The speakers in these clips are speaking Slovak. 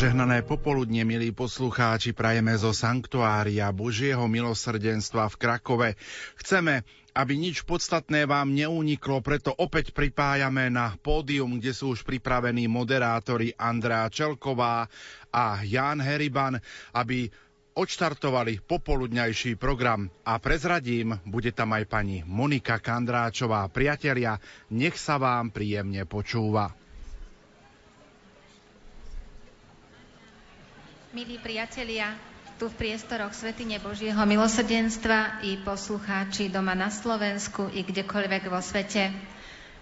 Požehnané popoludne, milí poslucháči, prajeme zo Sanktuária Božieho milosrdenstva v Krakove. Chceme, aby nič podstatné vám neuniklo, preto opäť pripájame na pódium, kde sú už pripravení moderátori Andrea Čelková a Jan Heriban, aby odštartovali popoludňajší program a prezradím, bude tam aj pani Monika Kandráčová. Priatelia, nech sa vám príjemne počúva. Milí priatelia, tu v priestoroch Svetine Božieho milosrdenstva i poslucháči doma na Slovensku i kdekoľvek vo svete.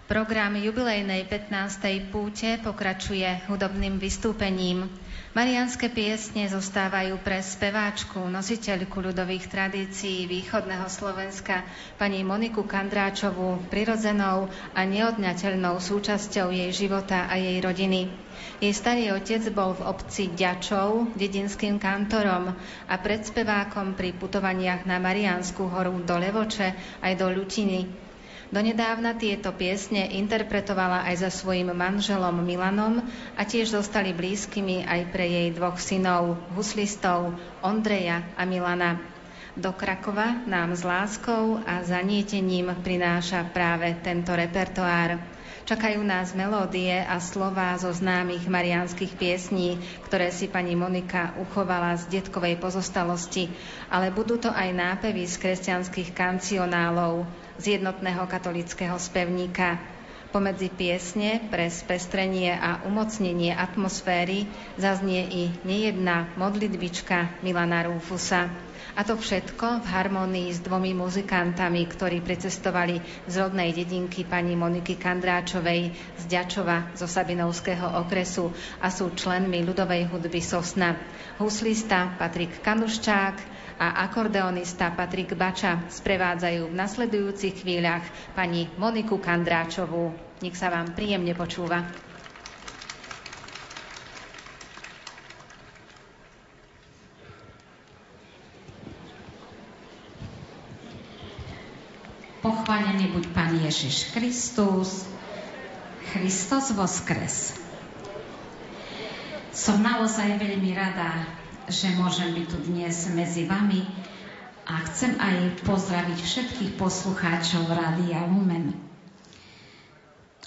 Program jubilejnej 15. púte pokračuje hudobným vystúpením. Marianské piesne zostávajú pre speváčku, nositeľku ľudových tradícií východného Slovenska, pani Moniku Kandráčovú, prirodzenou a neodňateľnou súčasťou jej života a jej rodiny. Jej starý otec bol v obci Ďačov dedinským kantorom a predspevákom pri putovaniach na Mariánsku horu do Levoče aj do Ľutiny. Donedávna tieto piesne interpretovala aj za svojim manželom Milanom a tiež zostali blízkymi aj pre jej dvoch synov, huslistov Ondreja a Milana. Do Krakova nám s láskou a zanietením prináša práve tento repertoár. Čakajú nás melódie a slová zo známych marianských piesní, ktoré si pani Monika uchovala z detkovej pozostalosti, ale budú to aj nápevy z kresťanských kancionálov, z jednotného katolického spevníka. Pomedzi piesne pre spestrenie a umocnenie atmosféry zaznie i nejedná modlitbička Milana Rúfusa. A to všetko v harmonii s dvomi muzikantami, ktorí pricestovali z rodnej dedinky pani Moniky Kandráčovej z Ďačova zo Sabinovského okresu a sú členmi ľudovej hudby Sosna. Huslista Patrik Kanuščák a akordeonista Patrik Bača sprevádzajú v nasledujúcich chvíľach pani Moniku Kandráčovú. Nech sa vám príjemne počúva. Pochválený buď Pán Ježiš Kristus, Christos voskres. Som naozaj veľmi rada, že môžem byť tu dnes medzi vami a chcem aj pozdraviť všetkých poslucháčov Rádia Lumen.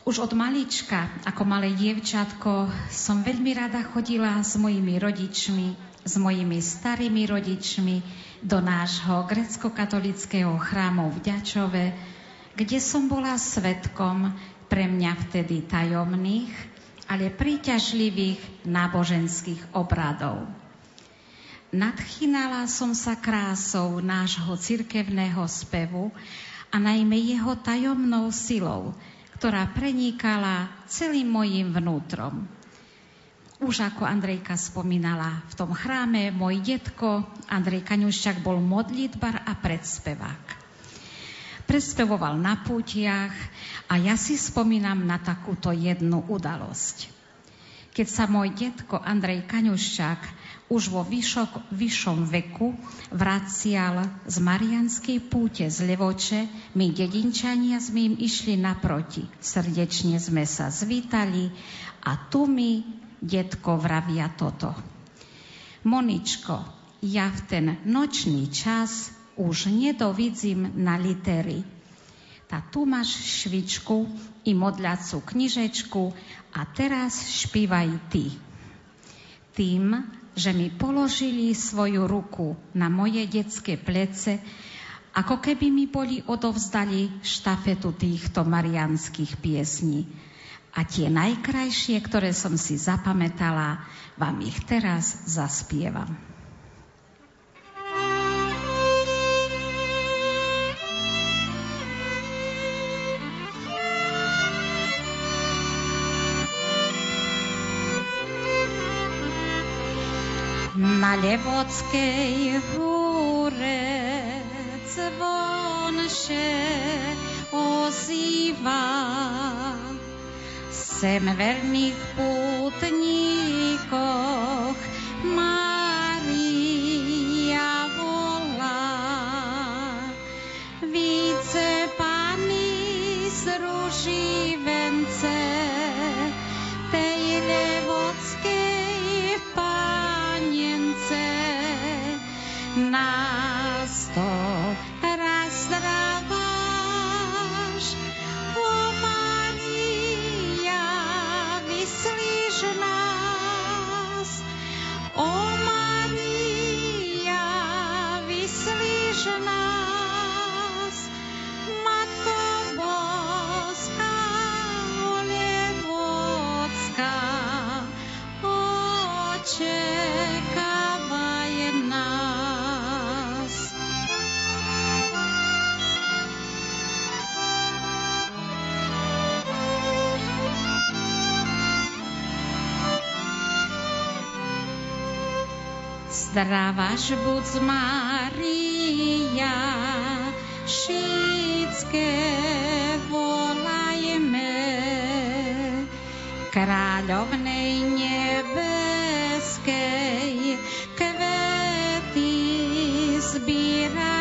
Už od malička, ako malé dievčatko, som veľmi rada chodila s mojimi rodičmi s mojimi starými rodičmi do nášho grecko-katolického chrámu v Ďačove, kde som bola svetkom pre mňa vtedy tajomných, ale príťažlivých náboženských obradov. Nadchynala som sa krásou nášho cirkevného spevu a najmä jeho tajomnou silou, ktorá prenikala celým mojim vnútrom. Už ako Andrejka spomínala, v tom chráme môj detko Andrej Kaňuščak bol modlitbar a predspevák. Predspevoval na pútiach a ja si spomínam na takúto jednu udalosť. Keď sa môj detko Andrej Kaňuščák už vo vyšok, vyššom veku vracial z Marianskej púte z Levoče, my dedinčania sme im išli naproti. Srdečne sme sa zvítali a tu mi detko vravia toto. Moničko, ja v ten nočný čas už nedovidzím na litery. Ta tu máš švičku i modľacú knižečku a teraz špívaj ty. Tým, že mi položili svoju ruku na moje detské plece, ako keby mi boli odovzdali štafetu týchto marianských piesní a tie najkrajšie, ktoré som si zapamätala, vám ich teraz zaspievam. Na Levockej húre zvonše ozýva sem verných pútníkoch Mária Zdraváš buď Mária, všetké volajme, kráľovnej nebeskej, kvety zbírajme.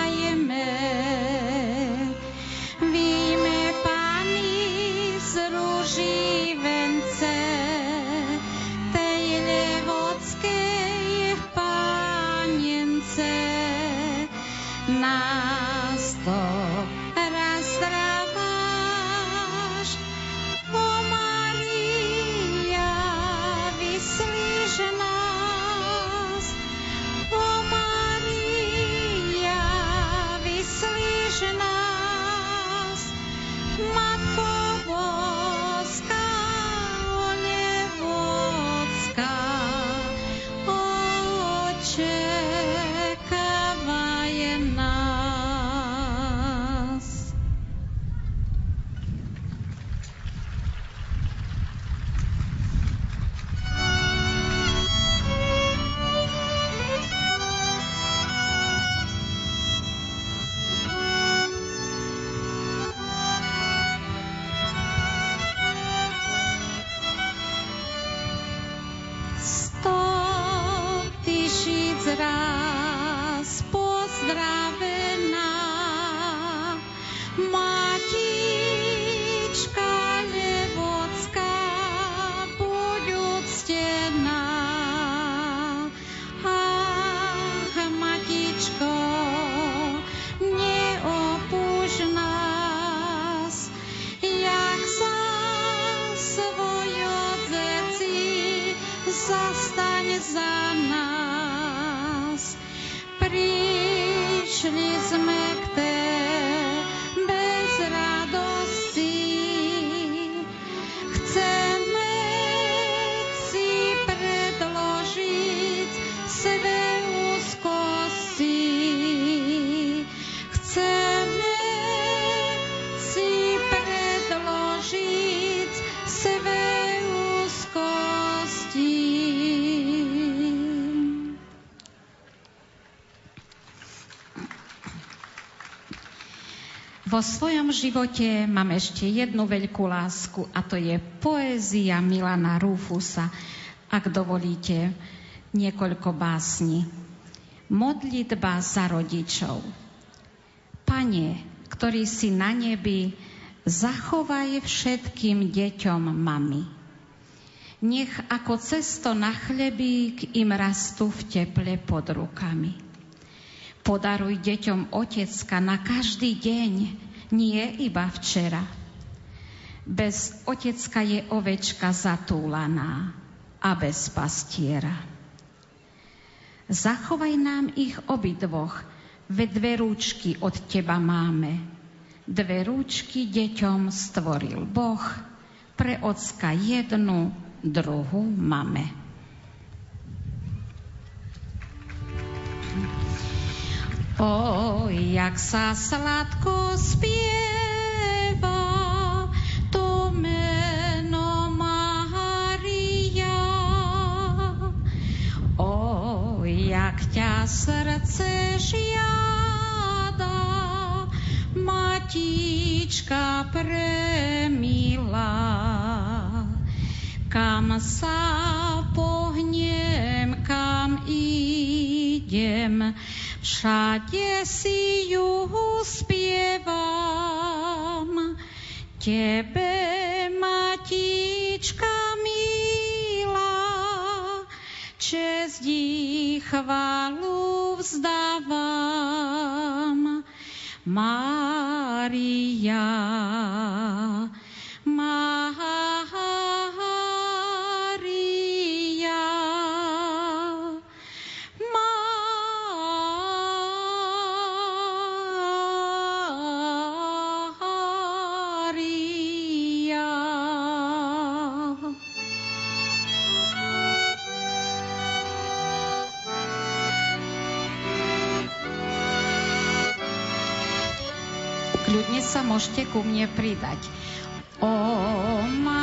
Svojom živote mám ešte jednu veľkú lásku a to je poézia Milana Rufusa. Ak dovolíte, niekoľko básni. Modlitba za rodičov. Pane, ktorý si na nebi, zachovaj všetkým deťom mami. Nech ako cesto na chlebík im rastú v teple pod rukami. Podaruj deťom otecka na každý deň, nie iba včera. Bez otecka je ovečka zatúlaná a bez pastiera. Zachovaj nám ich obidvoch, ve dve rúčky od teba máme. Dve rúčky deťom stvoril Boh, pre ocka jednu, druhú máme. O, jak sa sladko spieva to meno Mária. O, jak ťa srdce žiada, Matička premilá. Kam sa pohnem, kam idem, všade si ju spievam. Tebe, Matička milá, čest i chválu vzdávam. Mária, môžete ku mne pridať. O matka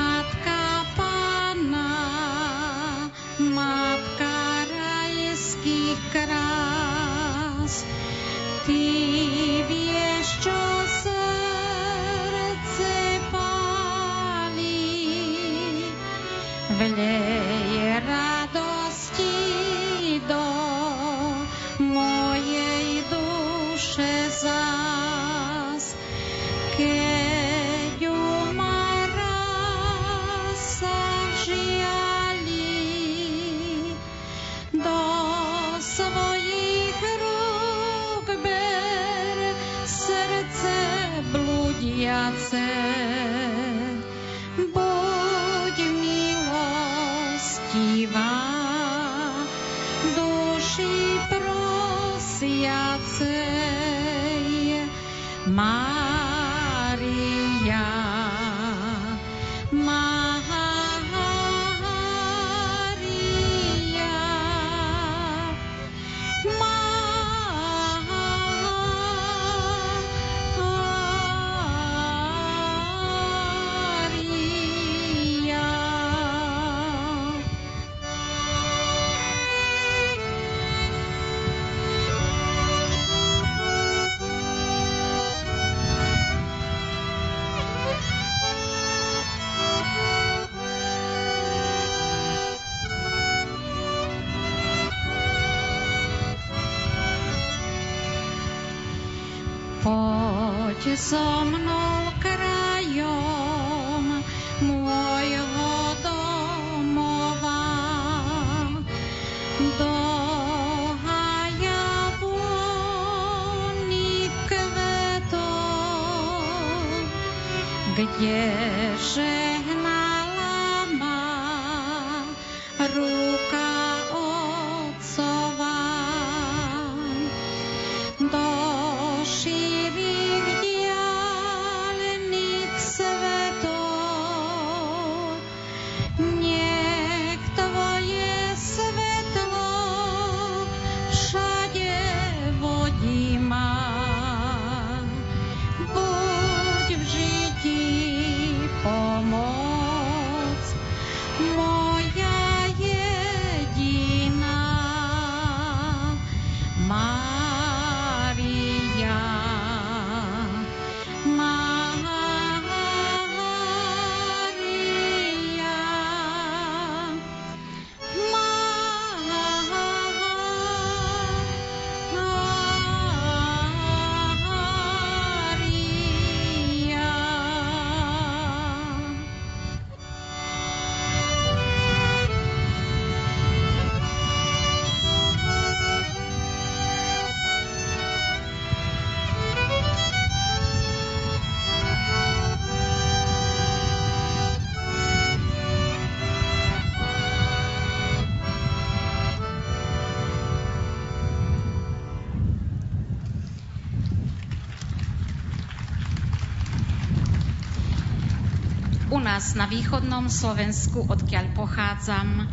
nás na východnom Slovensku, odkiaľ pochádzam,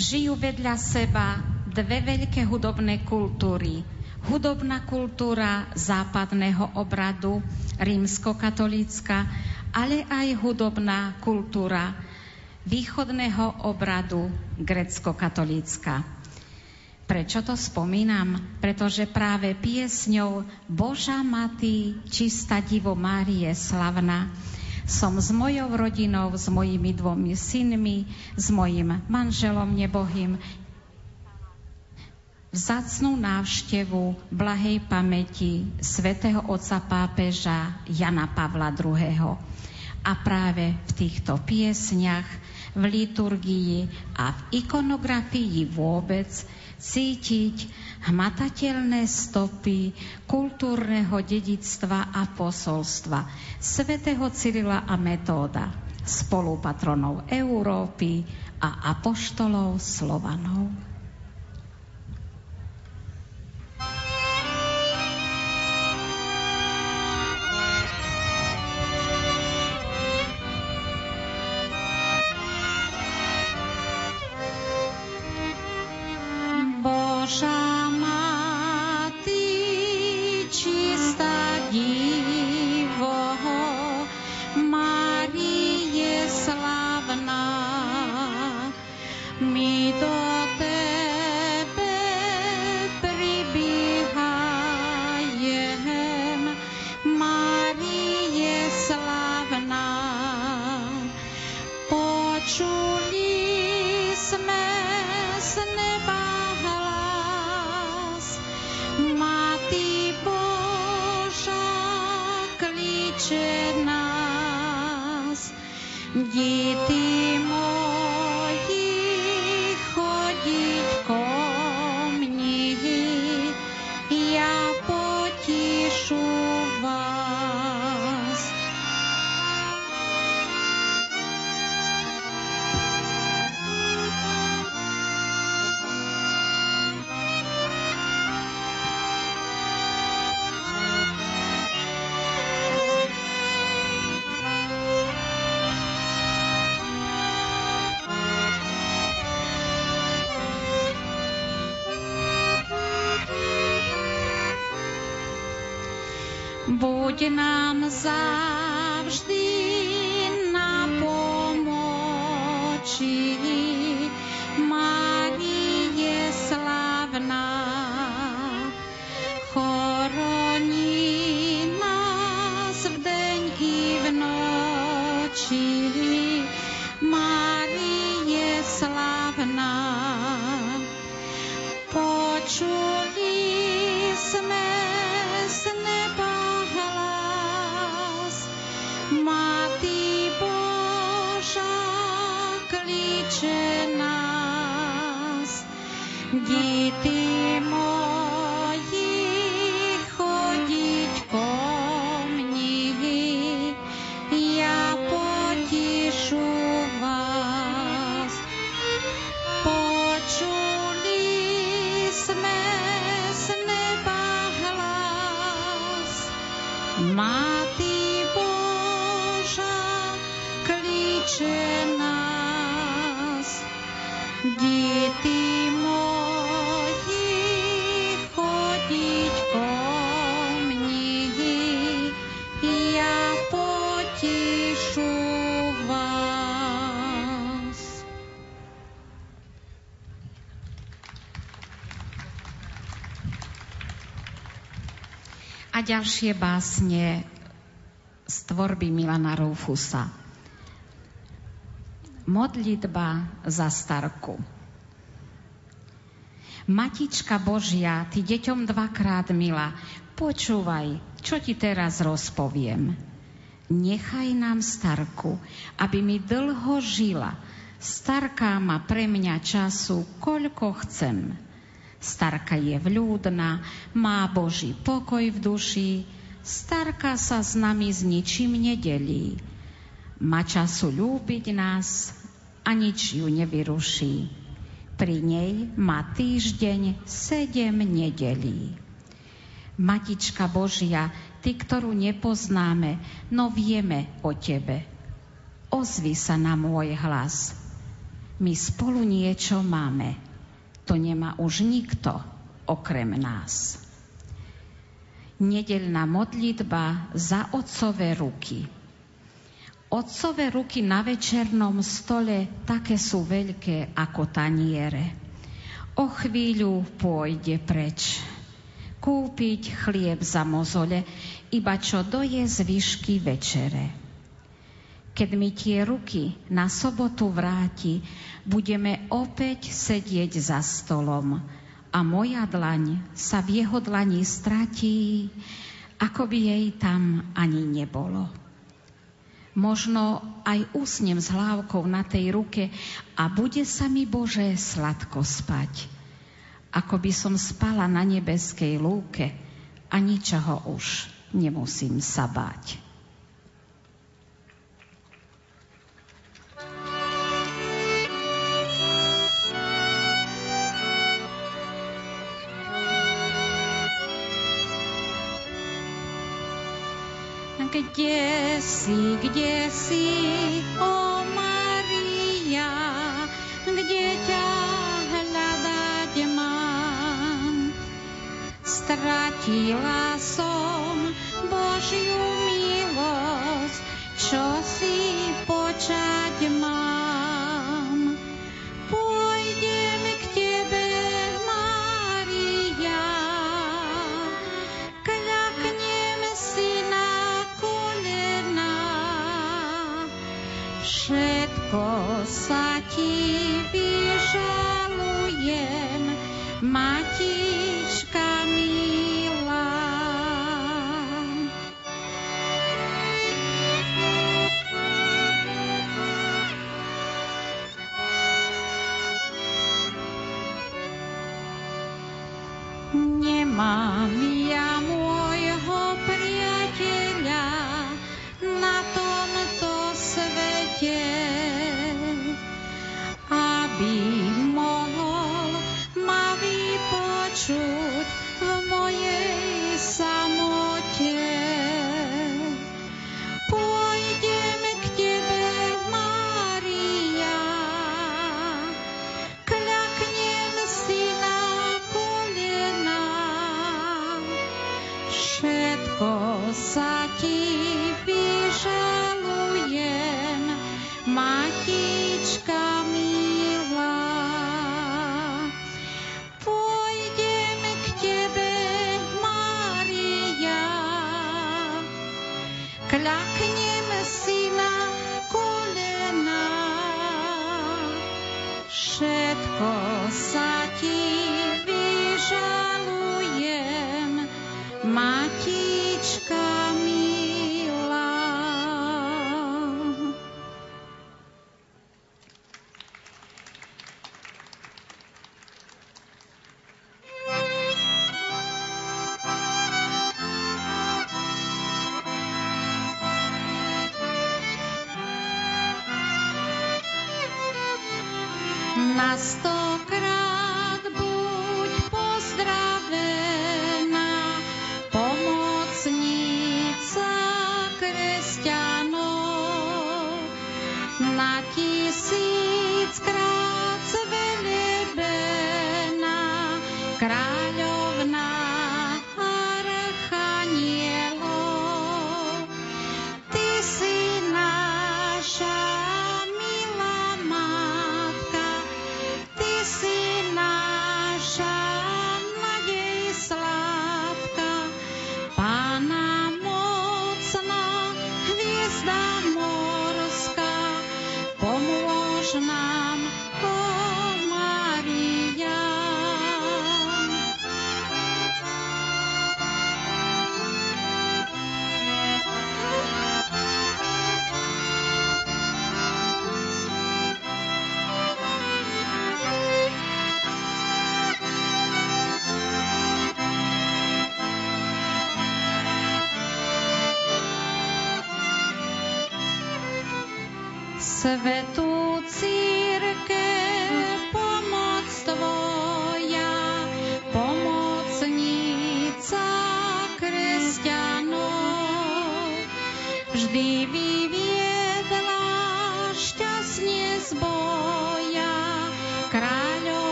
žijú vedľa seba dve veľké hudobné kultúry. Hudobná kultúra západného obradu, rímskokatolícka, ale aj hudobná kultúra východného obradu, grecko-katolícka. Prečo to spomínam? Pretože práve piesňou Boža Matý, čistá divo Márie slavná, som s mojou rodinou, s mojimi dvomi synmi, s mojim manželom nebohým vzácnú návštevu blahej pamäti svätého otca pápeža Jana Pavla II. A práve v týchto piesniach, v liturgii a v ikonografii vôbec cítiť hmatateľné stopy kultúrneho dedictva a posolstva svätého Cyrila a Metóda, spolupatronov Európy a apoštolov Slovanov. Ďalšie básne z tvorby Milana Rufusa. Modlitba za starku. Matička Božia, ty deťom dvakrát milá, počúvaj, čo ti teraz rozpoviem. Nechaj nám starku, aby mi dlho žila. Starka má pre mňa času, koľko chcem. Starka je vľúdna, má Boží pokoj v duši, starka sa s nami s ničím nedelí. Má času ľúbiť nás a nič ju nevyruší. Pri nej má týždeň sedem nedelí. Matička Božia, ty, ktorú nepoznáme, no vieme o tebe. Ozvi sa na môj hlas. My spolu niečo máme. To nemá už nikto okrem nás. Nedelná modlitba za otcové ruky. Otcové ruky na večernom stole také sú veľké ako taniere. O chvíľu pôjde preč. Kúpiť chlieb za mozole, iba čo doje zvyšky večere. Keď mi tie ruky na sobotu vráti, budeme opäť sedieť za stolom a moja dlaň sa v jeho dlani stratí, ako by jej tam ani nebolo. Možno aj usnem s hlávkou na tej ruke a bude sa mi Bože sladko spať. Ako by som spala na nebeskej lúke a ničoho už nemusím sa báť. Kde si, kde si, o Maria, kde ťa hľadať mám? Stratila som Božiu milosť, čo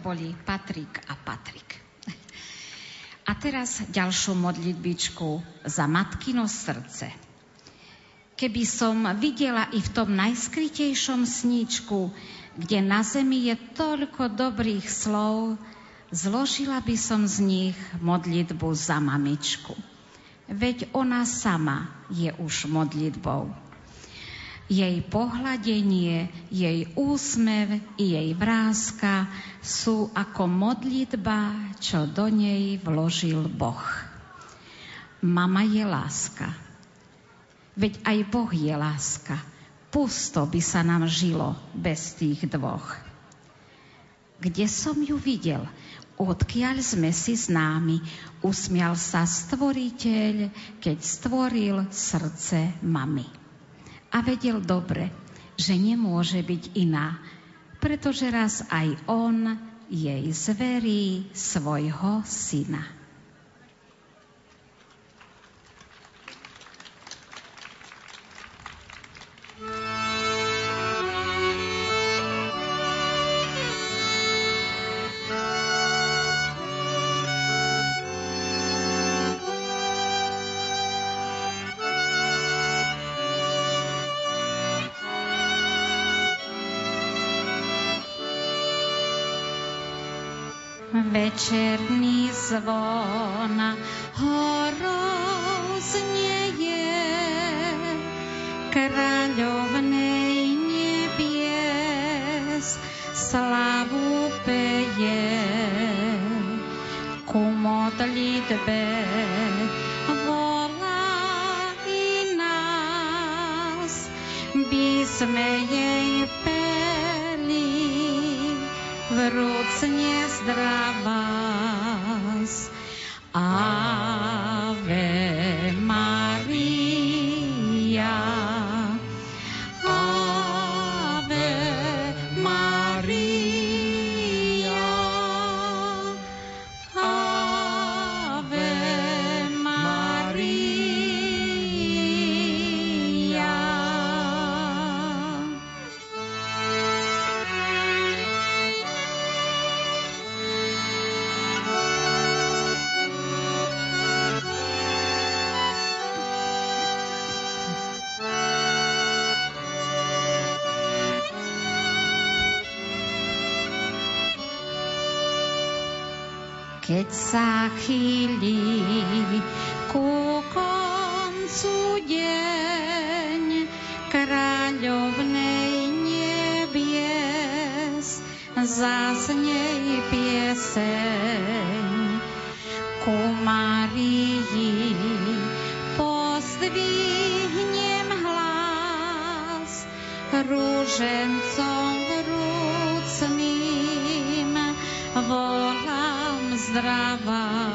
boli Patrik a Patrik. A teraz ďalšiu modlitbičku za matkino srdce. Keby som videla i v tom najskrytejšom sníčku, kde na zemi je toľko dobrých slov, zložila by som z nich modlitbu za mamičku. Veď ona sama je už modlitbou jej pohľadenie, jej úsmev i jej vrázka sú ako modlitba, čo do nej vložil Boh. Mama je láska. Veď aj Boh je láska. Pusto by sa nám žilo bez tých dvoch. Kde som ju videl? Odkiaľ sme si známi? Usmial sa stvoriteľ, keď stvoril srdce mamy a vedel dobre, že nemôže byť iná, pretože raz aj on jej zverí svojho syna. Keď sa chýli ku koncu deň kráľovnej nebies zásnej pieseň ku Marii pozdvihnem hlas rúžencom zdravás.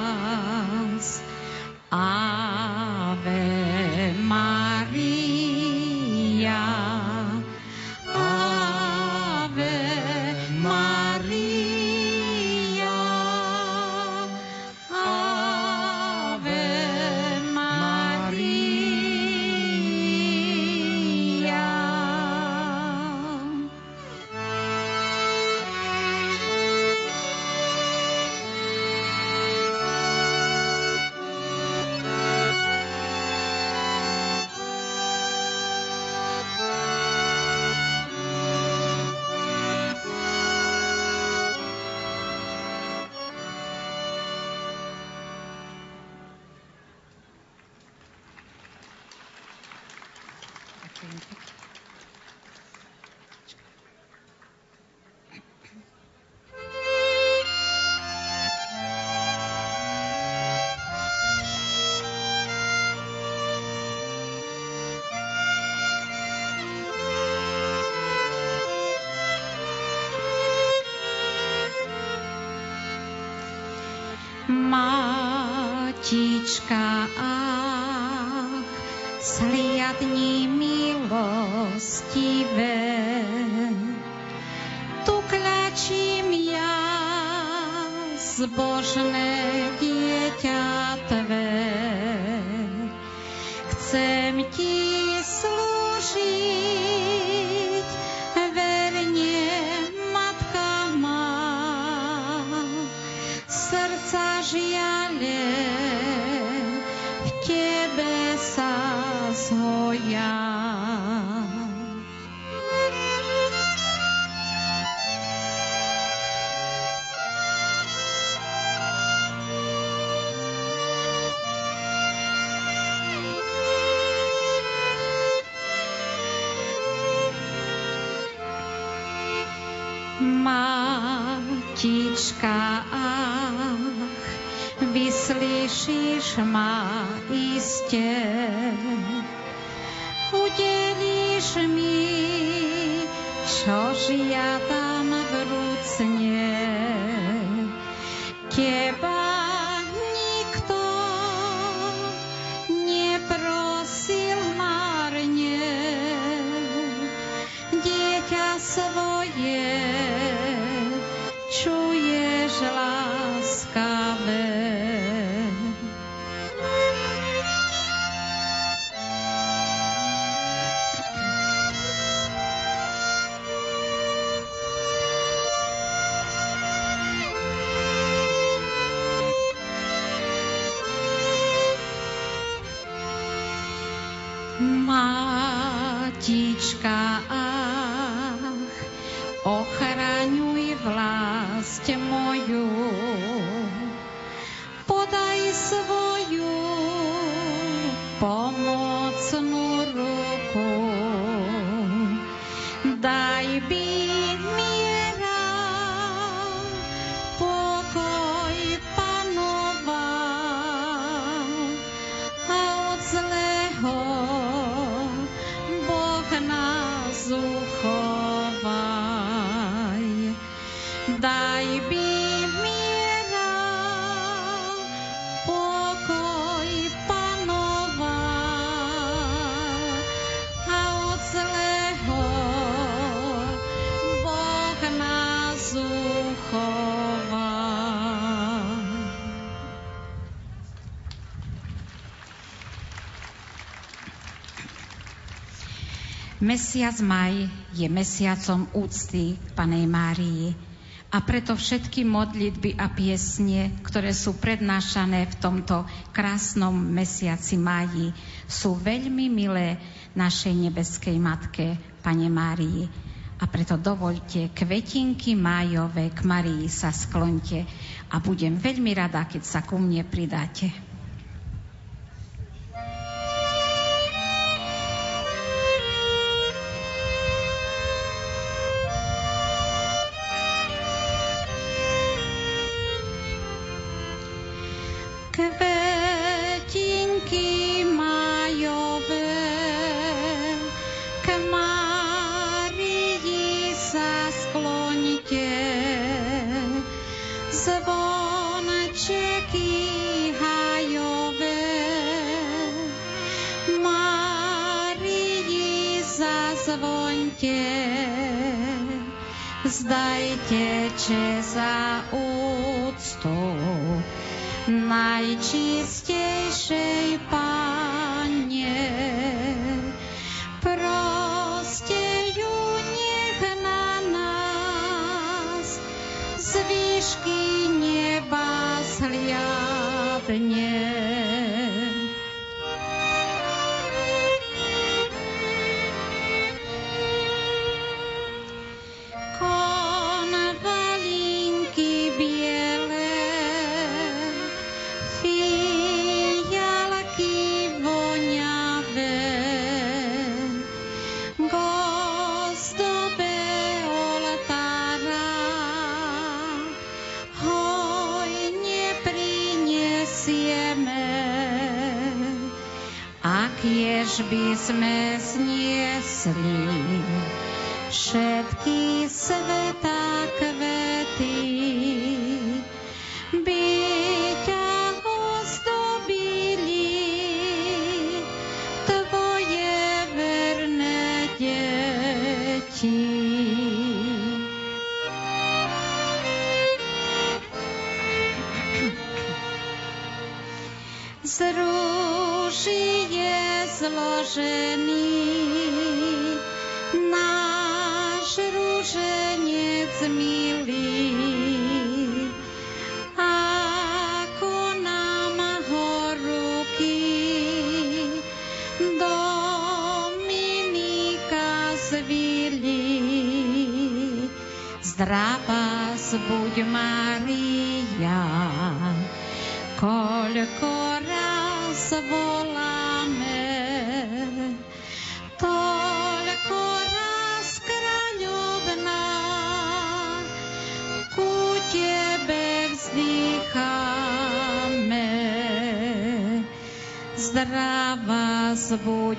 Mesiac maj je mesiacom úcty Panej Márii a preto všetky modlitby a piesne, ktoré sú prednášané v tomto krásnom mesiaci máji, sú veľmi milé našej nebeskej matke, Pane Márii. A preto dovolte kvetinky májové k Marii sa sklonte a budem veľmi rada, keď sa ku mne pridáte. Zdajte za úctu najčistejšej Pane.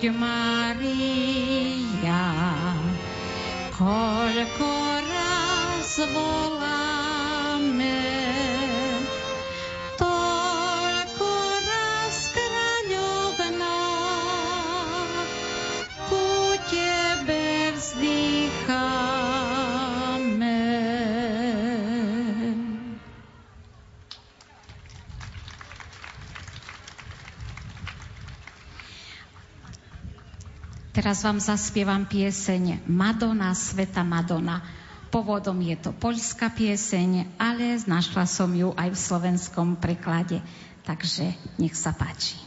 porque é uma teraz vám zaspievam pieseň Madonna, Sveta Madonna. Pôvodom je to poľská pieseň, ale našla som ju aj v slovenskom preklade. Takže nech sa páči.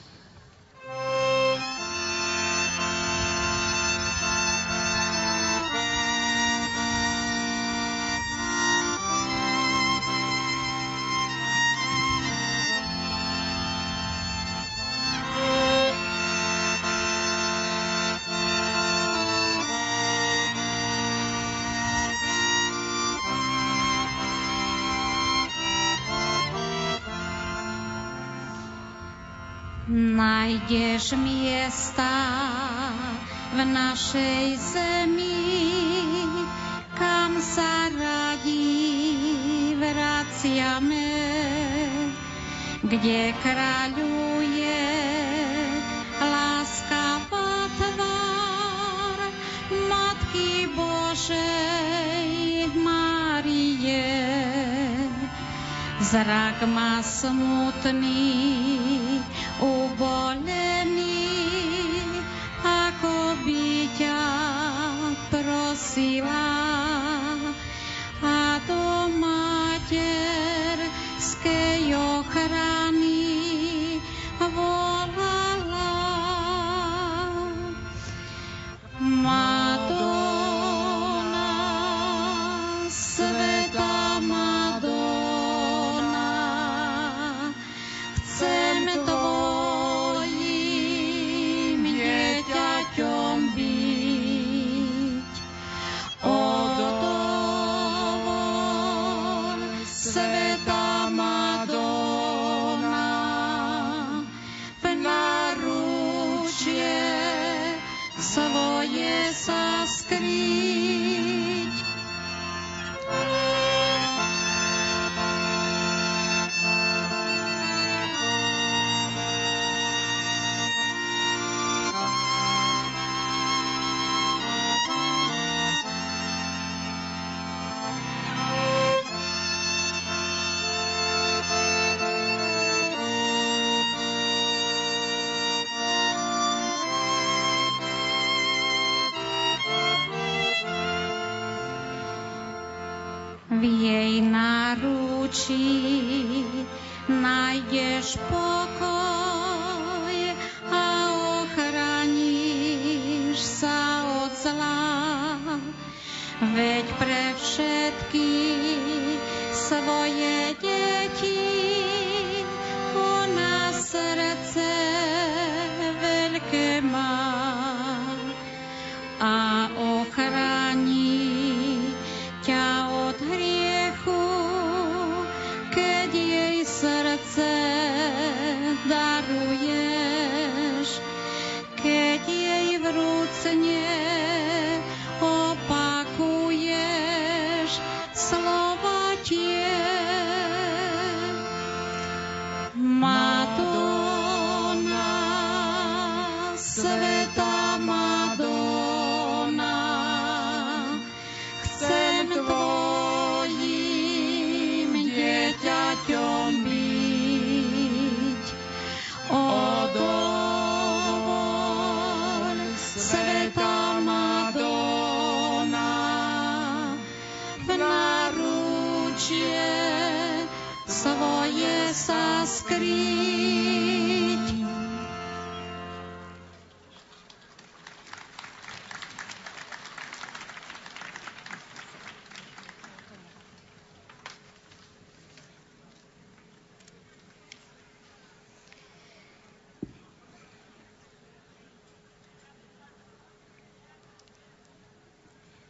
než miesta v našej zemi, kam sa radí vraciame, kde kráľuje láskavá tvár Matky Božej Márie. Zrak má smutný, veď pre všetkých.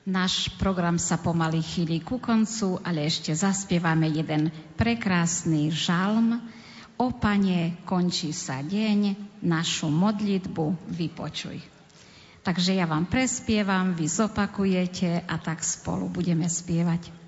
Náš program sa pomaly chýli ku koncu, ale ešte zaspievame jeden prekrásny žalm. O Pane, končí sa deň, našu modlitbu vypočuj. Takže ja vám prespievam, vy zopakujete a tak spolu budeme spievať.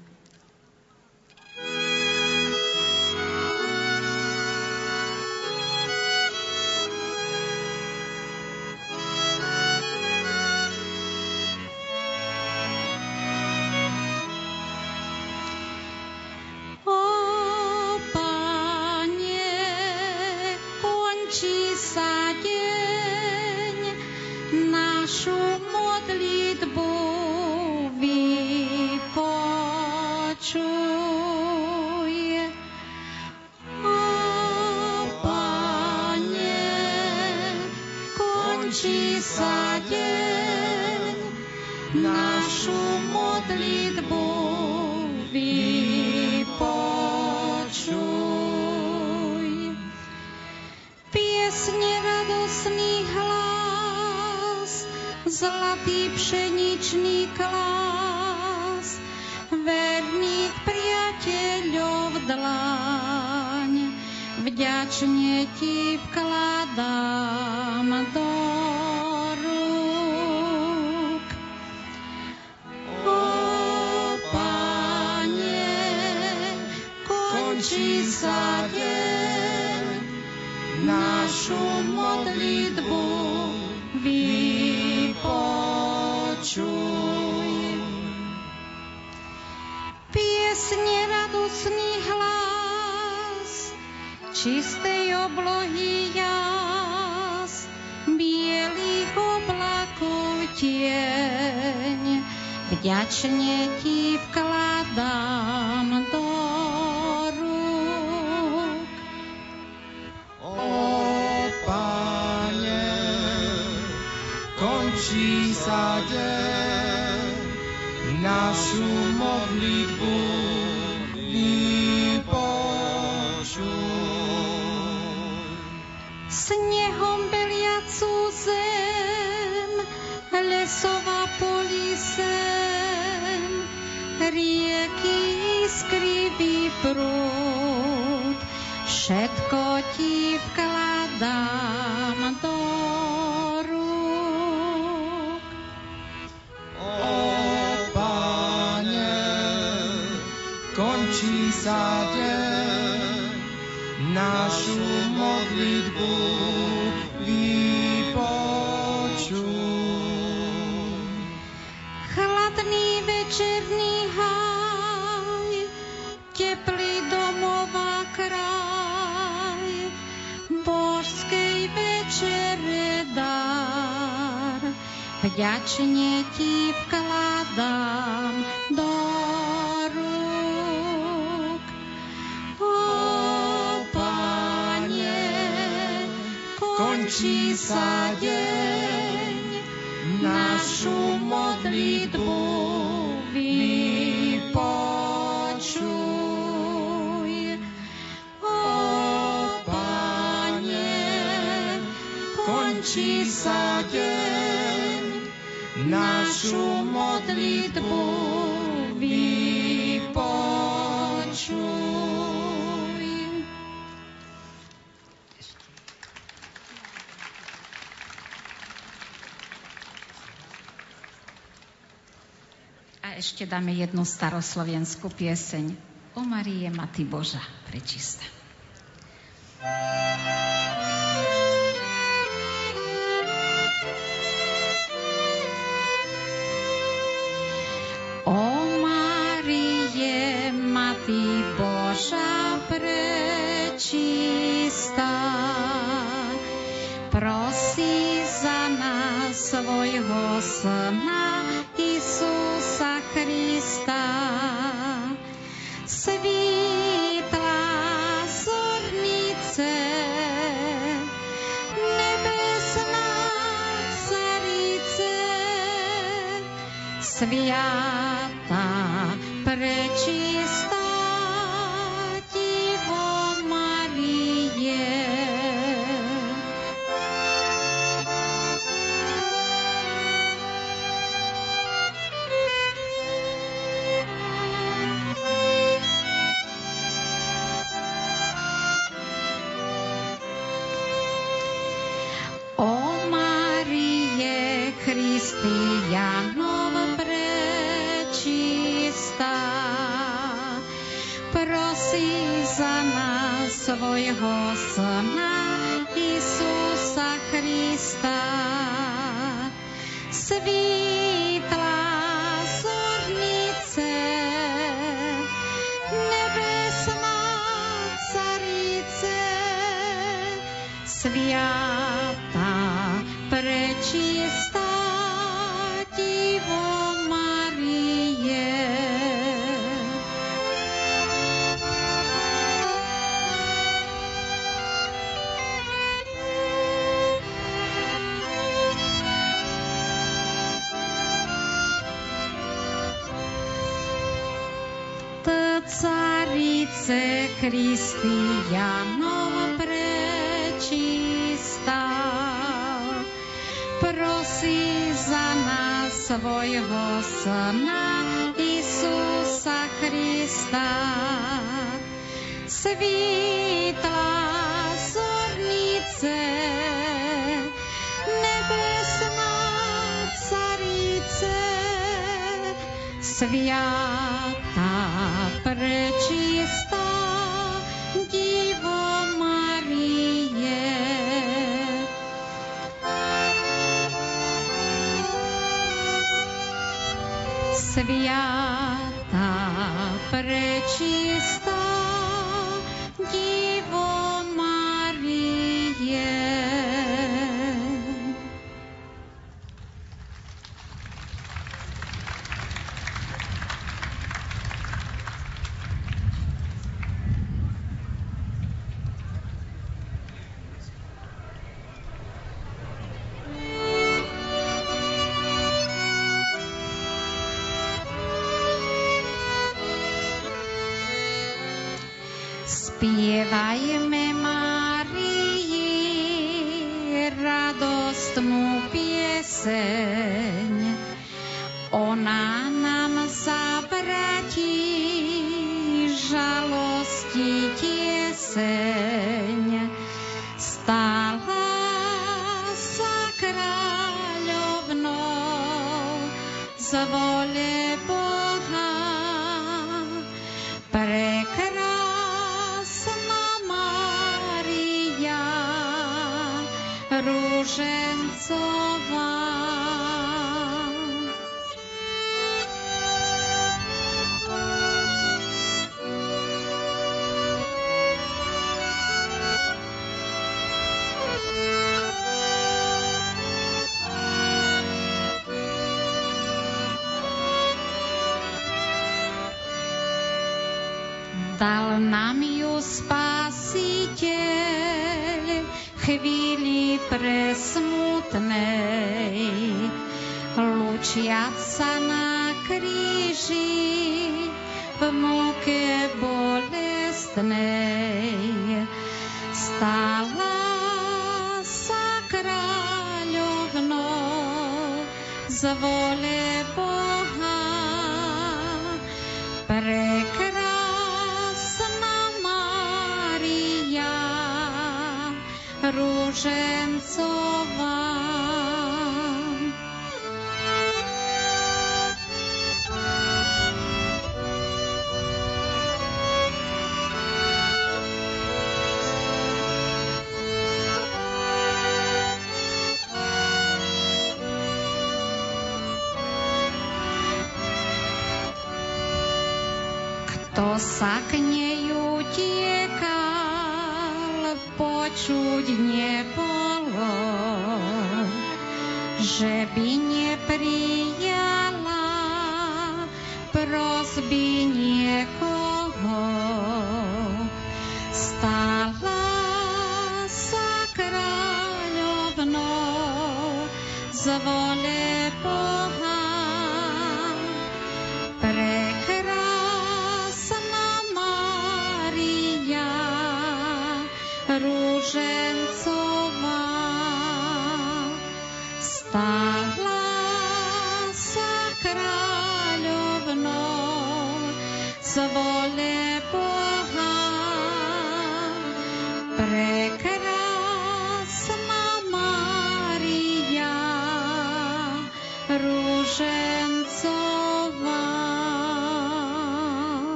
Ešte dáme jednu staroslovenskú pieseň. O Marie, Maty Boža, prečistá.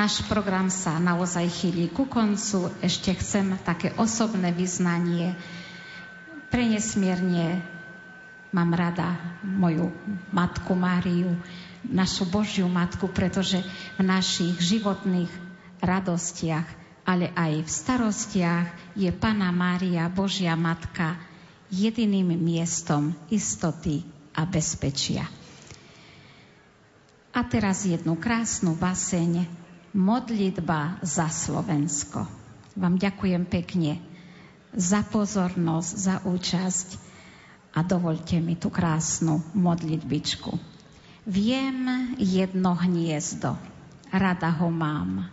Náš program sa naozaj chýli ku koncu. Ešte chcem také osobné vyznanie. Prenesmierne mám rada moju matku Máriu, našu Božiu matku, pretože v našich životných radostiach, ale aj v starostiach je Pana Mária, Božia matka, jediným miestom istoty a bezpečia. A teraz jednu krásnu baseň Modlitba za Slovensko. Vám ďakujem pekne za pozornosť, za účasť a dovolte mi tú krásnu modlitbičku. Viem jedno hniezdo, rada ho mám.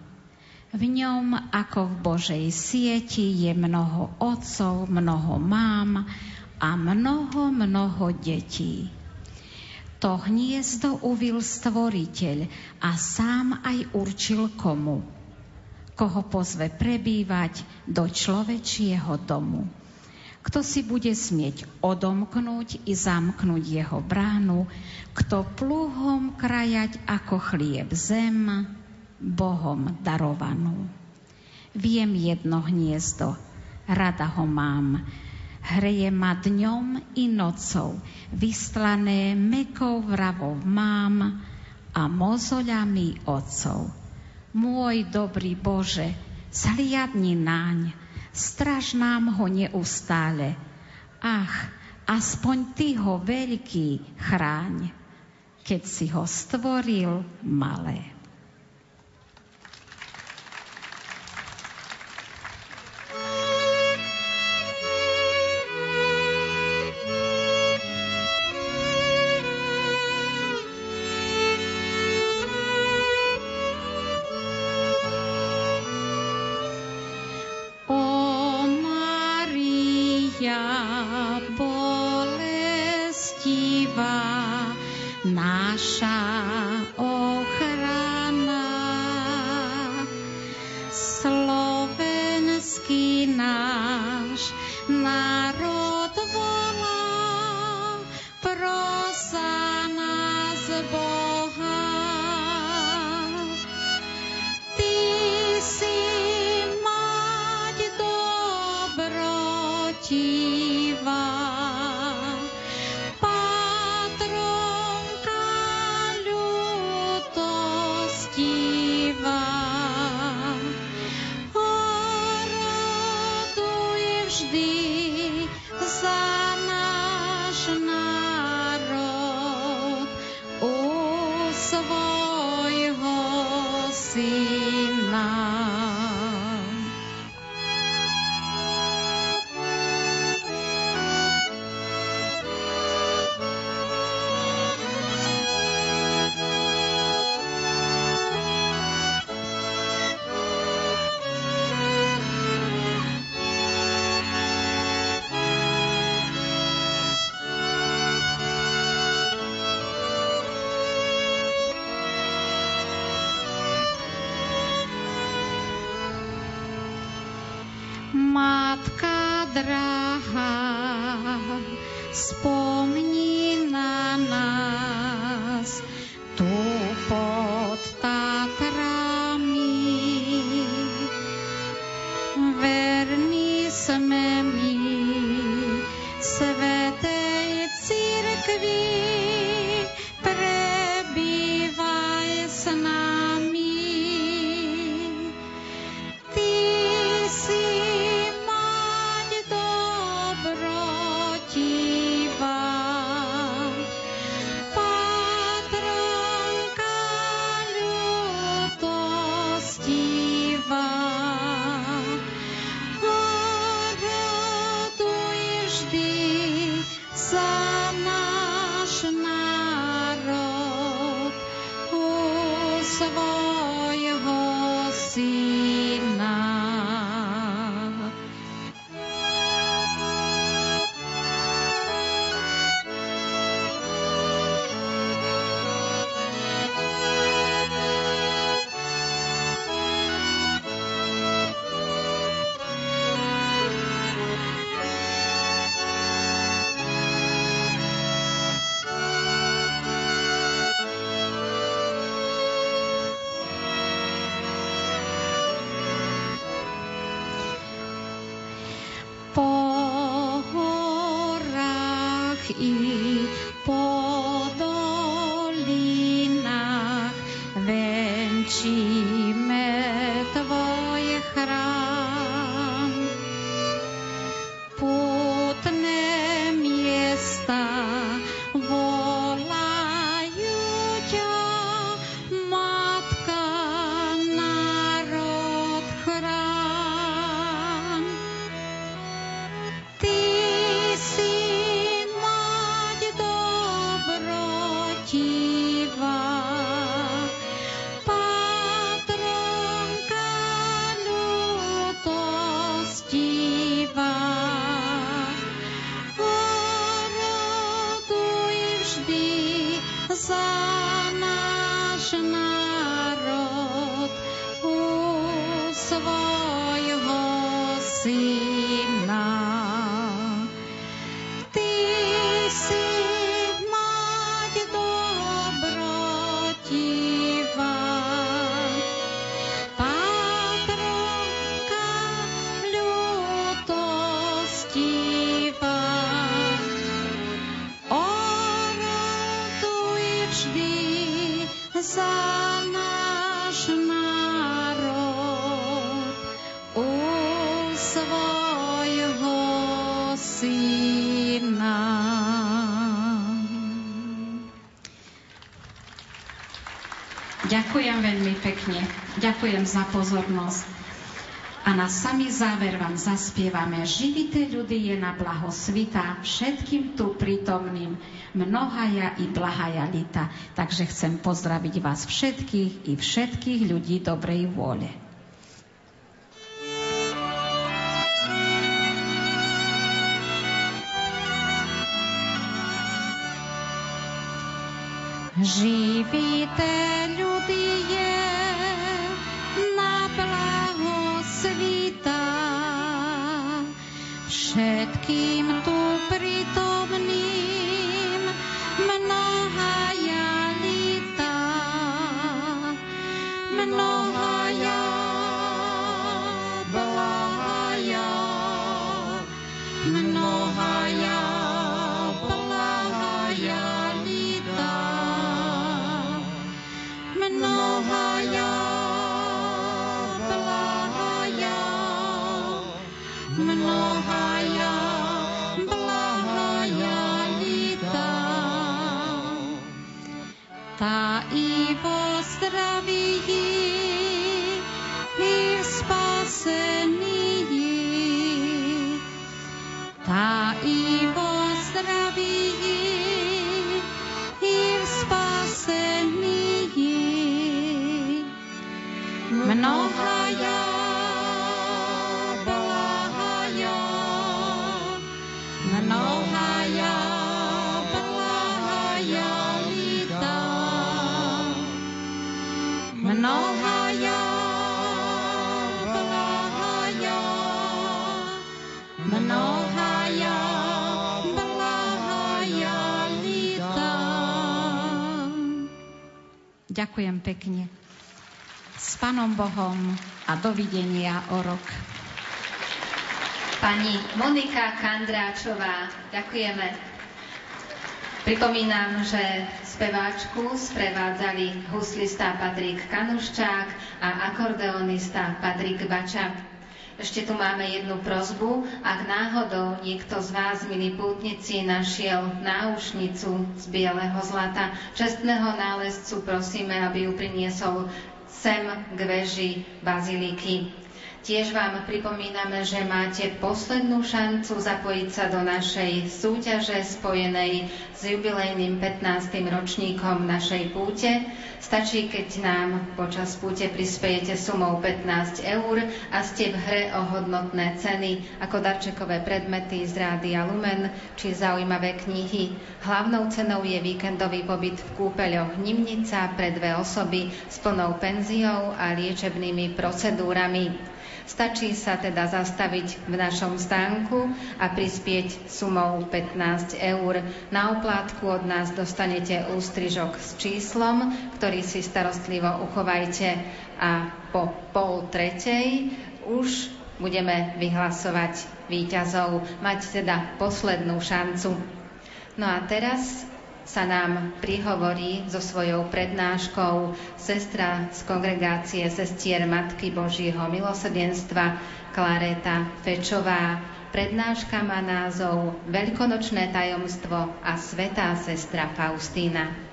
V ňom, ako v Božej sieti, je mnoho otcov, mnoho mám a mnoho, mnoho detí. To hniezdo uvil stvoriteľ a sám aj určil komu. Koho pozve prebývať do človečieho domu. Kto si bude smieť odomknúť i zamknúť jeho bránu, kto pluhom krajať ako chlieb zem, Bohom darovanú. Viem jedno hniezdo, rada ho mám, hreje ma dňom i nocou, vyslané mekou vravou mám a mozoľami otcov. Môj dobrý Bože, zhliadni naň, straž nám ho neustále. Ach, aspoň Ty ho veľký chráň, keď si ho stvoril malé. po horách ísť. Ďakujem veľmi pekne. Ďakujem za pozornosť. A na samý záver vám zaspievame Živité ľudy je na blaho svita všetkým tu prítomným mnohaja i blahaja lita. Takže chcem pozdraviť vás všetkých i všetkých ľudí dobrej vôle. Ďakujem pekne s Pánom Bohom a dovidenia o rok. Pani Monika Kandráčová, ďakujeme. Pripomínam, že speváčku sprevádzali huslista Patrik Kanuščák a akordeonista Patrik Bača. Ešte tu máme jednu prozbu. Ak náhodou niekto z vás, milí pútnici, našiel náušnicu z bieleho zlata, čestného nálezcu prosíme, aby ju priniesol sem k veži baziliky. Tiež vám pripomíname, že máte poslednú šancu zapojiť sa do našej súťaže spojenej s jubilejným 15. ročníkom našej púte. Stačí, keď nám počas púte prispiejete sumou 15 eur a ste v hre o hodnotné ceny ako darčekové predmety z Rádia Lumen či zaujímavé knihy. Hlavnou cenou je víkendový pobyt v kúpeľoch Nimnica pre dve osoby s plnou penziou a liečebnými procedúrami. Stačí sa teda zastaviť v našom stánku a prispieť sumou 15 eur. Na oplátku od nás dostanete ústrižok s číslom, ktorý si starostlivo uchovajte a po pol tretej už budeme vyhlasovať víťazov, mať teda poslednú šancu. No a teraz sa nám prihovorí so svojou prednáškou sestra z kongregácie sestier Matky Božieho milosrdenstva Klareta Fečová. Prednáška má názov Veľkonočné tajomstvo a svetá sestra Faustína.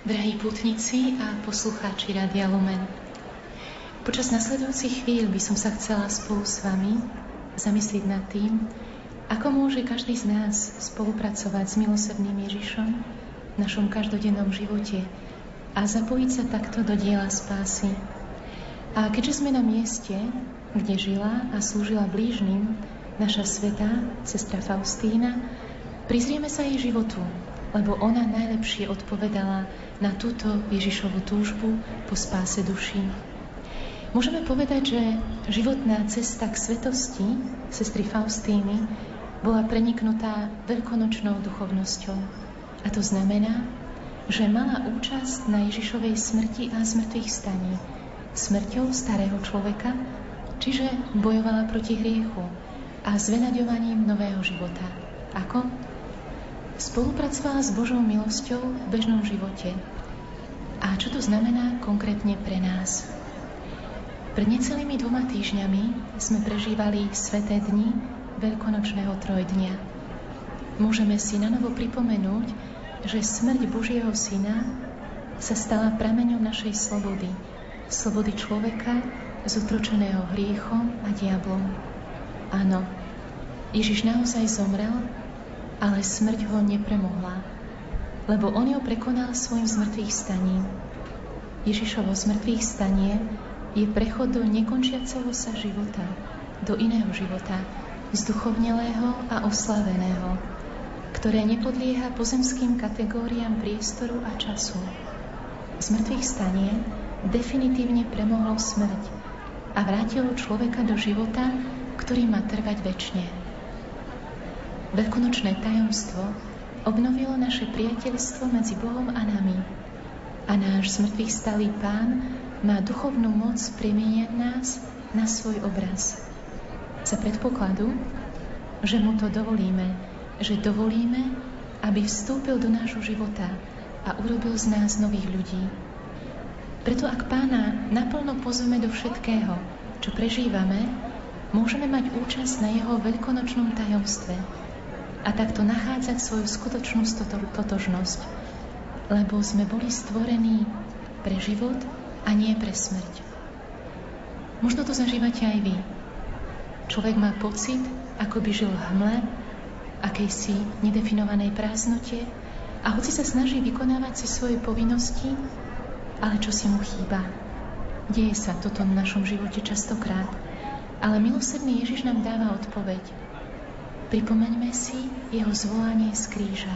Drahí putníci a poslucháči Radia Lumen, počas nasledujúcich chvíľ by som sa chcela spolu s vami zamyslieť nad tým, ako môže každý z nás spolupracovať s milosrdným Ježišom v našom každodennom živote a zapojiť sa takto do diela spásy. A keďže sme na mieste, kde žila a slúžila blížnym naša sveta, sestra Faustína, prizrieme sa jej životu, lebo ona najlepšie odpovedala na túto Ježišovu túžbu po spáse duší. Môžeme povedať, že životná cesta k svetosti sestry Faustíny bola preniknutá veľkonočnou duchovnosťou. A to znamená, že mala účasť na Ježišovej smrti a zmrtvých staní, smrťou starého človeka, čiže bojovala proti hriechu a zvenaďovaním nového života. Ako? Spolupracovala s Božou milosťou v bežnom živote. A čo to znamená konkrétne pre nás? Pred necelými dvoma týždňami sme prežívali sveté dni Veľkonočného trojdnia. Môžeme si na novo pripomenúť, že smrť Božieho Syna sa stala prameňom našej slobody. Slobody človeka zotročeného hriechom a diablom. Áno, Ježiš naozaj zomrel ale smrť ho nepremohla, lebo on ho prekonal svojim zmrtvých staním. Ježišovo zmrtvých stanie je prechod do nekončiaceho sa života, do iného života, zduchovnelého a oslaveného, ktoré nepodlieha pozemským kategóriám priestoru a času. Zmrtvých stanie definitívne premohlo smrť a vrátilo človeka do života, ktorý má trvať väčšine. Veľkonočné tajomstvo obnovilo naše priateľstvo medzi Bohom a nami. A náš smrtvých stalý Pán má duchovnú moc premieniať nás na svoj obraz. Za predpokladu, že mu to dovolíme, že dovolíme, aby vstúpil do nášho života a urobil z nás nových ľudí. Preto ak pána naplno pozveme do všetkého, čo prežívame, môžeme mať účasť na jeho veľkonočnom tajomstve, a takto nachádzať svoju skutočnú totožnosť, lebo sme boli stvorení pre život a nie pre smrť. Možno to zažívate aj vy. Človek má pocit, ako by žil v hmle, akejsi nedefinovanej prázdnote a hoci sa snaží vykonávať si svoje povinnosti, ale čo si mu chýba. Deje sa toto v našom živote častokrát, ale milosrdný Ježiš nám dáva odpoveď – Pripomeňme si jeho zvolanie z kríža.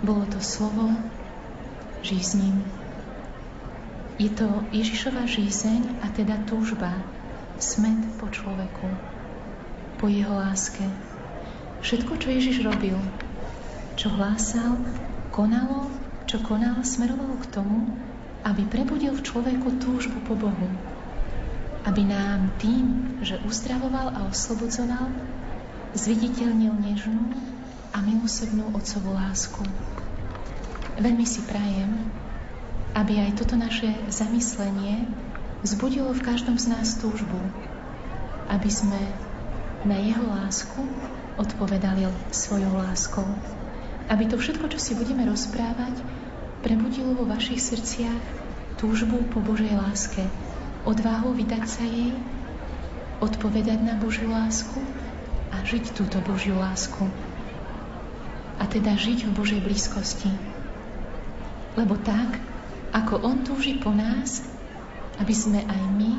Bolo to slovo žízním. Je to Ježišova žízeň a teda túžba, smet po človeku, po jeho láske. Všetko, čo Ježiš robil, čo hlásal, konalo, čo konal, smerovalo k tomu, aby prebudil v človeku túžbu po Bohu. Aby nám tým, že uzdravoval a oslobodzoval, zviditeľnil nežnú a milosrdnú otcovú lásku. Veľmi si prajem, aby aj toto naše zamyslenie vzbudilo v každom z nás túžbu, aby sme na jeho lásku odpovedali svojou láskou. Aby to všetko, čo si budeme rozprávať, prebudilo vo vašich srdciach túžbu po Božej láske, odvahu vydať sa jej, odpovedať na Božiu lásku a žiť túto Božiu lásku. A teda žiť v Božej blízkosti. Lebo tak, ako On túži po nás, aby sme aj my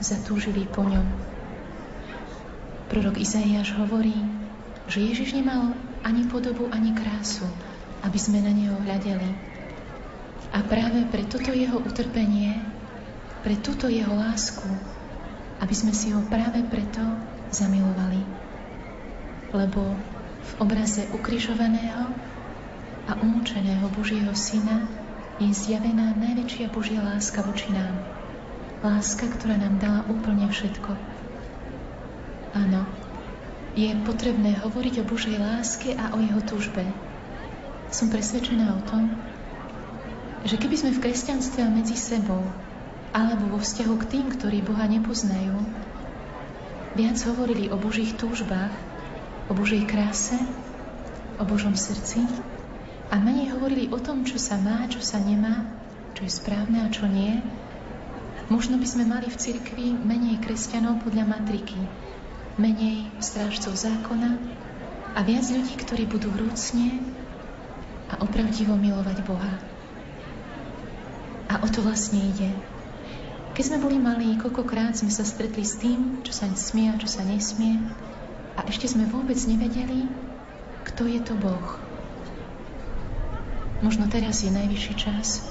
zatúžili po ňom. Prorok Izaiáš hovorí, že Ježiš nemal ani podobu, ani krásu, aby sme na Neho hľadeli. A práve pre toto jeho utrpenie, pre túto jeho lásku, aby sme si ho práve preto zamilovali lebo v obraze ukrižovaného a umúčeného Božieho Syna je zjavená najväčšia Božia láska voči nám. Láska, ktorá nám dala úplne všetko. Áno, je potrebné hovoriť o Božej láske a o jeho túžbe. Som presvedčená o tom, že keby sme v kresťanstve a medzi sebou alebo vo vzťahu k tým, ktorí Boha nepoznajú, viac hovorili o Božích túžbách, o Božej kráse, o Božom srdci a menej hovorili o tom, čo sa má, čo sa nemá, čo je správne a čo nie, možno by sme mali v cirkvi menej kresťanov podľa matriky, menej strážcov zákona a viac ľudí, ktorí budú vrúcne a opravdivo milovať Boha. A o to vlastne ide. Keď sme boli malí, koľkokrát sme sa stretli s tým, čo sa smie a čo sa nesmie a ešte sme vôbec nevedeli, kto je to Boh. Možno teraz je najvyšší čas,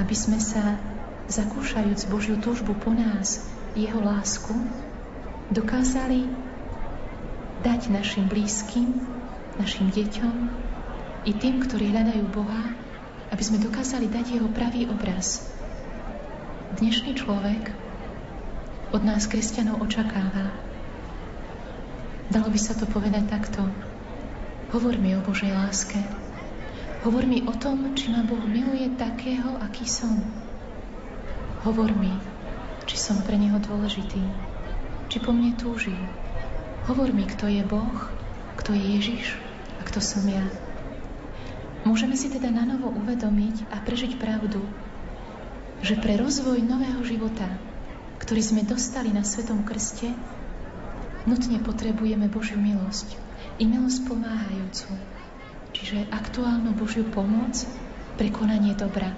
aby sme sa, zakúšajúc Božiu túžbu po nás, Jeho lásku, dokázali dať našim blízkym, našim deťom i tým, ktorí hľadajú Boha, aby sme dokázali dať jeho pravý obraz. Dnešný človek od nás, kresťanov, očakáva. Dalo by sa to povedať takto. Hovor mi o Božej láske. Hovor mi o tom, či ma Boh miluje takého, aký som. Hovor mi, či som pre Neho dôležitý, či po mne túži. Hovor mi, kto je Boh, kto je Ježiš a kto som ja. Môžeme si teda na novo uvedomiť a prežiť pravdu, že pre rozvoj nového života, ktorý sme dostali na Svetom Krste, nutne potrebujeme Božiu milosť i milosť pomáhajúcu, čiže aktuálnu Božiu pomoc, prekonanie dobra,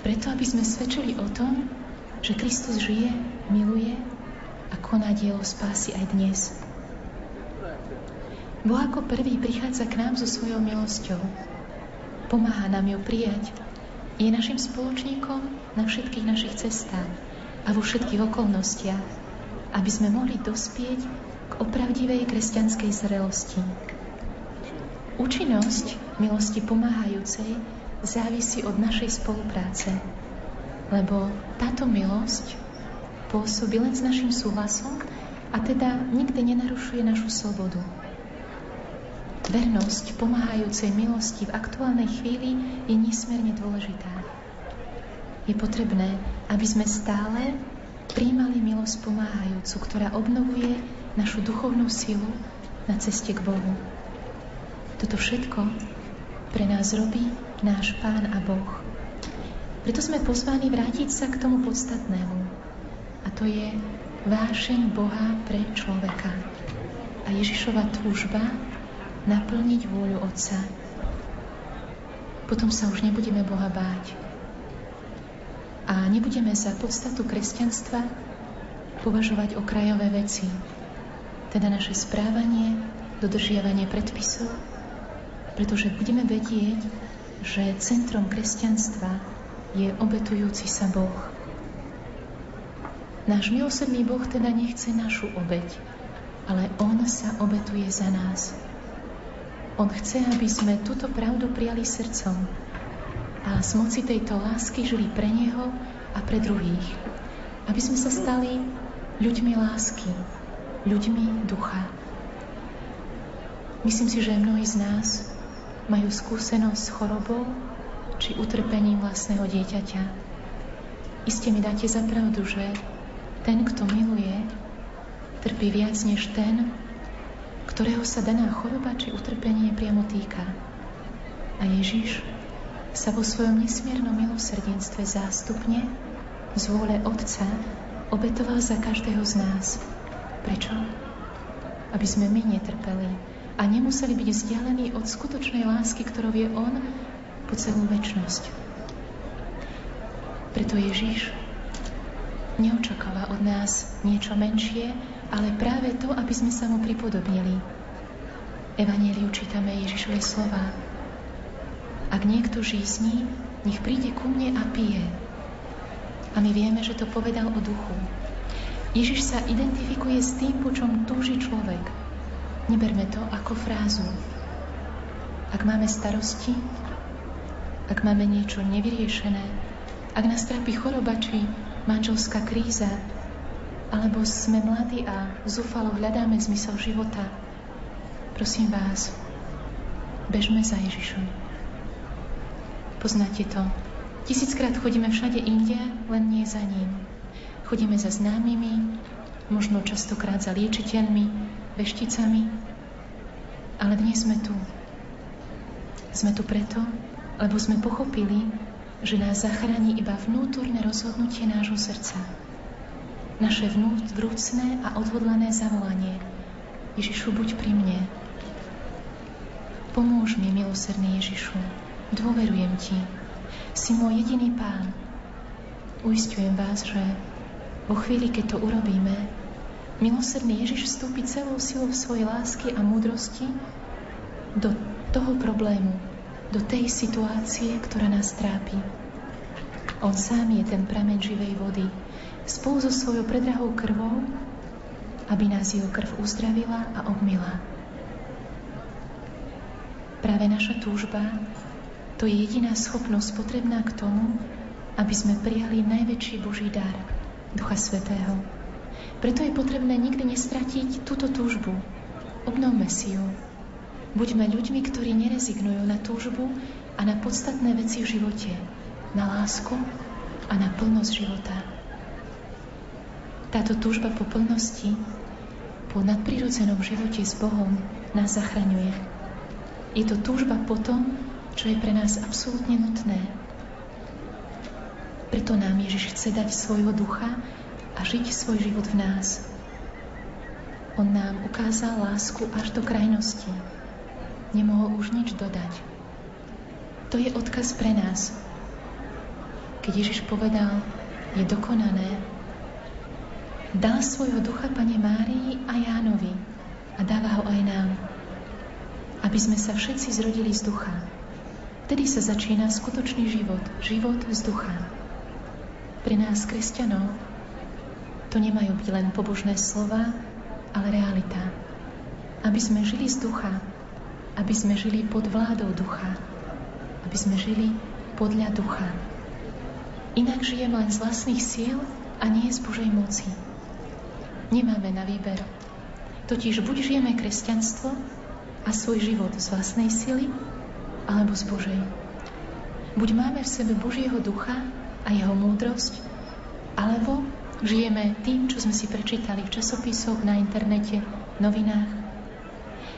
preto aby sme svedčili o tom, že Kristus žije, miluje a koná dielo spásy aj dnes. Boh ako prvý prichádza k nám so svojou milosťou, pomáha nám ju prijať. Je našim spoločníkom na všetkých našich cestách a vo všetkých okolnostiach, aby sme mohli dospieť k opravdivej kresťanskej zrelosti. Účinnosť milosti pomáhajúcej závisí od našej spolupráce, lebo táto milosť pôsobí len s našim súhlasom a teda nikdy nenarušuje našu slobodu. Vernosť pomáhajúcej milosti v aktuálnej chvíli je nesmierne dôležitá. Je potrebné, aby sme stále príjmali milosť pomáhajúcu, ktorá obnovuje našu duchovnú silu na ceste k Bohu. Toto všetko pre nás robí náš Pán a Boh. Preto sme pozvaní vrátiť sa k tomu podstatnému. A to je vášeň Boha pre človeka. A Ježišova túžba naplniť vôľu Otca. Potom sa už nebudeme Boha báť. A nebudeme za podstatu kresťanstva považovať okrajové veci, teda naše správanie, dodržiavanie predpisov, pretože budeme vedieť, že centrom kresťanstva je obetujúci sa Boh. Náš milosrdný Boh teda nechce našu obeť, ale On sa obetuje za nás. On chce, aby sme túto pravdu prijali srdcom a z moci tejto lásky žili pre Neho a pre druhých. Aby sme sa stali ľuďmi lásky, ľuďmi ducha. Myslím si, že mnohí z nás majú skúsenosť s chorobou či utrpením vlastného dieťaťa. Iste mi dáte za pravdu, že ten, kto miluje, trpí viac než ten, ktorého sa daná choroba či utrpenie priamo týka. A Ježiš sa vo svojom nesmiernom milosrdenstve zástupne z vôle Otca obetoval za každého z nás. Prečo? Aby sme my netrpeli a nemuseli byť vzdialení od skutočnej lásky, ktorou je On po celú väčnosť. Preto Ježiš neočakáva od nás niečo menšie, ale práve to, aby sme sa mu pripodobnili. Evangeliu čítame Ježišove slova. Ak niekto žízní, nech príde ku mne a pije. A my vieme, že to povedal o duchu. Ježiš sa identifikuje s tým, po čom túži človek. Neberme to ako frázu, ak máme starosti, ak máme niečo nevyriešené, ak nás trápi choroba či manželská kríza, alebo sme mladí a zúfalo hľadáme zmysel života, prosím vás, bežme za Ježišom. Poznáte to. Tisíckrát chodíme všade inde, len nie za ním. Chodíme za známymi, možno častokrát za liečiteľmi, vešticami, ale dnes sme tu. Sme tu preto, lebo sme pochopili, že nás zachráni iba vnútorné rozhodnutie nášho srdca. Naše vrúcne a odhodlané zavolanie. Ježišu, buď pri mne. Pomôž mi, milosrdný Ježišu. Dôverujem Ti. Si môj jediný Pán. Uistujem vás, že vo chvíli, keď to urobíme, milosrdný Ježiš vstúpi celou silou svojej lásky a múdrosti do toho problému, do tej situácie, ktorá nás trápi. On sám je ten prameň živej vody, spolu so svojou predrahou krvou, aby nás jeho krv uzdravila a obmila. Práve naša túžba to je jediná schopnosť potrebná k tomu, aby sme prijali najväčší Boží dar – Ducha Svetého. Preto je potrebné nikdy nestratiť túto túžbu. Obnovme si ju. Buďme ľuďmi, ktorí nerezignujú na túžbu a na podstatné veci v živote, na lásku a na plnosť života. Táto túžba po plnosti, po nadprirodzenom živote s Bohom nás zachraňuje. Je to túžba po tom, čo je pre nás absolútne nutné, preto nám Ježiš chce dať svojho ducha a žiť svoj život v nás. On nám ukázal lásku až do krajnosti. Nemohol už nič dodať. To je odkaz pre nás. Keď Ježiš povedal, je dokonané, dal svojho ducha Pane Márii a Jánovi a dáva ho aj nám, aby sme sa všetci zrodili z ducha. Vtedy sa začína skutočný život, život z ducha. Pre nás, kresťanov, to nemajú byť len pobožné slova, ale realita. Aby sme žili z ducha, aby sme žili pod vládou ducha, aby sme žili podľa ducha. Inak žijeme len z vlastných síl a nie z Božej moci. Nemáme na výber. Totiž buď žijeme kresťanstvo a svoj život z vlastnej sily, alebo z Božej. Buď máme v sebe Božieho ducha a jeho múdrosť, alebo žijeme tým, čo sme si prečítali v časopisoch, na internete, novinách.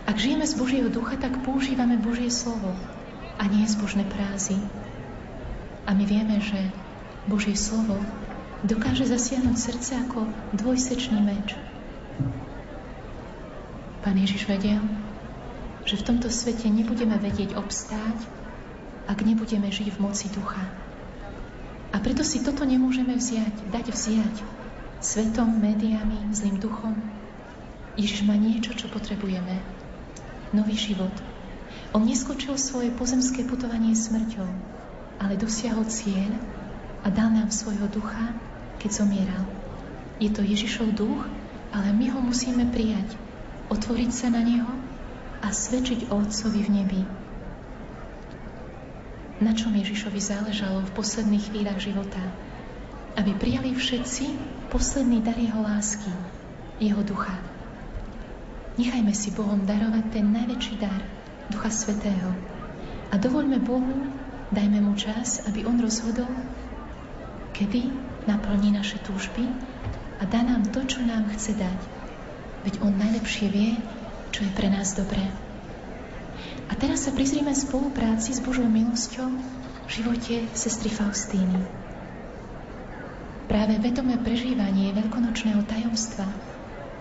Ak žijeme z Božieho ducha, tak používame Božie slovo a nie zbožné prázy. A my vieme, že Božie slovo dokáže zasiahnuť srdce ako dvojsečný meč. Pán Ježiš vedel, že v tomto svete nebudeme vedieť obstáť, ak nebudeme žiť v moci ducha. A preto si toto nemôžeme vziať, dať vziať svetom, médiami, zlým duchom. Ježiš má niečo, čo potrebujeme. Nový život. On neskočil svoje pozemské putovanie smrťou, ale dosiahol cieľ a dal nám svojho ducha, keď zomieral. Je to Ježišov duch, ale my ho musíme prijať, otvoriť sa na neho a svedčiť o Otcovi v nebi. Na čom Ježišovi záležalo v posledných chvíľach života? Aby prijali všetci posledný dar jeho lásky, jeho ducha. Nechajme si Bohom darovať ten najväčší dar, Ducha Svetého. A dovoľme Bohu, dajme mu čas, aby On rozhodol, kedy naplní naše túžby a dá nám to, čo nám chce dať. Veď On najlepšie vie, čo je pre nás dobré. A teraz sa prizrime spolupráci s Božou milosťou v živote sestry Faustíny. Práve vedomé prežívanie veľkonočného tajomstva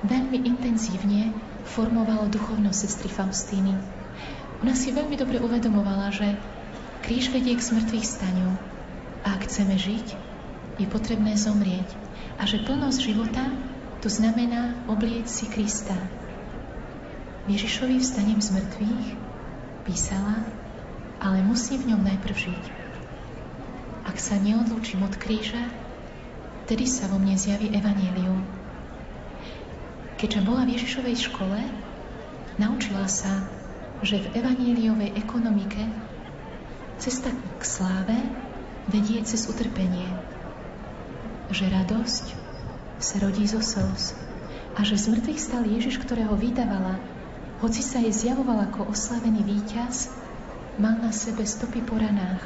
veľmi intenzívne formovalo duchovnosť sestry Faustíny. Ona si veľmi dobre uvedomovala, že kríž vedie k smrtvých staniu a ak chceme žiť, je potrebné zomrieť a že plnosť života to znamená oblieť si Krista. Ježišovi vstanem z mŕtvych písala, ale musím v ňom najprv žiť. Ak sa neodlúčim od kríža, vtedy sa vo mne zjaví evanílium. Keďže bola v Ježišovej škole, naučila sa že v evaníliovej ekonomike cesta k sláve vedie cez utrpenie. Že radosť sa rodí zo slz a že z mŕtvych stal Ježiš, ktorého vydávala, hoci sa jej zjavoval ako oslavený víťaz, mal na sebe stopy po ranách.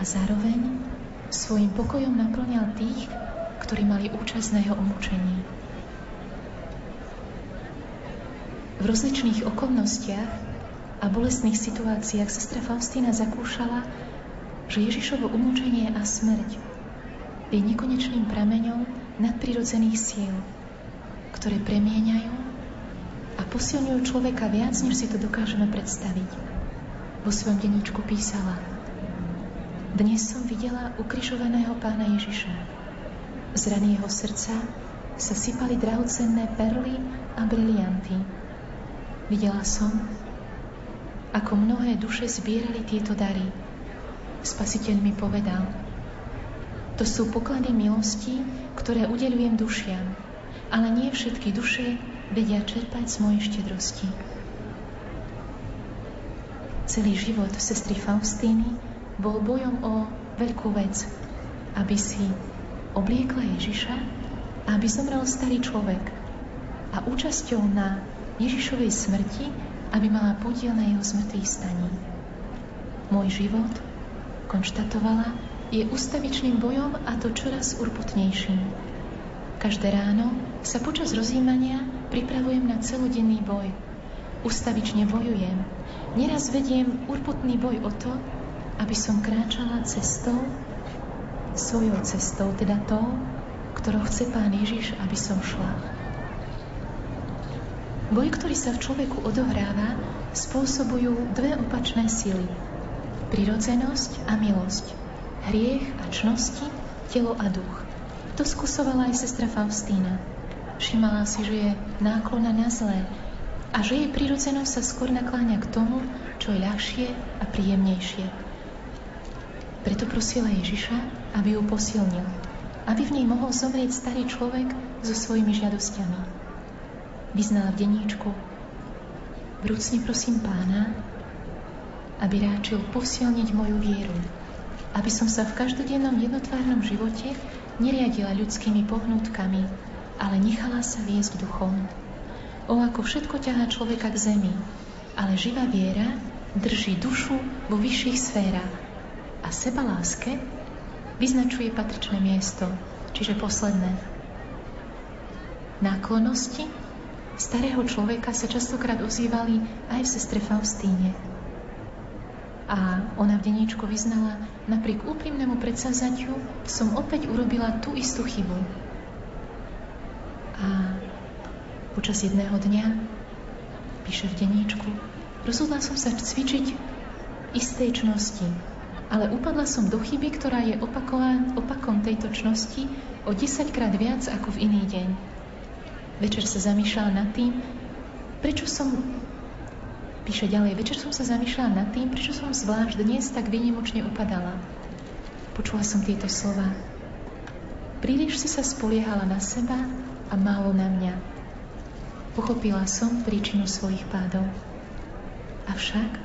A zároveň svojim pokojom naplňal tých, ktorí mali účasť na jeho umúčení. V rozličných okolnostiach a bolestných situáciách sestra Faustína zakúšala, že Ježišovo umúčenie a smrť je nekonečným prameňom nadprirodzených síl, ktoré premieňajú a posilňujú človeka viac, než si to dokážeme predstaviť. Vo svojom denníčku písala Dnes som videla ukrižovaného pána Ježiša. Z rany jeho srdca sa sypali drahocenné perly a brilianty Videla som, ako mnohé duše zbierali tieto dary. Spasiteľ mi povedal, to sú poklady milosti, ktoré udelujem dušiam, ale nie všetky duše vedia čerpať z mojej štedrosti. Celý život sestry Faustíny bol bojom o veľkú vec, aby si obliekla Ježiša aby zomrel starý človek. A účasťou na Ježišovej smrti, aby mala podiel na jeho zmrtvých staní. Môj život, konštatovala, je ustavičným bojom a to čoraz urputnejším. Každé ráno sa počas rozjímania pripravujem na celodenný boj. Ustavične bojujem. Neraz vediem urputný boj o to, aby som kráčala cestou, svojou cestou, teda tou, ktorou chce Pán Ježiš, aby som šla. Boj, ktorý sa v človeku odohráva, spôsobujú dve opačné sily. Prirodzenosť a milosť. Hriech a čnosti, telo a duch. To skúsovala aj sestra Faustína. Všimala si, že je náklona na zlé a že jej prirodzenosť sa skôr nakláňa k tomu, čo je ľahšie a príjemnejšie. Preto prosila Ježiša, aby ju posilnil, aby v nej mohol zomrieť starý človek so svojimi žiadosťami vyznala v deníčku. Vrúcne prosím pána, aby ráčil posilniť moju vieru, aby som sa v každodennom jednotvárnom živote neriadila ľudskými pohnutkami, ale nechala sa viesť duchom. O ako všetko ťahá človeka k zemi, ale živá viera drží dušu vo vyšších sférach a seba láske vyznačuje patričné miesto, čiže posledné. Náklonosti starého človeka sa častokrát ozývali aj v sestre Faustíne. A ona v deníčku vyznala, napriek úprimnému predsazatiu som opäť urobila tú istú chybu. A počas jedného dňa, píše v deníčku, rozhodla som sa cvičiť istej čnosti, ale upadla som do chyby, ktorá je opakom tejto čnosti o 10 krát viac ako v iný deň. Večer sa zamýšľala nad tým, prečo som Píše ďalej, večer som sa zamýšľala nad tým, prečo som zvlášť dnes tak vynimočne upadala. Počula som tieto slova. Príliš si sa spoliehala na seba a málo na mňa. Pochopila som príčinu svojich pádov. Avšak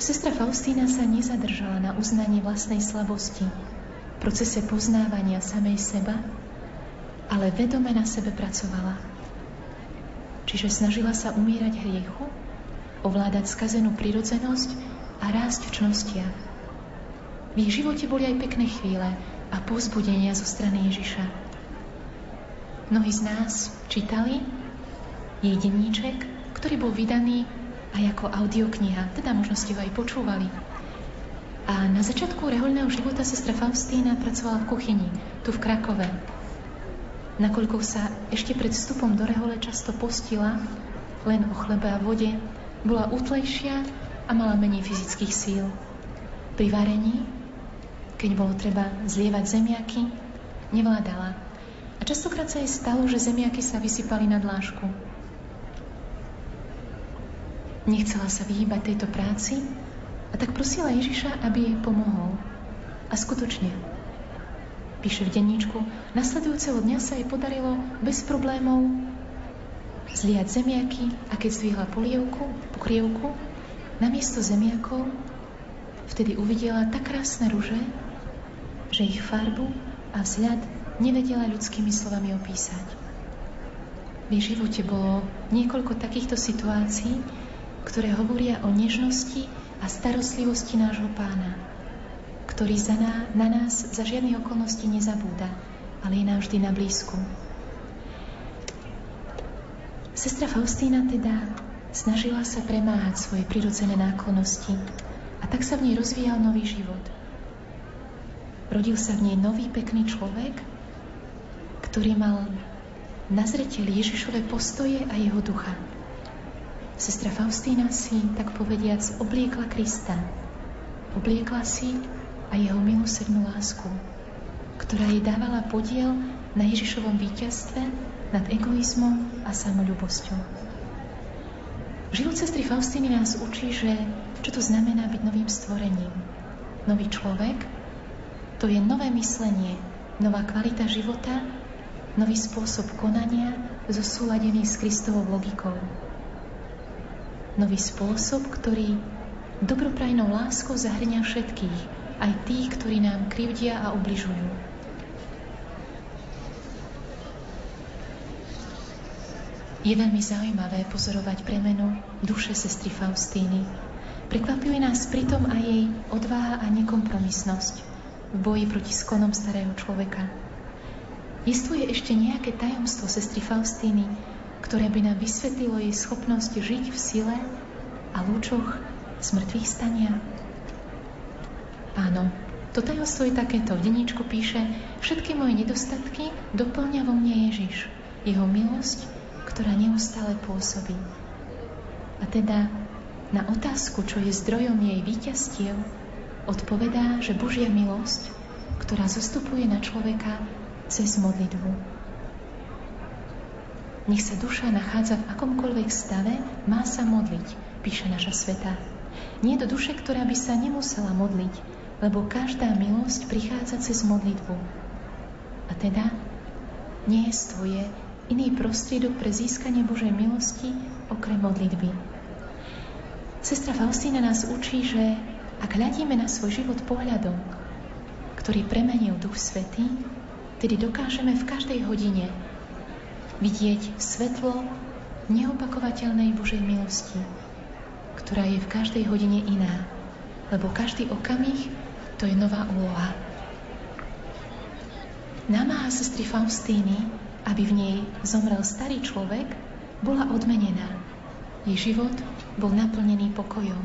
sestra Faustína sa nezadržala na uznanie vlastnej slabosti, procese poznávania samej seba ale vedome na sebe pracovala. Čiže snažila sa umírať hriechu, ovládať skazenú prirodzenosť a rásť v čnostiach. V ich živote boli aj pekné chvíle a povzbudenia zo strany Ježiša. Mnohí z nás čítali jej denníček, ktorý bol vydaný aj ako audiokniha, teda možno ste ho aj počúvali. A na začiatku rehoľného života sestra Faustína pracovala v kuchyni, tu v Krakove nakoľko sa ešte pred vstupom do rehole často postila len o chlebe a vode, bola útlejšia a mala menej fyzických síl. Pri varení, keď bolo treba zlievať zemiaky, nevládala. A častokrát sa jej stalo, že zemiaky sa vysypali na dlášku. Nechcela sa vyhýbať tejto práci a tak prosila Ježiša, aby jej pomohol. A skutočne, píše v denníčku, nasledujúceho dňa sa jej podarilo bez problémov zliať zemiaky a keď zdvihla polievku, pokrievku, namiesto zemiakov vtedy uvidela tak krásne ruže, že ich farbu a vzhľad nevedela ľudskými slovami opísať. V jej živote bolo niekoľko takýchto situácií, ktoré hovoria o nežnosti a starostlivosti nášho pána, ktorý za ná, na nás za žiadne okolnosti nezabúda, ale je nám vždy na blízku. Sestra Faustína teda snažila sa premáhať svoje prirodzené náklonosti a tak sa v nej rozvíjal nový život. Rodil sa v nej nový pekný človek, ktorý mal na zreteli postoje a jeho ducha. Sestra Faustína si, tak povediac, obliekla Krista. Obliekla si a jeho milosrdnú lásku, ktorá jej dávala podiel na Ježišovom víťazstve nad egoizmom a samolubosťou. Život sestry Faustiny nás učí, že čo to znamená byť novým stvorením. Nový človek, to je nové myslenie, nová kvalita života, nový spôsob konania zosúladený s Kristovou logikou. Nový spôsob, ktorý dobroprajnou láskou zahrňa všetkých, aj tých, ktorí nám krivdia a ubližujú. Je veľmi zaujímavé pozorovať premenu duše sestry Faustíny. Prekvapuje nás pritom aj jej odvaha a nekompromisnosť v boji proti skonom starého človeka. Jestvuje ešte nejaké tajomstvo sestry Faustíny, ktoré by nám vysvetlilo jej schopnosť žiť v sile a lúčoch smrtvých stania? Áno, to tajomstvo je takéto. V denníčku píše, všetky moje nedostatky doplňa vo mne Ježiš. Jeho milosť ktorá neustále pôsobí. A teda na otázku, čo je zdrojom jej víťazstiev, odpovedá, že Božia milosť, ktorá zostupuje na človeka cez modlitbu. Nech sa duša nachádza v akomkoľvek stave, má sa modliť, píše naša sveta. Nie do duše, ktorá by sa nemusela modliť, lebo každá milosť prichádza cez modlitbu. A teda nie je tvoje iný prostriedok pre získanie Božej milosti okrem modlitby. Sestra Faustína nás učí, že ak hľadíme na svoj život pohľadom, ktorý premenil Duch Svetý, tedy dokážeme v každej hodine vidieť svetlo neopakovateľnej Božej milosti, ktorá je v každej hodine iná, lebo každý okamih to je nová úloha. Namáha sestry Faustíny aby v nej zomrel starý človek, bola odmenená. Jej život bol naplnený pokojom,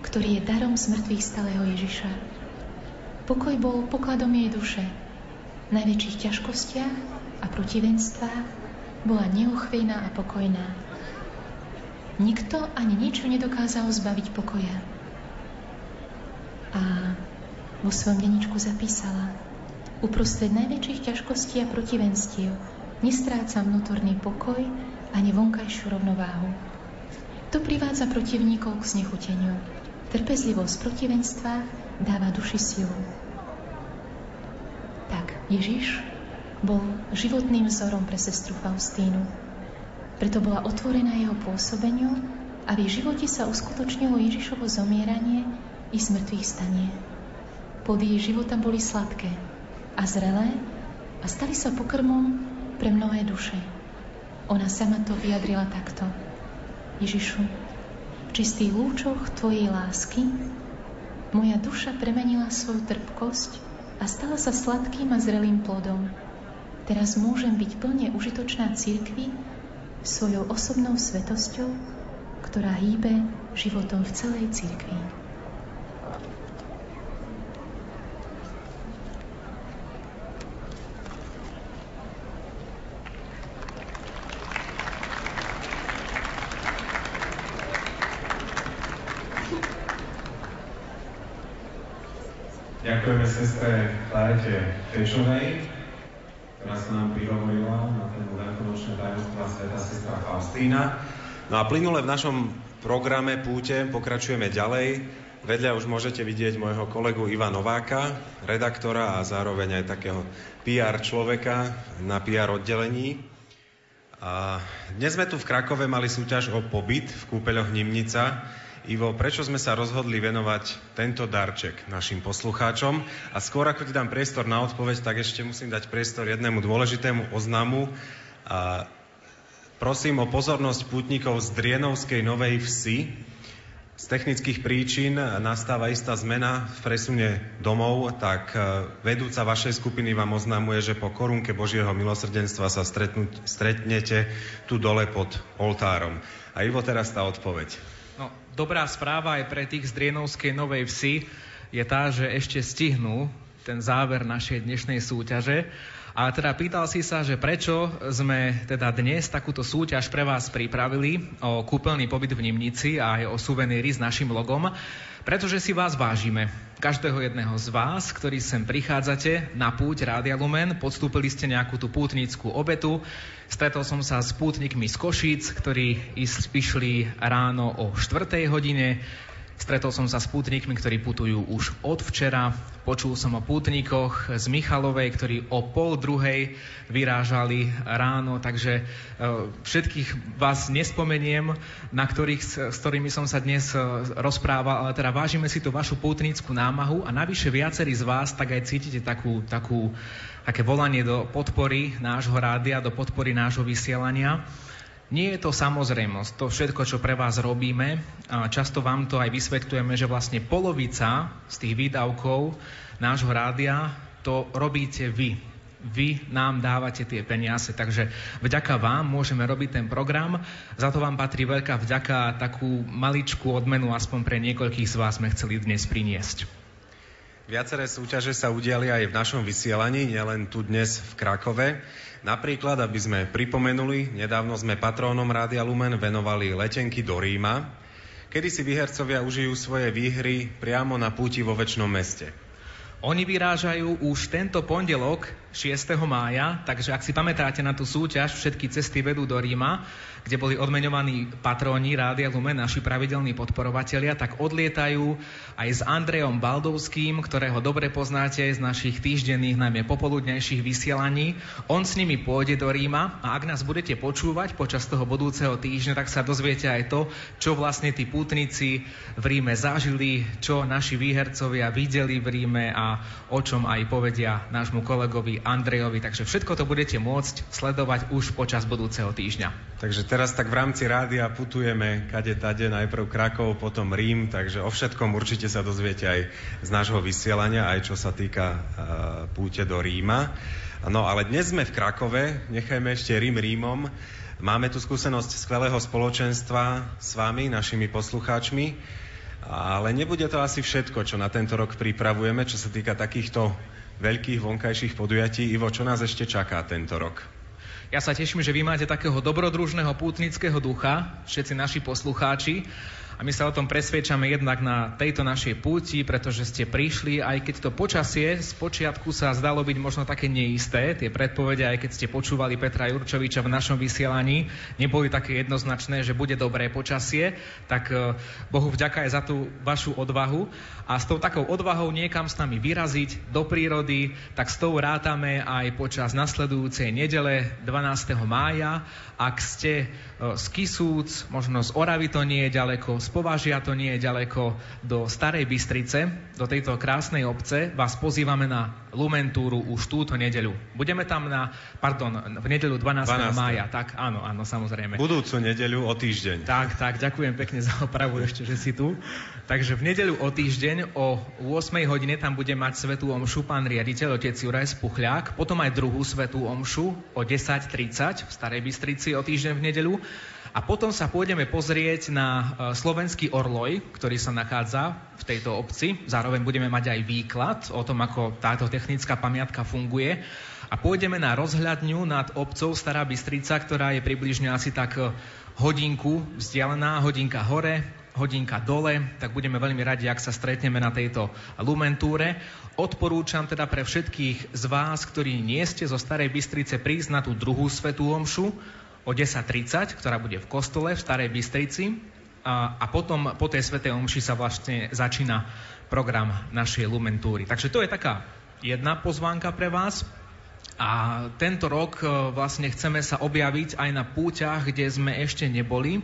ktorý je darom z mŕtvych stalého Ježiša. Pokoj bol pokladom jej duše. Najväčších ťažkostiach a protivenstvách bola neuchvejná a pokojná. Nikto ani nič nedokázal zbaviť pokoja. A vo svojom deničku zapísala uprostred najväčších ťažkostí a protivenstiev nestráca vnútorný pokoj ani vonkajšiu rovnováhu. To privádza protivníkov k znechuteniu. Trpezlivosť protivenstva dáva duši silu. Ježiš bol životným vzorom pre sestru Faustínu. Preto bola otvorená jeho pôsobeniu a v jej živote sa uskutočnilo Ježišovo zomieranie i smrtvých stanie. Plody jej života boli sladké a zrelé a stali sa pokrmom pre mnohé duše. Ona sama to vyjadrila takto. Ježišu, v čistých lúčoch Tvojej lásky moja duša premenila svoju trpkosť a stala sa sladkým a zrelým plodom. Teraz môžem byť plne užitočná církvi svojou osobnou svetosťou, ktorá hýbe životom v celej církvi. Ďakujeme sestre Fečovej, ktorá sa nám prihovorila na tému veľkonočné tajomstva sveta sestra Faustína. No a plynule v našom programe Púte pokračujeme ďalej. Vedľa už môžete vidieť môjho kolegu Iva Nováka, redaktora a zároveň aj takého PR človeka na PR oddelení. Dnes sme tu v Krakove mali súťaž o pobyt v kúpeľoch Nimnica. Ivo, prečo sme sa rozhodli venovať tento darček našim poslucháčom? A skôr ako ti dám priestor na odpoveď, tak ešte musím dať priestor jednému dôležitému oznamu. A prosím o pozornosť pútnikov z Drienovskej Novej Vsi, z technických príčin nastáva istá zmena v presune domov, tak e, vedúca vašej skupiny vám oznamuje, že po korunke Božieho milosrdenstva sa stretnú, stretnete tu dole pod oltárom. A Ivo, teraz tá odpoveď. Dobrá správa aj pre tých z Drienovskej Novej Vsi je tá, že ešte stihnú ten záver našej dnešnej súťaže. A teda pýtal si sa, že prečo sme teda dnes takúto súťaž pre vás pripravili o kúpeľný pobyt v Nimnici a aj o suveníry s našim logom, pretože si vás vážime. Každého jedného z vás, ktorí sem prichádzate na púť Rádia Lumen, podstúpili ste nejakú tú pútnickú obetu. Stretol som sa s pútnikmi z Košíc, ktorí išli ráno o 4. hodine, Stretol som sa s pútnikmi, ktorí putujú už od včera. Počul som o pútnikoch z Michalovej, ktorí o pol druhej vyrážali ráno, takže e, všetkých vás nespomeniem, na ktorých, s ktorými som sa dnes e, rozprával, ale teda vážime si tú vašu pútnickú námahu a navyše viacerí z vás tak aj cítite takú, takú, také volanie do podpory nášho rádia, do podpory nášho vysielania. Nie je to samozrejmosť, to všetko, čo pre vás robíme. A často vám to aj vysvetľujeme, že vlastne polovica z tých výdavkov nášho rádia to robíte vy. Vy nám dávate tie peniaze, takže vďaka vám môžeme robiť ten program. Za to vám patrí veľká vďaka, takú maličkú odmenu aspoň pre niekoľkých z vás sme chceli dnes priniesť. Viaceré súťaže sa udiali aj v našom vysielaní, nielen tu dnes v Krakove. Napríklad, aby sme pripomenuli, nedávno sme patrónom Rádia Lumen venovali letenky do Ríma, kedy si výhercovia užijú svoje výhry priamo na púti vo väčšnom meste. Oni vyrážajú už tento pondelok 6. mája, takže ak si pamätáte na tú súťaž, všetky cesty vedú do Ríma, kde boli odmeňovaní patróni Rádia Lumen, naši pravidelní podporovatelia, tak odlietajú aj s Andrejom Baldovským, ktorého dobre poznáte z našich týždenných, najmä popoludnejších vysielaní. On s nimi pôjde do Ríma a ak nás budete počúvať počas toho budúceho týždňa, tak sa dozviete aj to, čo vlastne tí pútnici v Ríme zažili, čo naši výhercovia videli v Ríme a o čom aj povedia nášmu kolegovi Andrejovi. Takže všetko to budete môcť sledovať už počas budúceho týždňa. Takže teraz tak v rámci rádia putujeme kade tade, najprv Krakov, potom Rím, takže o všetkom určite sa dozviete aj z nášho vysielania, aj čo sa týka uh, púte do Ríma. No ale dnes sme v Krakove, nechajme ešte Rím Rímom. Máme tu skúsenosť skvelého spoločenstva s vami, našimi poslucháčmi, ale nebude to asi všetko, čo na tento rok pripravujeme, čo sa týka takýchto veľkých vonkajších podujatí. Ivo, čo nás ešte čaká tento rok? Ja sa teším, že vy máte takého dobrodružného pútnického ducha, všetci naši poslucháči. A my sa o tom presviečame jednak na tejto našej púti, pretože ste prišli, aj keď to počasie z počiatku sa zdalo byť možno také neisté, tie predpovede, aj keď ste počúvali Petra Jurčoviča v našom vysielaní, neboli také jednoznačné, že bude dobré počasie, tak e, Bohu vďaka aj za tú vašu odvahu. A s tou takou odvahou niekam s nami vyraziť do prírody, tak s tou rátame aj počas nasledujúcej nedele 12. mája. Ak ste e, z Kisúc, možno z Oravy to nie je ďaleko, z Považia to nie je ďaleko do Starej Bystrice, do tejto krásnej obce, vás pozývame na Lumentúru už túto nedeľu. Budeme tam na, pardon, v nedeľu 12. 12. mája, tak áno, áno, samozrejme. Budúcu nedeľu o týždeň. Tak, tak, ďakujem pekne za opravu ešte, že si tu. Takže v nedeľu o týždeň o 8 hodine tam bude mať svetú omšu pán riaditeľ, otec Juraj Spuchľák, potom aj druhú svetú omšu o 10.30 v Starej Bystrici o týždeň v nedeľu a potom sa pôjdeme pozrieť na e, slovenský orloj, ktorý sa nachádza v tejto obci. Zároveň budeme mať aj výklad o tom, ako táto technická pamiatka funguje. A pôjdeme na rozhľadňu nad obcov Stará Bystrica, ktorá je približne asi tak e, hodinku vzdialená, hodinka hore, hodinka dole, tak budeme veľmi radi, ak sa stretneme na tejto Lumentúre. Odporúčam teda pre všetkých z vás, ktorí nie ste zo Starej Bystrice, prísť na tú druhú svetú omšu, o 10.30, ktorá bude v kostole v Starej Bystrici a, a potom po tej Svetej Omši sa vlastne začína program našej Lumentúry. Takže to je taká jedna pozvánka pre vás. A tento rok e, vlastne chceme sa objaviť aj na púťach, kde sme ešte neboli.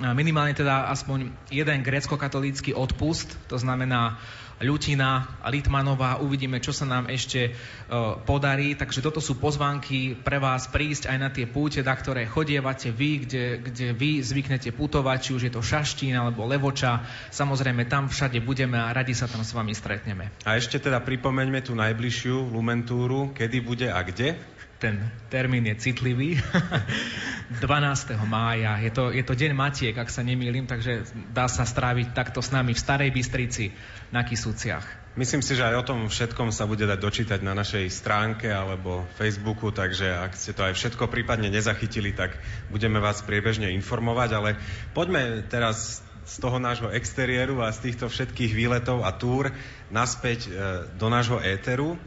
Minimálne teda aspoň jeden grécko-katolícky odpust, to znamená Ľutina Litmanová. Uvidíme, čo sa nám ešte uh, podarí. Takže toto sú pozvánky pre vás prísť aj na tie púte, na ktoré chodievate vy, kde, kde vy zvyknete putovať, či už je to Šaštín alebo Levoča. Samozrejme, tam všade budeme a radi sa tam s vami stretneme. A ešte teda pripomeňme tú najbližšiu Lumentúru, kedy bude a kde? Ten termín je citlivý. 12. mája. Je to, je to deň Matiek, ak sa nemýlim, takže dá sa stráviť takto s nami v Starej Bystrici na Kisúciach. Myslím si, že aj o tom všetkom sa bude dať dočítať na našej stránke alebo Facebooku, takže ak ste to aj všetko prípadne nezachytili, tak budeme vás priebežne informovať, ale poďme teraz z toho nášho exteriéru a z týchto všetkých výletov a túr naspäť e, do nášho éteru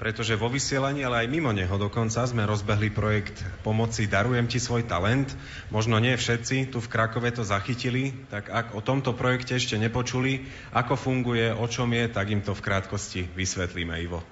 pretože vo vysielaní, ale aj mimo neho dokonca sme rozbehli projekt pomoci Darujem ti svoj talent. Možno nie všetci tu v Krakove to zachytili, tak ak o tomto projekte ešte nepočuli, ako funguje, o čom je, tak im to v krátkosti vysvetlíme, Ivo.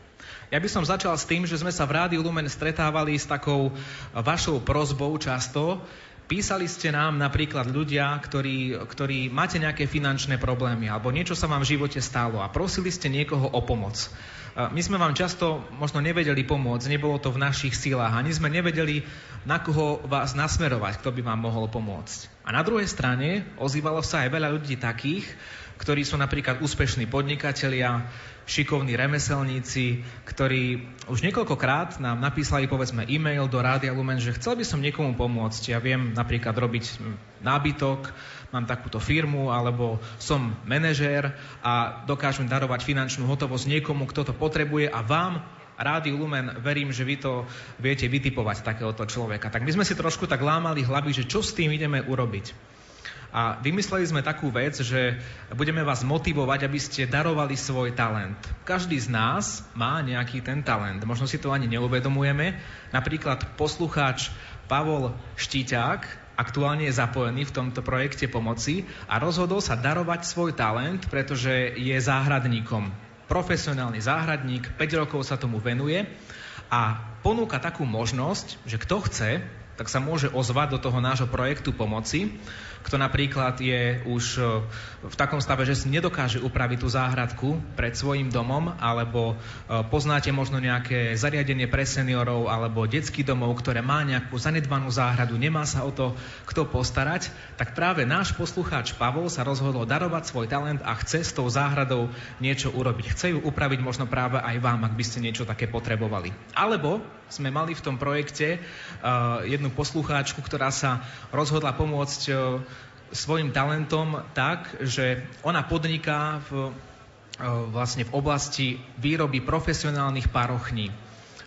Ja by som začal s tým, že sme sa v Rádiu Lumen stretávali s takou vašou prozbou často, Písali ste nám napríklad ľudia, ktorí, ktorí máte nejaké finančné problémy alebo niečo sa vám v živote stalo a prosili ste niekoho o pomoc. My sme vám často možno nevedeli pomôcť, nebolo to v našich sílach, ani sme nevedeli, na koho vás nasmerovať, kto by vám mohol pomôcť. A na druhej strane ozývalo sa aj veľa ľudí takých, ktorí sú napríklad úspešní podnikatelia, šikovní remeselníci, ktorí už niekoľkokrát nám napísali povedzme e-mail do Rádia Lumen, že chcel by som niekomu pomôcť. Ja viem napríklad robiť nábytok, mám takúto firmu, alebo som manažér a dokážem darovať finančnú hotovosť niekomu, kto to potrebuje a vám Rádiu Lumen, verím, že vy to viete vytipovať takéhoto človeka. Tak my sme si trošku tak lámali hlavy, že čo s tým ideme urobiť. A vymysleli sme takú vec, že budeme vás motivovať, aby ste darovali svoj talent. Každý z nás má nejaký ten talent. Možno si to ani neuvedomujeme. Napríklad poslucháč Pavol Štíťák aktuálne je zapojený v tomto projekte pomoci a rozhodol sa darovať svoj talent, pretože je záhradníkom. Profesionálny záhradník, 5 rokov sa tomu venuje a ponúka takú možnosť, že kto chce, tak sa môže ozvať do toho nášho projektu pomoci. Kto napríklad je už e, v takom stave, že si nedokáže upraviť tú záhradku pred svojim domom, alebo e, poznáte možno nejaké zariadenie pre seniorov alebo detský domov, ktoré má nejakú zanedbanú záhradu, nemá sa o to kto postarať, tak práve náš poslucháč Pavol sa rozhodol darovať svoj talent a chce s tou záhradou niečo urobiť. Chce ju upraviť možno práve aj vám, ak by ste niečo také potrebovali. Alebo sme mali v tom projekte uh, jednu poslucháčku, ktorá sa rozhodla pomôcť uh, svojim talentom tak, že ona podniká v, uh, vlastne v oblasti výroby profesionálnych parochní.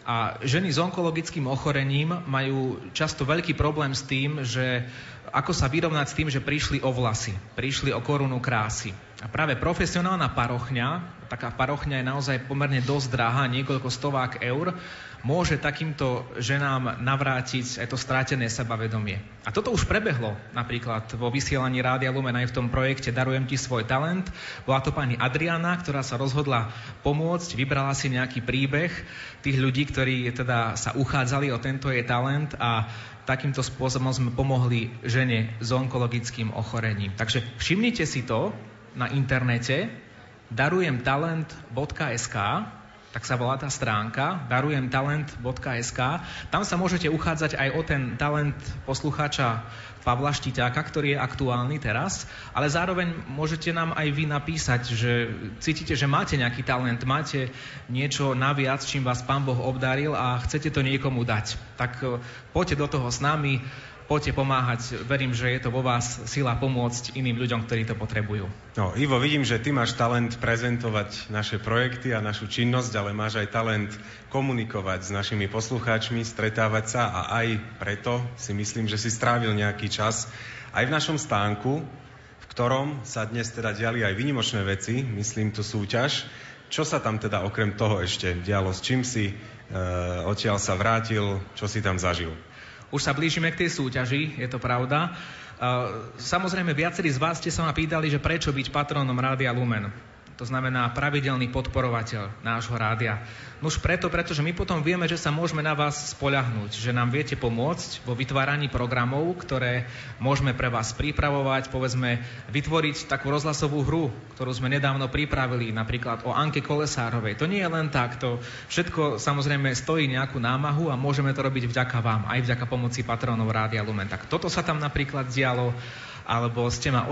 A ženy s onkologickým ochorením majú často veľký problém s tým, že ako sa vyrovnať s tým, že prišli o vlasy, prišli o korunu krásy. A práve profesionálna parochňa, taká parochňa je naozaj pomerne dosť drahá, niekoľko stovák eur, môže takýmto ženám navrátiť aj to strátené sebavedomie. A toto už prebehlo napríklad vo vysielaní Rádia Lumen aj v tom projekte Darujem ti svoj talent. Bola to pani Adriana, ktorá sa rozhodla pomôcť, vybrala si nejaký príbeh tých ľudí, ktorí teda sa uchádzali o tento jej talent a takýmto spôsobom sme pomohli žene s onkologickým ochorením. Takže všimnite si to na internete darujemtalent.sk tak sa volá tá stránka darujemtalent.sk. Tam sa môžete uchádzať aj o ten talent poslucháča Pavla Štiťáka, ktorý je aktuálny teraz, ale zároveň môžete nám aj vy napísať, že cítite, že máte nejaký talent, máte niečo naviac, čím vás Pán Boh obdaril a chcete to niekomu dať. Tak eh, poďte do toho s nami, poďte pomáhať. Verím, že je to vo vás sila pomôcť iným ľuďom, ktorí to potrebujú. No, Ivo, vidím, že ty máš talent prezentovať naše projekty a našu činnosť, ale máš aj talent komunikovať s našimi poslucháčmi, stretávať sa a aj preto si myslím, že si strávil nejaký čas aj v našom stánku, v ktorom sa dnes teda diali aj vynimočné veci, myslím tu súťaž. Čo sa tam teda okrem toho ešte dialo? S čím si e, odtiaľ sa vrátil? Čo si tam zažil? Už sa blížime k tej súťaži, je to pravda. Samozrejme, viacerí z vás ste sa ma pýtali, že prečo byť patronom Rádia Lumen. To znamená pravidelný podporovateľ nášho rádia. Nuž preto, pretože my potom vieme, že sa môžeme na vás spoľahnúť, že nám viete pomôcť vo vytváraní programov, ktoré môžeme pre vás pripravovať, povedzme vytvoriť takú rozhlasovú hru, ktorú sme nedávno pripravili, napríklad o Anke Kolesárovej. To nie je len tak, to všetko samozrejme stojí nejakú námahu a môžeme to robiť vďaka vám, aj vďaka pomoci patronov Rádia Lumen. Tak toto sa tam napríklad dialo alebo ste ma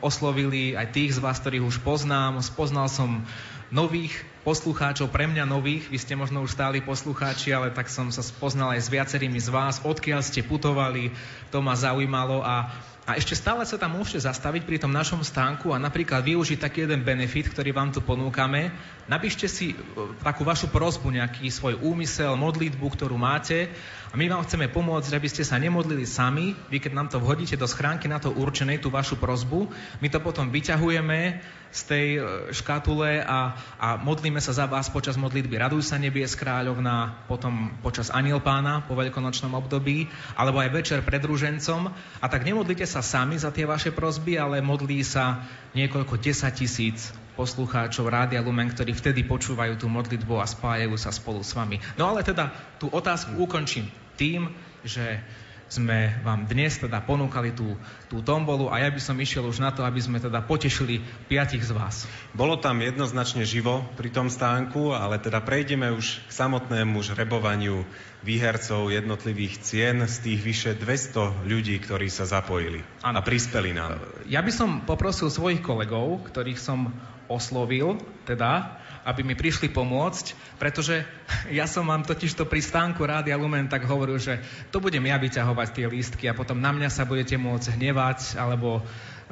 oslovili aj tých z vás, ktorých už poznám. Spoznal som nových poslucháčov, pre mňa nových, vy ste možno už stáli poslucháči, ale tak som sa spoznal aj s viacerými z vás, odkiaľ ste putovali, to ma zaujímalo a a ešte stále sa tam môžete zastaviť pri tom našom stánku a napríklad využiť taký jeden benefit, ktorý vám tu ponúkame. Napíšte si e, takú vašu prozbu, nejaký svoj úmysel, modlitbu, ktorú máte a my vám chceme pomôcť, aby ste sa nemodlili sami. Vy keď nám to vhodíte do schránky na to určenej, tú vašu prozbu, my to potom vyťahujeme z tej e, škatule a, a modlíme sa za vás počas modlitby. Raduj sa nebies kráľovna, potom počas aniel pána po veľkonočnom období, alebo aj večer pred rúžencom. A tak nemodlite sa sami za tie vaše prosby, ale modlí sa niekoľko desať tisíc poslucháčov Rádia Lumen, ktorí vtedy počúvajú tú modlitbu a spájajú sa spolu s vami. No ale teda tú otázku ukončím tým, že sme vám dnes teda ponúkali tú, tú tombolu a ja by som išiel už na to, aby sme teda potešili piatich z vás. Bolo tam jednoznačne živo pri tom stánku, ale teda prejdeme už k samotnému žrebovaniu výhercov jednotlivých cien z tých vyše 200 ľudí, ktorí sa zapojili ano. a prispeli nám. Ja by som poprosil svojich kolegov, ktorých som oslovil, teda aby mi prišli pomôcť, pretože ja som vám totiž to pri stánku Rádia Lumen tak hovoril, že to budem ja vyťahovať tie lístky a potom na mňa sa budete môcť hnevať alebo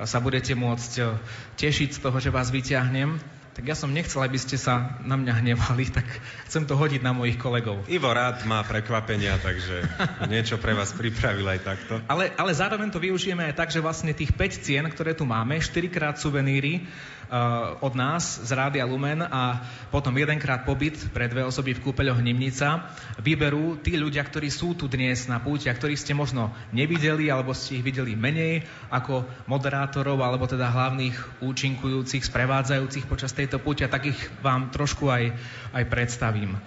sa budete môcť e, tešiť z toho, že vás vyťahnem. Tak ja som nechcel, aby ste sa na mňa hnevali, tak chcem to hodiť na mojich kolegov. Ivo rád má prekvapenia, takže niečo pre vás pripravil aj takto. Ale, ale zároveň to využijeme aj tak, že vlastne tých 5 cien, ktoré tu máme, 4 krát suveníry, od nás z Rádia Lumen a potom jedenkrát pobyt pre dve osoby v kúpeľoch Nimnica vyberú tí ľudia, ktorí sú tu dnes na púti a ktorých ste možno nevideli alebo ste ich videli menej ako moderátorov alebo teda hlavných účinkujúcich, sprevádzajúcich počas tejto púťa, tak ich vám trošku aj, aj predstavím.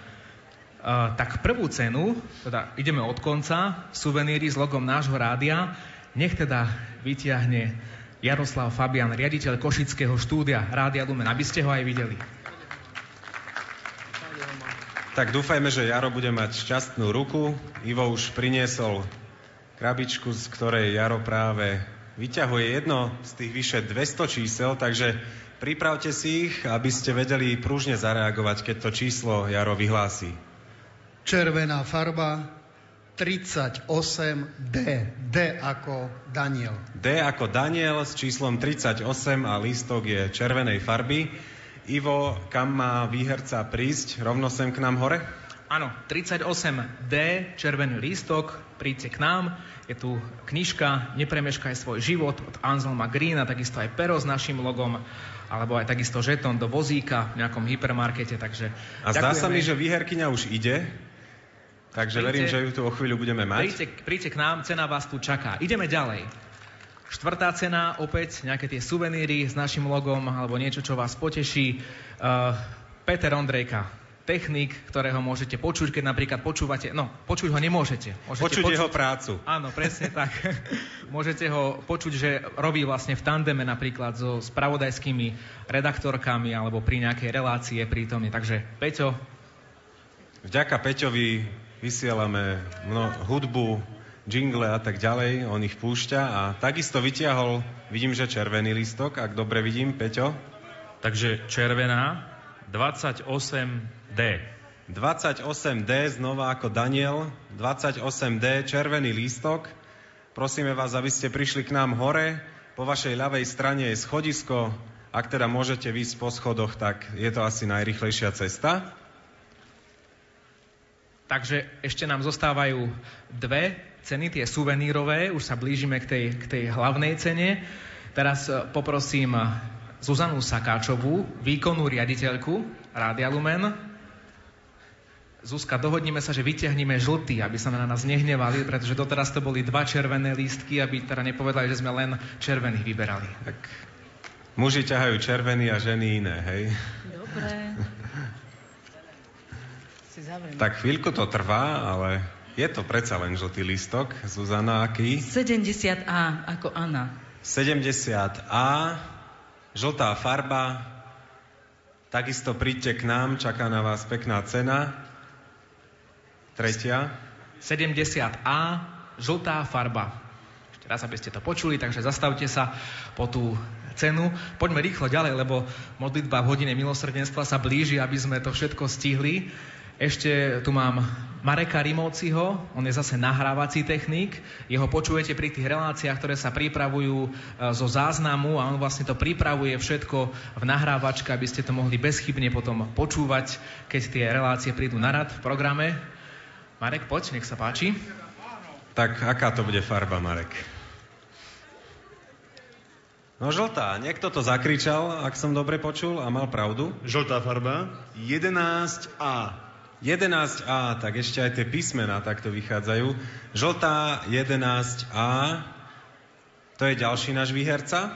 Uh, tak prvú cenu, teda ideme od konca, suveníry s logom nášho rádia, nech teda vytiahne Jaroslav Fabian, riaditeľ Košického štúdia Rádia Lumen, aby ste ho aj videli. Tak dúfajme, že Jaro bude mať šťastnú ruku. Ivo už priniesol krabičku, z ktorej Jaro práve vyťahuje jedno z tých vyše 200 čísel, takže pripravte si ich, aby ste vedeli prúžne zareagovať, keď to číslo Jaro vyhlási. Červená farba, 38D. D ako Daniel. D ako Daniel s číslom 38 a lístok je červenej farby. Ivo, kam má výherca prísť? Rovno sem k nám hore? Áno, 38D, červený lístok, príďte k nám. Je tu knižka Nepremeškaj svoj život od Anselma Greena, takisto aj pero s našim logom alebo aj takisto žetón do vozíka v nejakom hypermarkete. Takže a zdá sa mi, že výherkyňa už ide. Takže príďte, verím, že ju tu o chvíľu budeme mať. Príďte, príďte k nám, cena vás tu čaká. Ideme ďalej. Štvrtá cena, opäť nejaké tie suveníry s našim logom alebo niečo, čo vás poteší. Uh, Peter Ondrejka, technik, ktorého môžete počuť, keď napríklad počúvate, no, počuť ho nemôžete. Môžete počuť, počuť jeho prácu. Áno, presne tak. môžete ho počuť, že robí vlastne v tandeme napríklad so spravodajskými redaktorkami alebo pri nejakej relácii je prítomný. Takže Peťo. Vďaka Peťovi vysielame mno, hudbu, jingle a tak ďalej, on ich púšťa a takisto vytiahol, vidím, že červený listok, ak dobre vidím, Peťo. Takže červená, 28D. 28D, znova ako Daniel, 28D, červený lístok. Prosíme vás, aby ste prišli k nám hore. Po vašej ľavej strane je schodisko. Ak teda môžete výjsť po schodoch, tak je to asi najrychlejšia cesta. Takže ešte nám zostávajú dve ceny, tie suvenírové, už sa blížime k tej, k tej hlavnej cene. Teraz e, poprosím Zuzanu Sakáčovú, výkonnú riaditeľku Rádia Lumen. Zuzka, dohodníme sa, že vyťahneme žltý, aby sa na nás nehnevali, pretože doteraz to boli dva červené lístky, aby teda nepovedali, že sme len červených vyberali. Tak Muži ťahajú červený a ženy iné, hej? Dobre. Tak chvíľku to trvá, ale je to predsa len žltý listok. Zuzana, aký? 70A ako Anna. 70A, žltá farba. Takisto príďte k nám, čaká na vás pekná cena. Tretia. 70A, žltá farba. Ešte raz, aby ste to počuli, takže zastavte sa po tú cenu. Poďme rýchlo ďalej, lebo modlitba v hodine milosrdenstva sa blíži, aby sme to všetko stihli. Ešte tu mám Mareka Rimovciho, on je zase nahrávací technik. Jeho počujete pri tých reláciách, ktoré sa pripravujú e, zo záznamu a on vlastne to pripravuje všetko v nahrávačke, aby ste to mohli bezchybne potom počúvať, keď tie relácie prídu na rad v programe. Marek, poď, nech sa páči. Tak aká to bude farba, Marek? No žltá. Niekto to zakričal, ak som dobre počul a mal pravdu. Žltá farba. 11A. 11A, tak ešte aj tie písmená takto vychádzajú. Žltá 11A, to je ďalší náš výherca.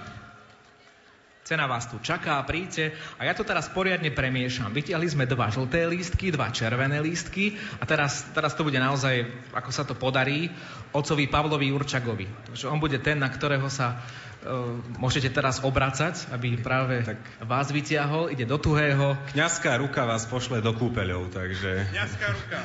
Cena vás tu čaká, príďte. A ja to teraz poriadne premiešam. Vytiahli sme dva žlté lístky, dva červené lístky a teraz, teraz to bude naozaj, ako sa to podarí, ocovi Pavlovi Jurčagovi. Takže on bude ten, na ktorého sa môžete teraz obracať, aby práve tak vás vytiahol, ide do tuhého. Kňazská ruka vás pošle do kúpeľov, takže... Kňazská ruka.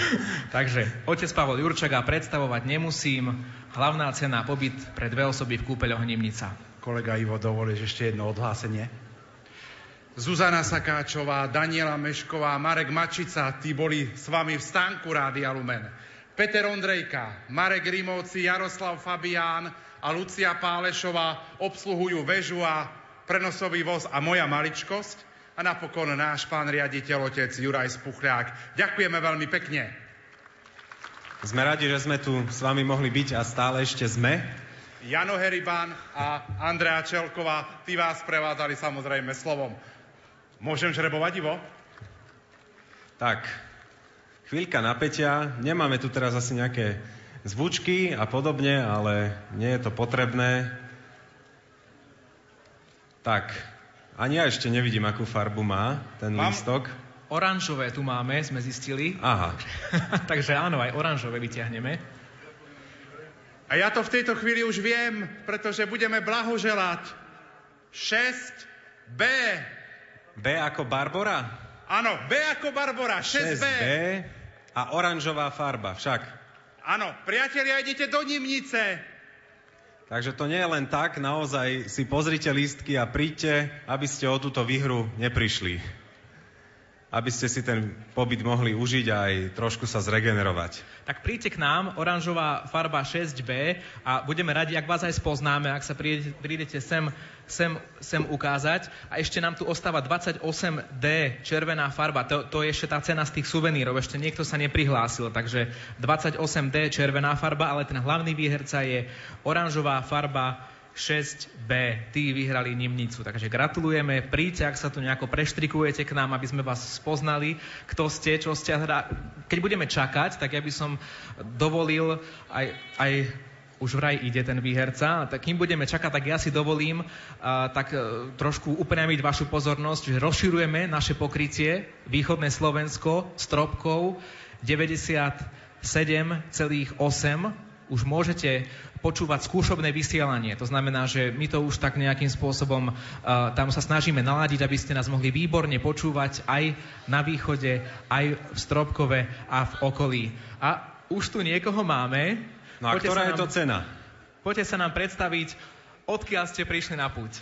takže otec Pavol Jurčaga predstavovať nemusím. Hlavná cena pobyt pre dve osoby v kúpeľoch Nimnica kolega Ivo, dovolíš ešte jedno odhlásenie? Zuzana Sakáčová, Daniela Mešková, Marek Mačica, tí boli s vami v stánku Rádia Lumen. Peter Ondrejka, Marek Rimovci, Jaroslav Fabián a Lucia Pálešová obsluhujú väžu a prenosový voz a moja maličkosť a napokon náš pán riaditeľ, otec Juraj Spuchľák. Ďakujeme veľmi pekne. Sme radi, že sme tu s vami mohli byť a stále ešte sme. Jano Heriban a Andrea Čelková, tí vás prevádzali samozrejme slovom. Môžem žrebovať, Ivo? Tak, chvíľka napätia. Nemáme tu teraz asi nejaké zvučky a podobne, ale nie je to potrebné. Tak, ani ja ešte nevidím, akú farbu má ten Mám... lístok. Oranžové tu máme, sme zistili. Aha. Takže áno, aj oranžové vyťahneme. A ja to v tejto chvíli už viem, pretože budeme blahoželať. 6B. B ako Barbora? Áno, B ako Barbora, 6B. 6B a oranžová farba však. Áno, priatelia, idete do Nimnice. Takže to nie je len tak, naozaj si pozrite lístky a príďte, aby ste o túto výhru neprišli aby ste si ten pobyt mohli užiť a aj trošku sa zregenerovať. Tak príďte k nám, oranžová farba 6B a budeme radi, ak vás aj spoznáme, ak sa prídete, prídete sem, sem, sem ukázať. A ešte nám tu ostáva 28D, červená farba. To, to je ešte tá cena z tých suvenírov. Ešte niekto sa neprihlásil, takže 28D, červená farba, ale ten hlavný výherca je oranžová farba 6B. Tí vyhrali Nimnicu. Takže gratulujeme. Príďte, ak sa tu nejako preštrikujete k nám, aby sme vás spoznali, kto ste, čo ste. Keď budeme čakať, tak ja by som dovolil aj, aj už vraj ide ten výherca, tak kým budeme čakať, tak ja si dovolím uh, tak uh, trošku upriamiť vašu pozornosť, že rozširujeme naše pokrytie východné Slovensko stropkou 97,8 už môžete počúvať skúšobné vysielanie. To znamená, že my to už tak nejakým spôsobom uh, tam sa snažíme naladiť, aby ste nás mohli výborne počúvať aj na východe, aj v Stropkove a v okolí. A už tu niekoho máme. No a Poďte ktorá je nám, to cena? Poďte sa nám predstaviť, odkiaľ ste prišli na púť.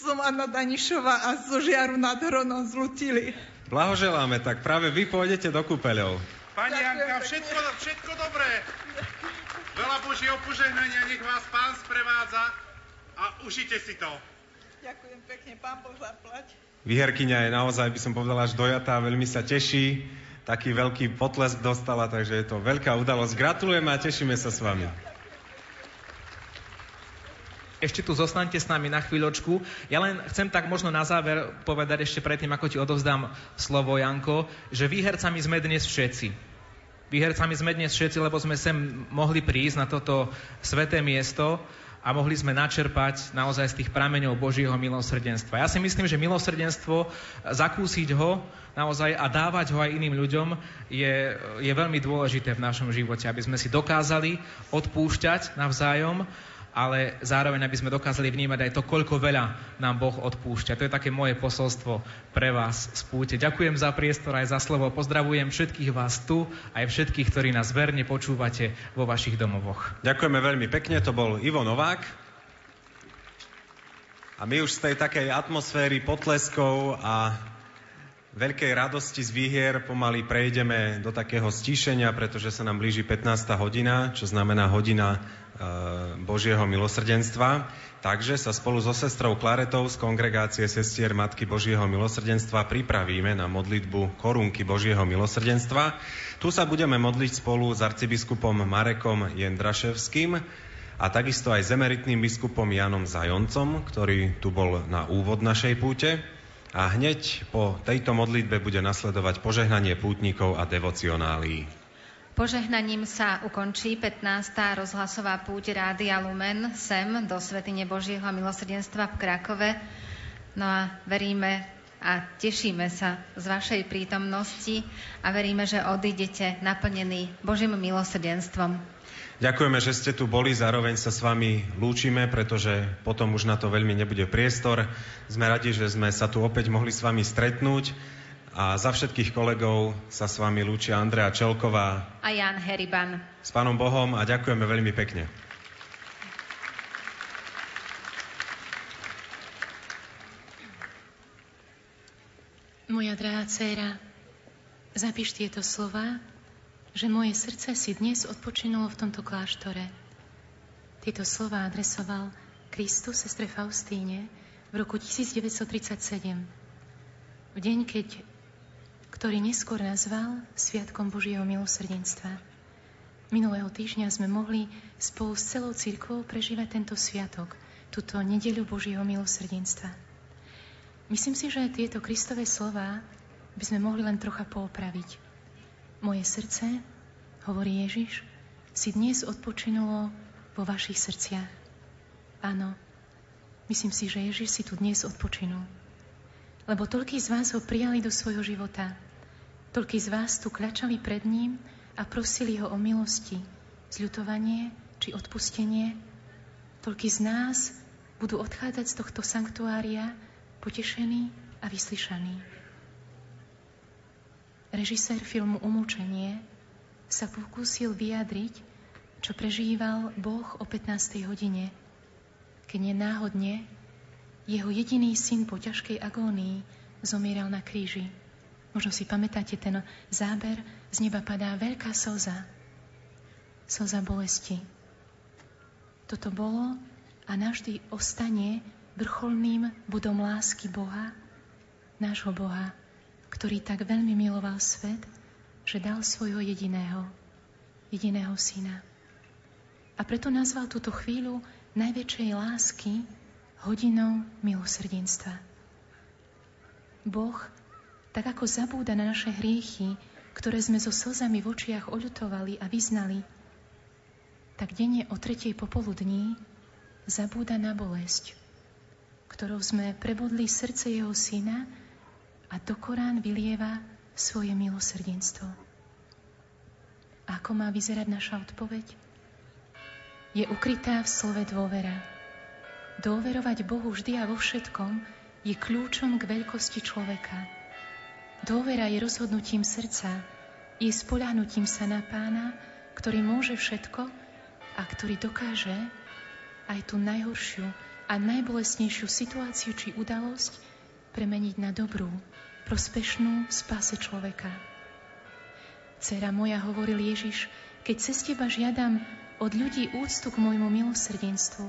Som Anna Danišová a zo Žiaru nad Hronom z Lutili. Blahoželáme, tak práve vy pôjdete do kúpeľov. Pani Janka, všetko, všetko dobré. Veľa Božieho požehnania, nech vás Pán sprevádza a užite si to. Ďakujem pekne, Pán Boh zaplať. Vyherkyňa je naozaj, by som povedal, až dojatá, veľmi sa teší. Taký veľký potlesk dostala, takže je to veľká udalosť. Gratulujeme a tešíme sa s vami. Ešte tu zostanete s nami na chvíľočku. Ja len chcem tak možno na záver povedať ešte predtým, ako ti odovzdám slovo, Janko, že výhercami sme dnes všetci. Výhercami sme dnes všetci, lebo sme sem mohli prísť na toto sveté miesto a mohli sme načerpať naozaj z tých prameňov Božieho milosrdenstva. Ja si myslím, že milosrdenstvo, zakúsiť ho naozaj a dávať ho aj iným ľuďom je, je veľmi dôležité v našom živote, aby sme si dokázali odpúšťať navzájom ale zároveň, aby sme dokázali vnímať aj to, koľko veľa nám Boh odpúšťa. To je také moje posolstvo pre vás z púte. Ďakujem za priestor aj za slovo. Pozdravujem všetkých vás tu, aj všetkých, ktorí nás verne počúvate vo vašich domovoch. Ďakujeme veľmi pekne, to bol Ivo Novák. A my už z tej takej atmosféry potleskov a veľkej radosti z výhier pomaly prejdeme do takého stíšenia, pretože sa nám blíži 15. hodina, čo znamená hodina Božieho milosrdenstva. Takže sa spolu so sestrou Klaretou z kongregácie sestier Matky Božieho milosrdenstva pripravíme na modlitbu korunky Božieho milosrdenstva. Tu sa budeme modliť spolu s arcibiskupom Marekom Jendraševským a takisto aj s emeritným biskupom Janom Zajoncom, ktorý tu bol na úvod našej púte. A hneď po tejto modlitbe bude nasledovať požehnanie pútnikov a devocionálií. Požehnaním sa ukončí 15. rozhlasová púť Rádia Lumen sem do Svetine Božieho milosrdenstva v Krakove. No a veríme a tešíme sa z vašej prítomnosti a veríme, že odídete naplnení Božím milosrdenstvom. Ďakujeme, že ste tu boli, zároveň sa s vami lúčime, pretože potom už na to veľmi nebude priestor. Sme radi, že sme sa tu opäť mohli s vami stretnúť. A za všetkých kolegov sa s vami lúčia Andrea Čelková a Jan Heriban. S Pánom Bohom a ďakujeme veľmi pekne. Moja drahá dcéra, zapíš tieto slova, že moje srdce si dnes odpočinulo v tomto kláštore. Tieto slova adresoval Kristus sestre Faustíne v roku 1937. V deň, keď ktorý neskôr nazval Sviatkom Božieho milosrdenstva. Minulého týždňa sme mohli spolu s celou církvou prežívať tento sviatok, túto nedeľu Božieho milosrdenstva. Myslím si, že tieto Kristové slova by sme mohli len trocha poopraviť. Moje srdce, hovorí Ježiš, si dnes odpočinulo vo vašich srdciach. Áno, myslím si, že Ježiš si tu dnes odpočinul lebo toľký z vás ho prijali do svojho života. Toľký z vás tu kľačali pred ním a prosili ho o milosti, zľutovanie či odpustenie. Toľký z nás budú odchádzať z tohto sanktuária potešení a vyslyšaní. Režisér filmu Umúčenie sa pokúsil vyjadriť, čo prežíval Boh o 15. hodine, keď nenáhodne jeho jediný syn po ťažkej agónii zomieral na kríži. Možno si pamätáte ten záber, z neba padá veľká slza. Slza bolesti. Toto bolo a navždy ostane vrcholným bodom lásky Boha, nášho Boha, ktorý tak veľmi miloval svet, že dal svojho jediného, jediného syna. A preto nazval túto chvíľu najväčšej lásky hodinou milosrdenstva. Boh, tak ako zabúda na naše hriechy, ktoré sme so slzami v očiach oľutovali a vyznali, tak denne o tretej popoludní zabúda na bolesť, ktorou sme prebudli srdce jeho syna a do Korán vylieva svoje milosrdenstvo. Ako má vyzerať naša odpoveď? Je ukrytá v slove dôvera Dôverovať Bohu vždy a vo všetkom je kľúčom k veľkosti človeka. Dôvera je rozhodnutím srdca, je spoľahnutím sa na pána, ktorý môže všetko a ktorý dokáže aj tú najhoršiu a najbolestnejšiu situáciu či udalosť premeniť na dobrú, prospešnú spáse človeka. Cera moja, hovoril Ježiš, keď cez teba žiadam od ľudí úctu k môjmu milosrdenstvu,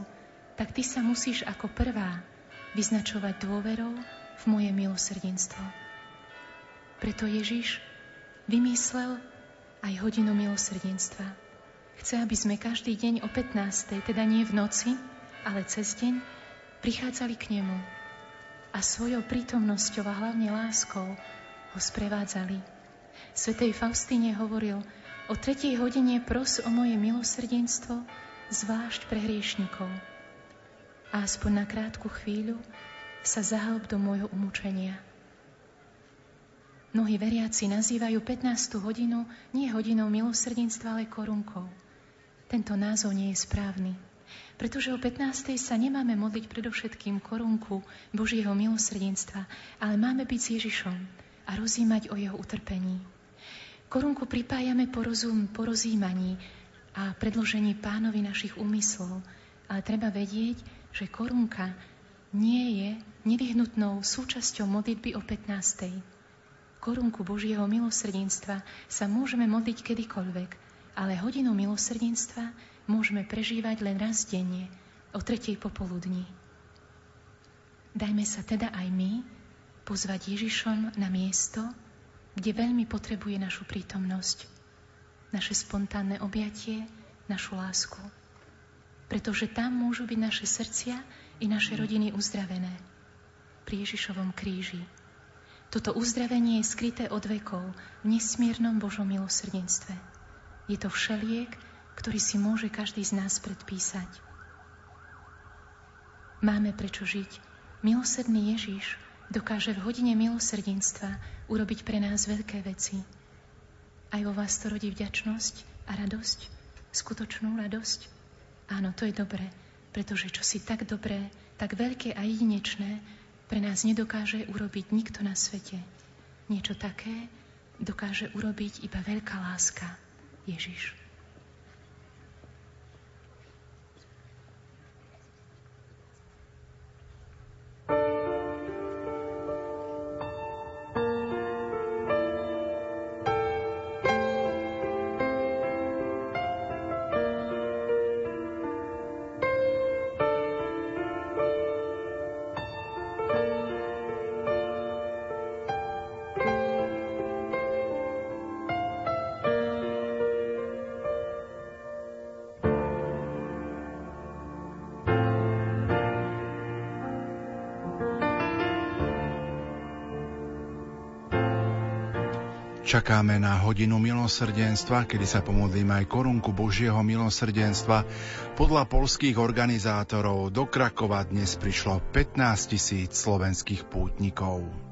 tak ty sa musíš ako prvá vyznačovať dôverou v moje milosrdenstvo. Preto Ježiš vymyslel aj hodinu milosrdenstva. Chce, aby sme každý deň o 15. teda nie v noci, ale cez deň prichádzali k nemu a svojou prítomnosťou a hlavne láskou ho sprevádzali. Svetej Faustíne hovoril, o tretej hodine pros o moje milosrdenstvo, zvlášť pre hriešnikov a aspoň na krátku chvíľu sa zahlb do môjho umúčenia. Mnohí veriaci nazývajú 15. hodinu nie hodinou milosrdenstva, ale korunkou. Tento názov nie je správny, pretože o 15. sa nemáme modliť predovšetkým korunku Božieho milosrdenstva, ale máme byť s Ježišom a rozímať o jeho utrpení. Korunku pripájame po, rozum, po rozímaní a predložení pánovi našich úmyslov, ale treba vedieť, že korunka nie je nevyhnutnou súčasťou modlitby o 15 korunku Božieho milosrdenstva sa môžeme modliť kedykoľvek, ale hodinu milosrdenstva môžeme prežívať len raz denne, o tretej popoludní. Dajme sa teda aj my pozvať Ježišom na miesto, kde veľmi potrebuje našu prítomnosť, naše spontánne objatie, našu lásku. Pretože tam môžu byť naše srdcia i naše rodiny uzdravené pri Ježišovom kríži. Toto uzdravenie je skryté od vekov v nesmiernom Božom milosrdenstve. Je to všeliek, ktorý si môže každý z nás predpísať. Máme prečo žiť. Milosrdný Ježiš dokáže v hodine milosrdenstva urobiť pre nás veľké veci. Aj vo vás to rodí vďačnosť a radosť, skutočnú radosť. Áno, to je dobré, pretože čo si tak dobré, tak veľké a jedinečné, pre nás nedokáže urobiť nikto na svete. Niečo také dokáže urobiť iba veľká láska Ježiš. Čakáme na hodinu milosrdenstva, kedy sa pomodlíme aj korunku Božieho milosrdenstva. Podľa polských organizátorov do Krakova dnes prišlo 15 tisíc slovenských pútnikov.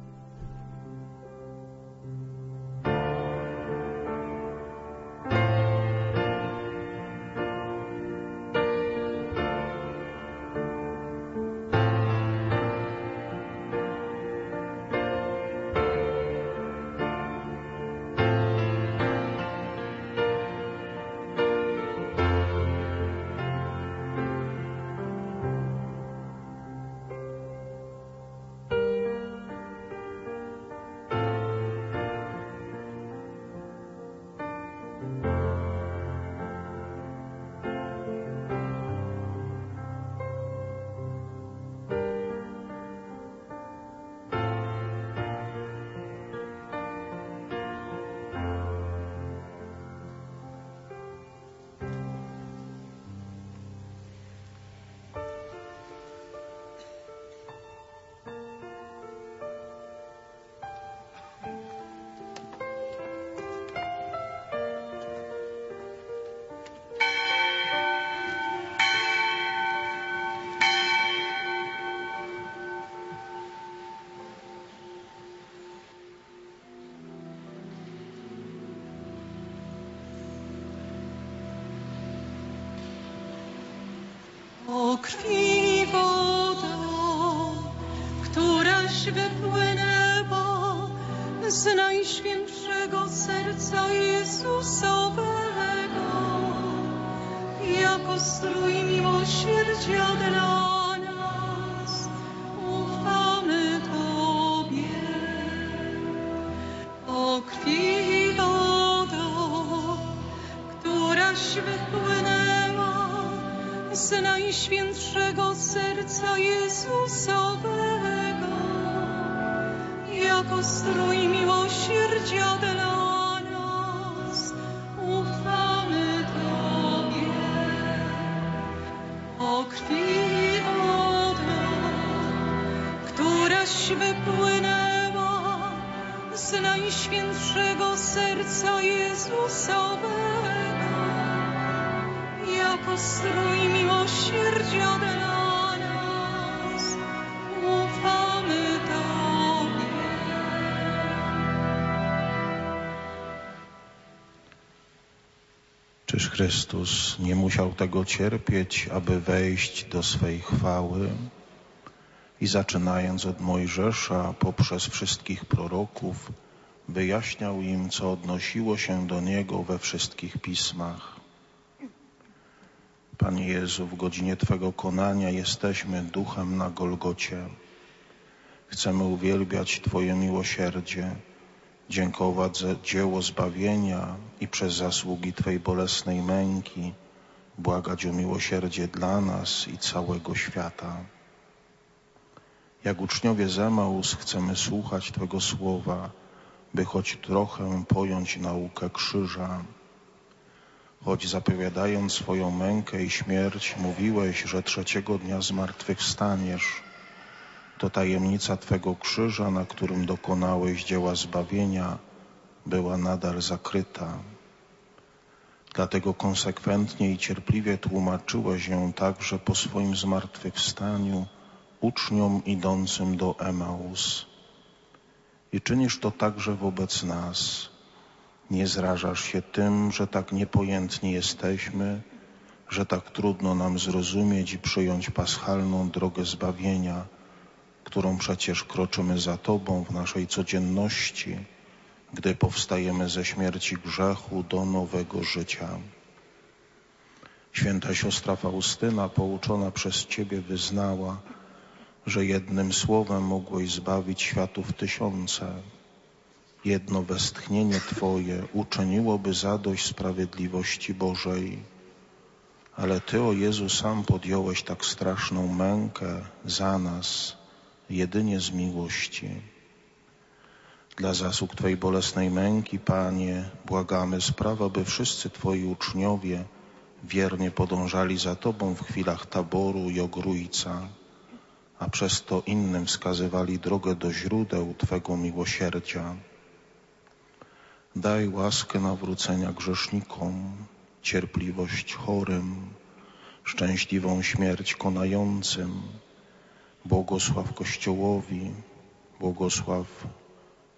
Tego cierpieć, aby wejść do swej chwały? I zaczynając od Mojżesza, poprzez wszystkich proroków, wyjaśniał im, co odnosiło się do Niego we wszystkich pismach. Panie Jezu, w godzinie Twego konania jesteśmy duchem na Golgocie. Chcemy uwielbiać Twoje miłosierdzie, dziękować za dzieło zbawienia i przez zasługi Twej bolesnej męki błagać o miłosierdzie dla nas i całego świata. Jak uczniowie Zemaus chcemy słuchać Twego słowa, by choć trochę pojąć naukę krzyża. Choć zapowiadając swoją mękę i śmierć, mówiłeś, że trzeciego dnia zmartwychwstaniesz. To tajemnica Twego krzyża, na którym dokonałeś dzieła zbawienia, była nadal zakryta. Dlatego konsekwentnie i cierpliwie tłumaczyłeś ją także po swoim zmartwychwstaniu uczniom idącym do Emaus. I czynisz to także wobec nas. Nie zrażasz się tym, że tak niepojętni jesteśmy, że tak trudno nam zrozumieć i przyjąć paschalną drogę zbawienia, którą przecież kroczymy za Tobą w naszej codzienności, gdy powstajemy ze śmierci grzechu do nowego życia. Święta siostra Faustyna, pouczona przez Ciebie, wyznała, że jednym słowem mogłeś zbawić światów tysiące. Jedno westchnienie Twoje uczyniłoby zadość sprawiedliwości Bożej. Ale Ty, o Jezu, sam podjąłeś tak straszną mękę za nas, jedynie z miłości. Dla zasług Twojej bolesnej męki, Panie, błagamy sprawa, by wszyscy Twoi uczniowie wiernie podążali za Tobą w chwilach taboru i ogrójca a przez to innym wskazywali drogę do źródeł Twego miłosierdzia. Daj łaskę nawrócenia grzesznikom, cierpliwość chorym, szczęśliwą śmierć konającym, błogosław Kościołowi, błogosław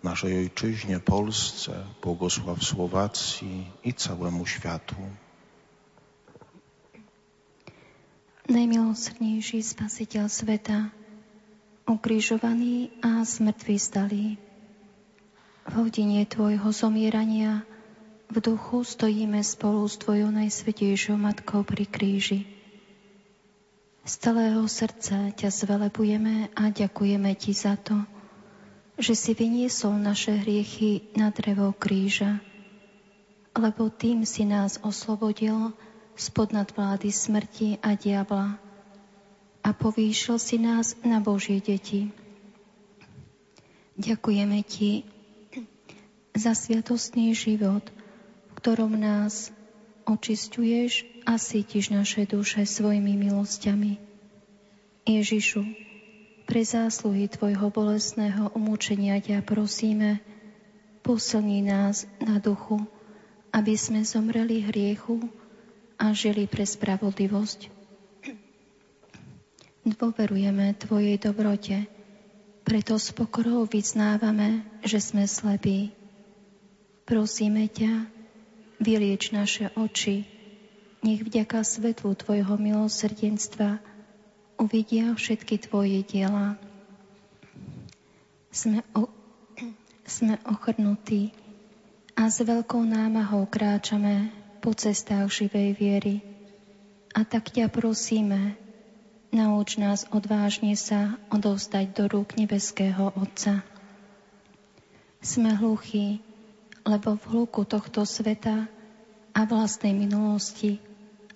naszej Ojczyźnie, Polsce, błogosław Słowacji i całemu światu. najmilosrdnejší spasiteľ sveta, ukrižovaný a zmrtvý stalý. V hodine Tvojho zomierania v duchu stojíme spolu s Tvojou najsvetejšou Matkou pri kríži. Z celého srdca ťa zvelebujeme a ďakujeme Ti za to, že si vyniesol naše hriechy na drevo kríža, lebo tým si nás oslobodil spod nadvlády smrti a diabla a povýšil si nás na Božie deti. Ďakujeme Ti za sviatostný život, v ktorom nás očistuješ a sítiš naše duše svojimi milosťami. Ježišu, pre zásluhy Tvojho bolestného umúčenia ťa prosíme, posilni nás na duchu, aby sme zomreli hriechu, a žili pre spravodlivosť. Dôverujeme Tvojej dobrote, preto s pokorou vyznávame, že sme slepí. Prosíme ťa, vylieč naše oči, nech vďaka svetlu Tvojho milosrdenstva uvidia všetky Tvoje diela. Sme, o, sme ochrnutí a s veľkou námahou kráčame po cestách živej viery. A tak ťa prosíme, nauč nás odvážne sa odovzdať do rúk nebeského Otca. Sme hluchí, lebo v hluku tohto sveta a vlastnej minulosti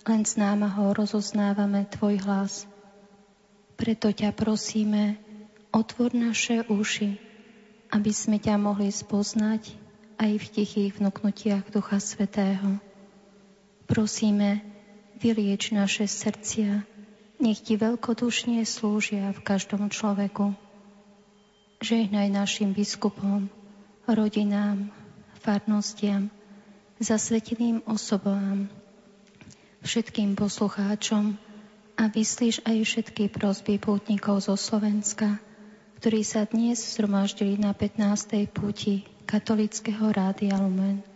len s námahou rozoznávame Tvoj hlas. Preto ťa prosíme, otvor naše uši, aby sme ťa mohli spoznať aj v tichých vnúknutiach Ducha Svetého. Prosíme, vylieč naše srdcia, nech Ti veľkodušne slúžia v každom človeku. Žehnaj našim biskupom, rodinám, farnostiam, zasveteným osobám, všetkým poslucháčom a vyslíš aj všetky prosby pútnikov zo Slovenska, ktorí sa dnes zhromaždili na 15. púti katolického rádia Lumen.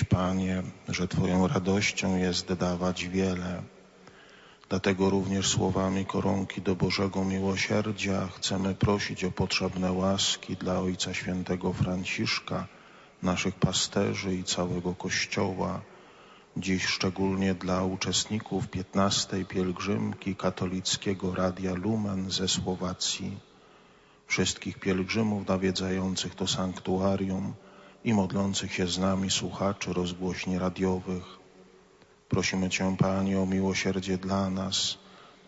Panie, że Twoją radością jest dawać wiele. Dlatego również słowami koronki do Bożego Miłosierdzia chcemy prosić o potrzebne łaski dla Ojca Świętego Franciszka, naszych pasterzy i całego Kościoła. Dziś szczególnie dla uczestników 15. pielgrzymki katolickiego Radia Lumen ze Słowacji, wszystkich pielgrzymów nawiedzających to sanktuarium i modlących się z nami słuchaczy rozgłośni radiowych. Prosimy Cię, Panie, o miłosierdzie dla nas,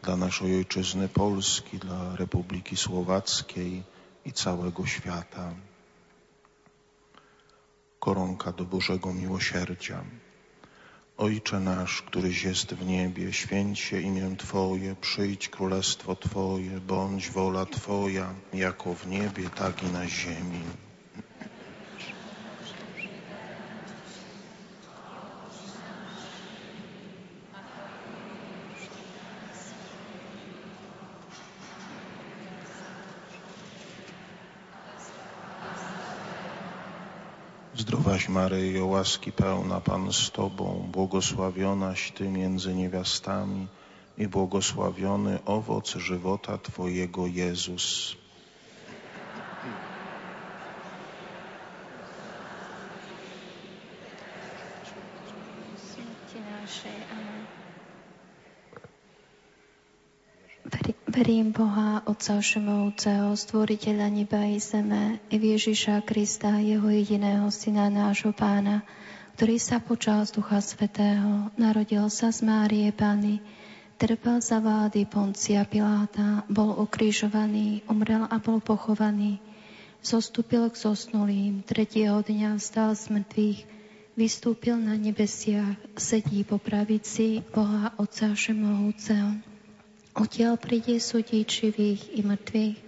dla naszej Ojczyzny Polski, dla Republiki Słowackiej i całego świata. Koronka do Bożego Miłosierdzia. Ojcze nasz, któryś jest w niebie, święć się imię Twoje, przyjdź królestwo Twoje, bądź wola Twoja, jako w niebie, tak i na ziemi. Zdrowaś Maryjo, łaski pełna Pan z Tobą, błogosławionaś Ty między niewiastami i błogosławiony owoc żywota Twojego Jezus. Verím Boha, Otca Všemovúceho, Stvoriteľa neba i zeme, i Ježiša Krista, Jeho jediného Syna, nášho Pána, ktorý sa počal z Ducha Svetého, narodil sa z Márie Pany, trpel za vlády Poncia Piláta, bol ukrižovaný, umrel a bol pochovaný, zostúpil k zosnulým, tretieho dňa vstal z mŕtvych, vystúpil na nebesiach, sedí po pravici Boha Otca Všemohúceho. Odtiaľ príde súdiť živých i mŕtvych.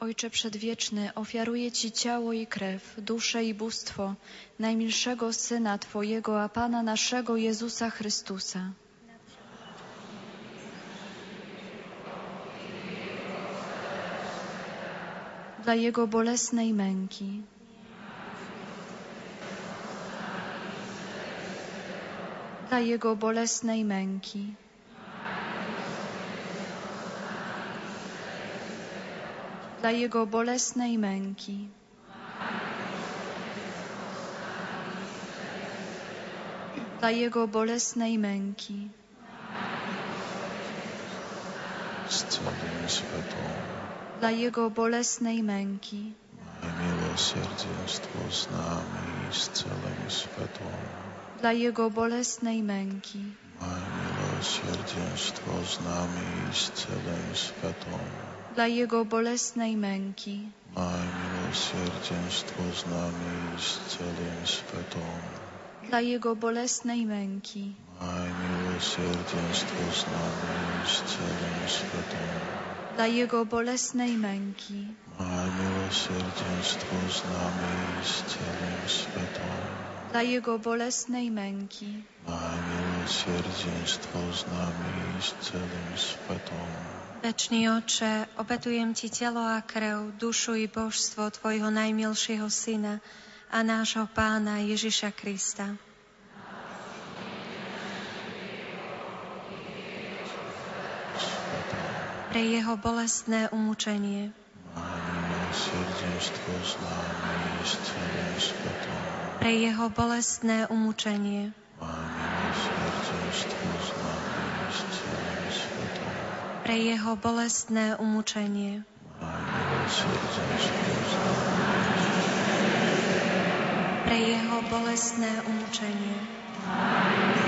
Ojcze Przedwieczny, ofiaruję Ci ciało i krew, duszę i bóstwo najmilszego Syna Twojego, a Pana naszego Jezusa Chrystusa. Dla Jego bolesnej męki, dla Jego bolesnej męki, dla Jego bolesnej męki. Dla Jego bolesnej męki. Z całym światą Dla Jego bolesnej męki. Moje miłosierdzieństwo z nami i z całym światą. Dla Jego bolesnej męki. Moje miłosierdzieństwo z nami i z całym światą. Dla Jego bolesnej męki. Moje miłosierdzieństwo z nami i z całym światą. Dla Jego bolesnej męki. Moje miłosierdzieństwo z nami i z całym światą. Dla Jego bolesnej męki. Moje miłosierdzieństwo z nami i z całym światą. Dla Jego bolesnej męki. Moje miłosierdzieństwo z nami i z całym światą. Večný oče, obetujem ti telo a krev, dušu i božstvo tvojho najmilšieho syna a nášho pána Ježiša Krista. Pre jeho bolestné umúčenie, pre jeho bolestné umúčenie, pre jeho bolestné umúčenie, pre jeho bolestné umúčenie, pre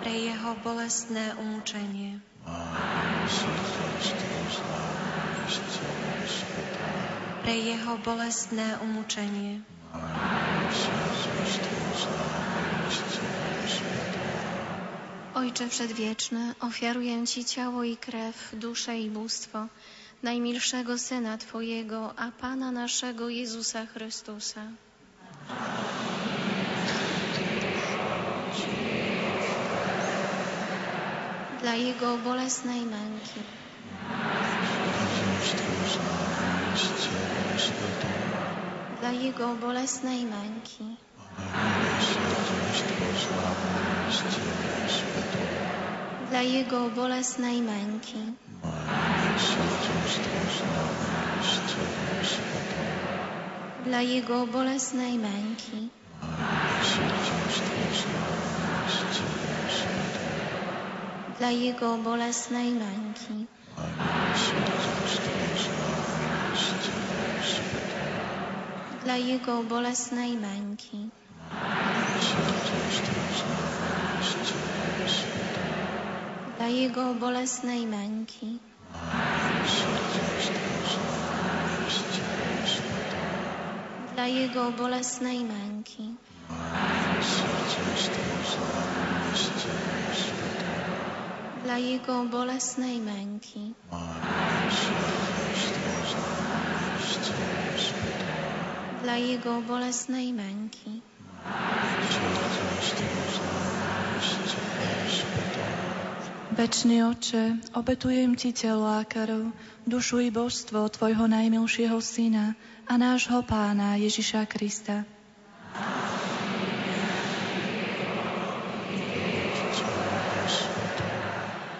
Pre jeho bolestné umúčenie, pre jeho bolestné umúčenie, Ojcze Przedwieczny, ofiaruję Ci ciało i krew, duszę i bóstwo najmilszego Syna Twojego, a Pana naszego Jezusa Chrystusa. Dla Jego bolesnej męki, dla Jego bolesnej męki, dla Jego bolesnej męki, dla Jego bolesnej męki, dla Jego bolesnej męki, dla Jego bolesnej męki, dla Jego bolesnej męki, dla Jego bolesnej męki, dla Jego bolesnej męki, dla Jego bolesnej męki, Večný oče, obetujem ti telo a krv, dušu i božstvo tvojho najmilšieho syna a nášho pána Ježiša Krista.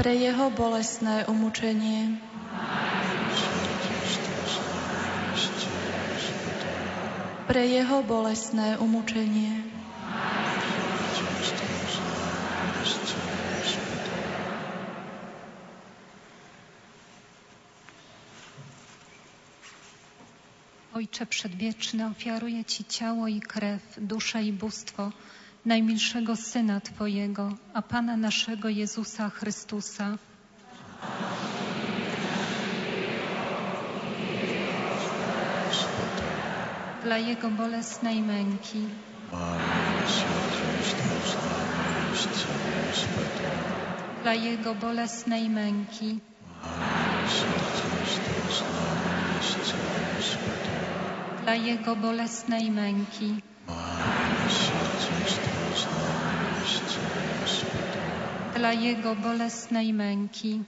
Pre jeho bolestné umúčenie. Pre jeho bolestné umúčenie. Ojcze Przedwieczny, ofiaruję Ci ciało i krew, duszę i bóstwo najmilszego Syna Twojego, a Pana naszego Jezusa Chrystusa. Dla Jego bolesnej męki, dla Jego bolesnej męki, dla Jego bolesnej męki, dla Jego bolesnej męki, dla Jego bolesnej męki,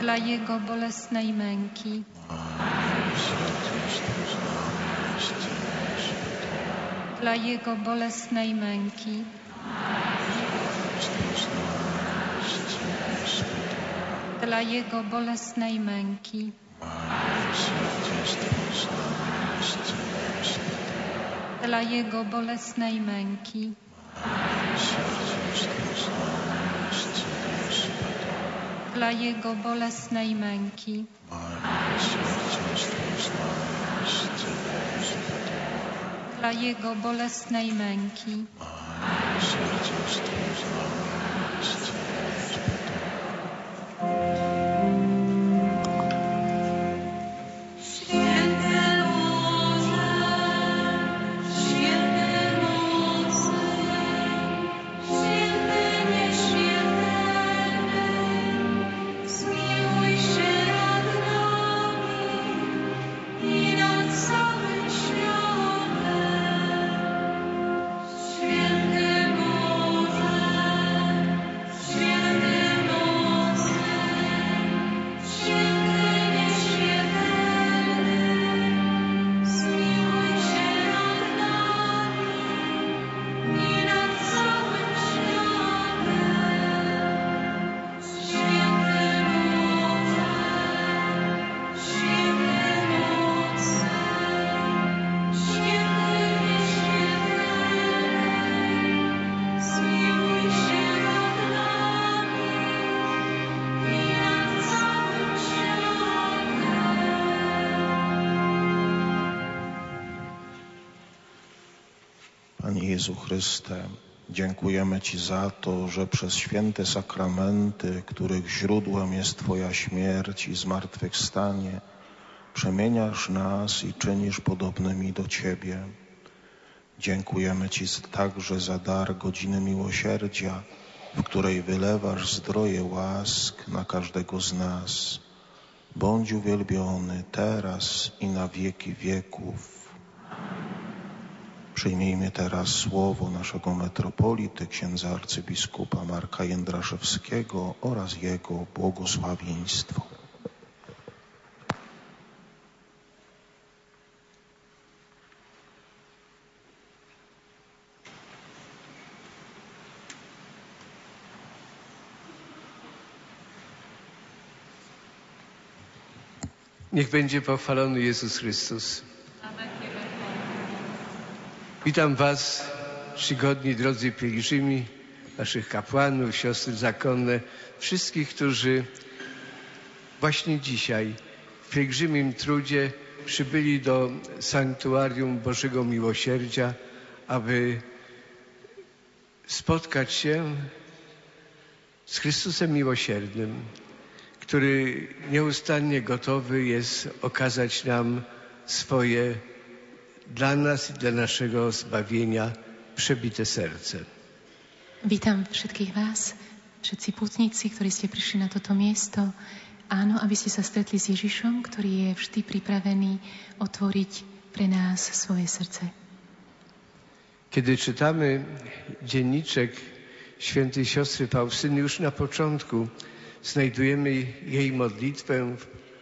dla Jego bolesnej męki, dla Jego bolesnej męki, dla Jego bolesnej męki, dla Jego bolesnej męki, dla Jego bolesnej męki. Dla Jego bolesnej męki. Dla Jego bolesnej męki. Dla Jego bolesnej męki. Jezu Chryste, dziękujemy Ci za to, że przez święte sakramenty, których źródłem jest Twoja śmierć i zmartwychwstanie, przemieniasz nas i czynisz podobnymi do Ciebie. Dziękujemy Ci także za dar godziny miłosierdzia, w której wylewasz zdroje łask na każdego z nas. Bądź uwielbiony teraz i na wieki wieków. Przyjmijmy teraz słowo naszego metropolity, księdza arcybiskupa Marka Jędraszewskiego oraz jego błogosławieństwo. Niech będzie pochwalony Jezus Chrystus. Witam Was, czcigodni drodzy pielgrzymi, Waszych kapłanów, siostry zakonne, wszystkich, którzy właśnie dzisiaj w pielgrzymim trudzie przybyli do sanktuarium Bożego Miłosierdzia, aby spotkać się z Chrystusem Miłosiernym, który nieustannie gotowy jest okazać nam swoje dla nas i dla naszego zbawienia przebite serce. Všetkých vás, všetci putníci, ktorí ste prišli na toto miesto. Áno, aby ste sa stretli s Ježišom, ktorý je vždy pripravený otvoriť pre nás svoje srdce. Kiedy czytamy dzienniczek świętej siostry Faustyny, już na początku znajdujemy jej modlitwę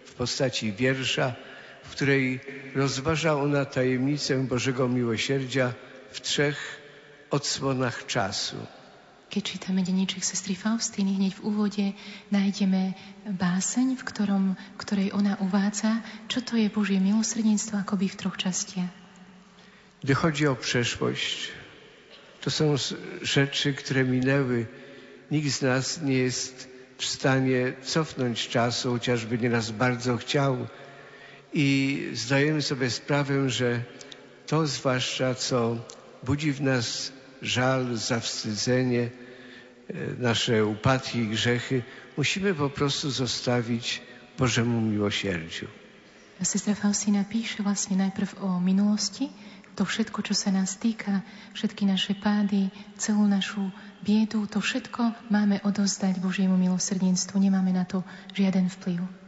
w postaci wiersza, w której rozważa ona tajemnicę Bożego Miłosierdzia w trzech odsłonach czasu. Keď čítame denníček sestry Faustiny, hneď v úvode nájdeme báseň, v ktorom, ktorej ona uvádza, čo to je Božie milosrdenstvo akoby v troch častiach. Gdy chodzi o przeszłość, to są rzeczy, które minęły. Nikt z nas nie jest w stanie cofnąć czasu, chociażby nieraz bardzo chciał. I zdajemy sobie sprawę, że to zwłaszcza, co budzi w nas żal, zawstydzenie, nasze upadki i grzechy, musimy po prostu zostawić Bożemu miłosierdziu. Sestra Faustina píše vlastne najprv o minulosti, to všetko, čo sa nás týka, všetky naše pády, celú našu biedu, to všetko máme odozdať Božiemu milosrdenstvu. Nemáme na to žiaden vplyv.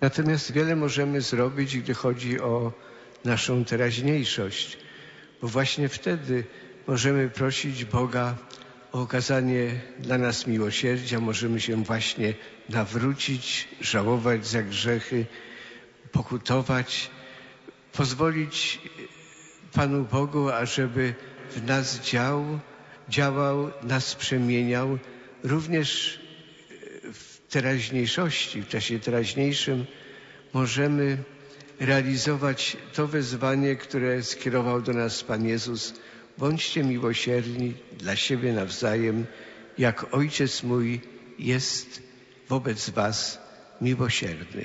Natomiast wiele możemy zrobić, gdy chodzi o naszą teraźniejszość, bo właśnie wtedy możemy prosić Boga o okazanie dla nas miłosierdzia, możemy się właśnie nawrócić, żałować za grzechy, pokutować, pozwolić Panu Bogu, ażeby w nas dział, działał, nas przemieniał, również teraźniejszości, w czasie teraźniejszym możemy realizować to wezwanie, które skierował do nas Pan Jezus. Bądźcie miłosierni dla siebie nawzajem, jak Ojciec mój jest wobec Was miłosierny.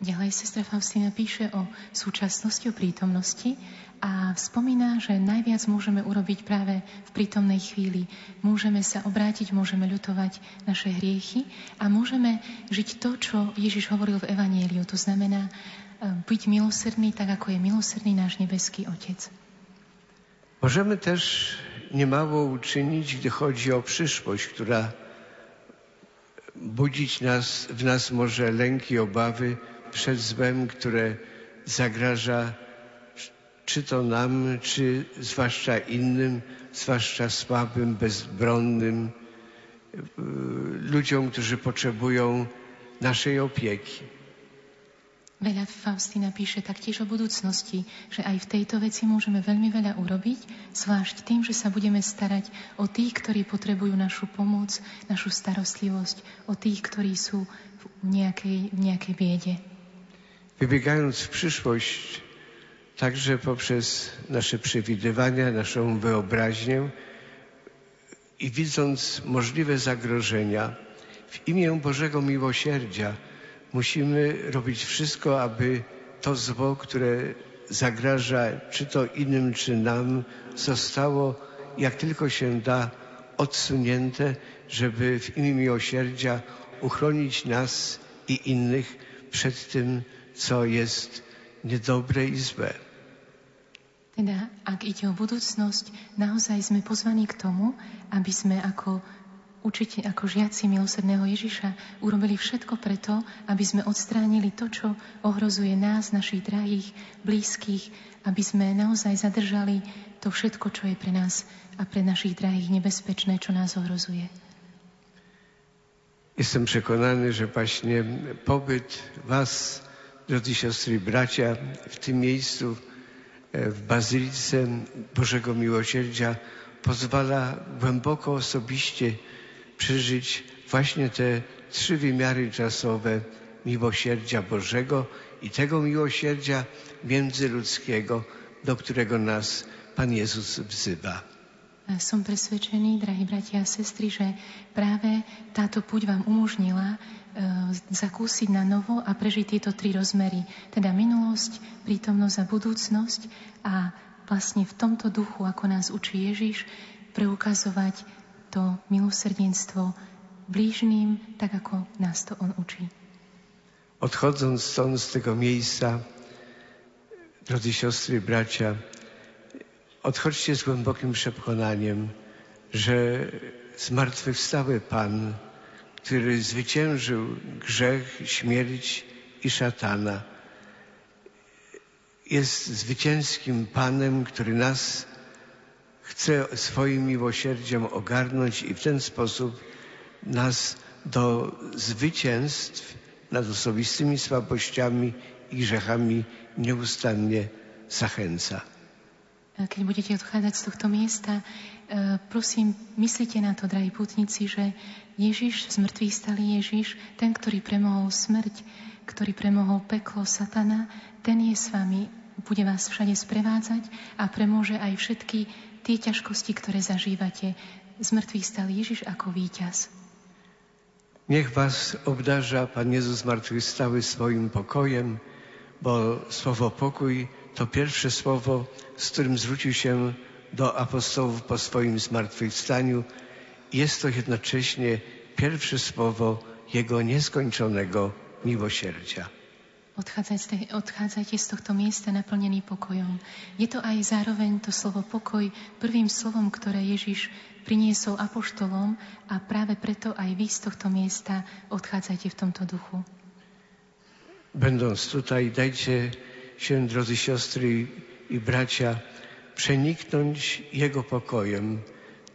Ďalej sestra Faustina píše o súčasnosti, o prítomnosti a spomína, že najviac môžeme urobiť práve v prítomnej chvíli. Môžeme sa obrátiť, môžeme ľutovať naše hriechy a môžeme žiť to, čo Ježiš hovoril v Evanieliu. To znamená byť milosrdný tak, ako je milosrdný náš nebeský Otec. Możemy też niemało uczynić, gdy chodzi o przyszłość, która budzić nas, w nas może lęk i obawy przed złem, które zagraża czy to nam, czy zwłaszcza innym, zwłaszcza słabym, bezbronnym, ludziom, którzy potrzebują naszej opieki. Veľa Faustina píše taktiež o budúcnosti, že aj v tejto veci môžeme veľmi veľa urobiť, zvlášť tým, že sa budeme starať o tých, ktorí potrebujú našu pomoc, našu starostlivosť, o tých, ktorí sú v nejakej, v nejakej biede. Wybiegając w przyszłość, także poprzez nasze przewidywania, naszą wyobraźnię i widząc możliwe zagrożenia, w imię Bożego Miłosierdzia musimy robić wszystko, aby to zło, które zagraża, czy to innym, czy nam, zostało jak tylko się da odsunięte, żeby w imię miłosierdzia uchronić nas i innych przed tym, co jest niedobre i złe. Teda, ak ide o budúcnosť, naozaj sme pozvaní k tomu, aby sme ako učite, ako žiaci milosrdného Ježiša urobili všetko preto, aby sme odstránili to, čo ohrozuje nás, našich drahých, blízkych, aby sme naozaj zadržali to všetko, čo je pre nás a pre našich drahých nebezpečné, čo nás ohrozuje. Jestem przekonany, że właśnie pobyt Was, drodzy siostry i bracia, w tym w Bazylice Bożego Miłosierdzia pozwala głęboko osobiście przeżyć właśnie te trzy wymiary czasowe miłosierdzia Bożego i tego miłosierdzia międzyludzkiego, do którego nas Pan Jezus wzywa. Som presvedčený, drahí bratia a sestry, že práve táto púť vám umožnila zakúsiť na novo a prežiť tieto tri rozmery, teda minulosť, prítomnosť a budúcnosť a vlastne v tomto duchu, ako nás učí Ježiš, preukazovať to milosrdenstvo blížným, tak ako nás to On učí. Odchodząc stąd z tego miejsca, drodzy siostry bracia, odchodźcie z głębokim przekonaniem, że zmartwychwstały Pan, który zwyciężył grzech, śmierć i szatana, jest zwycięskim Panem, który nas chce swoim miłosierdziem ogarnąć i w ten sposób nas do zwycięstw nad osobistymi słabościami i grzechami nieustannie zachęca. Keď budete odchádzať z tohto miesta, e, prosím, myslíte na to, drahí putníci, že Ježiš, zmrtvý stalý Ježiš, ten, ktorý premohol smrť, ktorý premohol peklo satana, ten je s vami, bude vás všade sprevádzať a premôže aj všetky tie ťažkosti, ktoré zažívate. Zmrtvý stalý Ježiš ako víťaz. Niech Was obdarza Pan Jezus zmartwychwstały swoim pokojem, bo słowo pokój to pierwsze słowo, z którym zwrócił się do apostołów po swoim zmartwychwstaniu. Jest to jednocześnie pierwsze słowo Jego nieskończonego miłosierdzia. Odchádzajte, odchádzajte z tohto miesta naplnený pokojom. Je to aj zároveň to slovo pokoj prvým slovom, ktoré Ježiš priniesol apoštolom a práve preto aj vy z tohto miesta odchádzajte v tomto duchu. Będąc tutaj, dajcie się, drodzy siostry i bracia, przeniknąć Jego pokojem,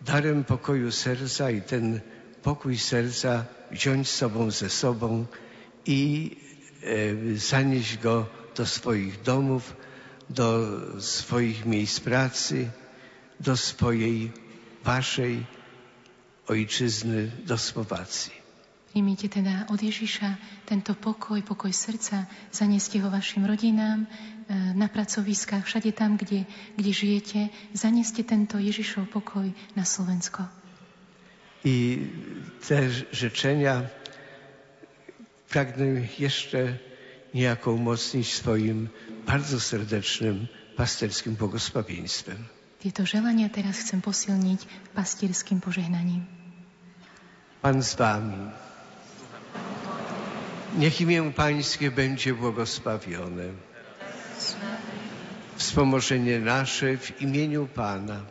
darem pokoju serca i ten pokój serca wziąć sobą ze sobą i e, zanieść go do swoich domów, do swoich miejsc pracy, do swojej, waszej ojczyzny, do Słowacji. Príjmite teda od Ježiša tento pokoj, pokoj srdca, zanieste ho vašim rodinám, e, na pracoviskách, všade tam, kde, kde žijete. Zanieste tento Ježišov pokoj na Slovensko. I te życzenia pragnę jeszcze niejako umocnić swoim bardzo serdecznym pasterskim błogosławieństwem. Tieto želania teraz chcem posilniť pastierským požehnaním. Pan z wami. Niech imię Pańskie będzie błogosławione. Wspomożenie nasze w imieniu Pana.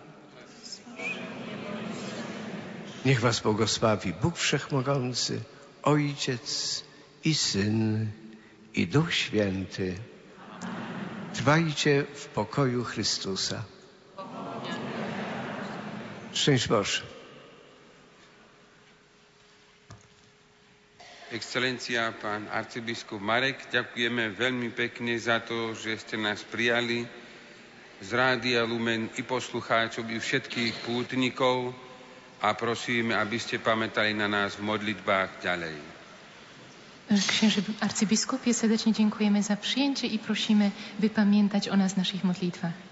Niech Was błogosławi Bóg Wszechmogący, Ojciec i Syn i Duch Święty. Trwajcie w pokoju Chrystusa. Szczęść Boże. Excelencia, pán arcibiskup Marek, ďakujeme veľmi pekne za to, že ste nás prijali z Rádia Lumen i poslucháčov, i všetkých pútnikov a prosíme, aby ste pamätali na nás v modlitbách ďalej. Księży arcybiskupie, serdecznie dziękujemy za przyjęcie i prosimy, by pamiętać o nas w naszych modlitwach.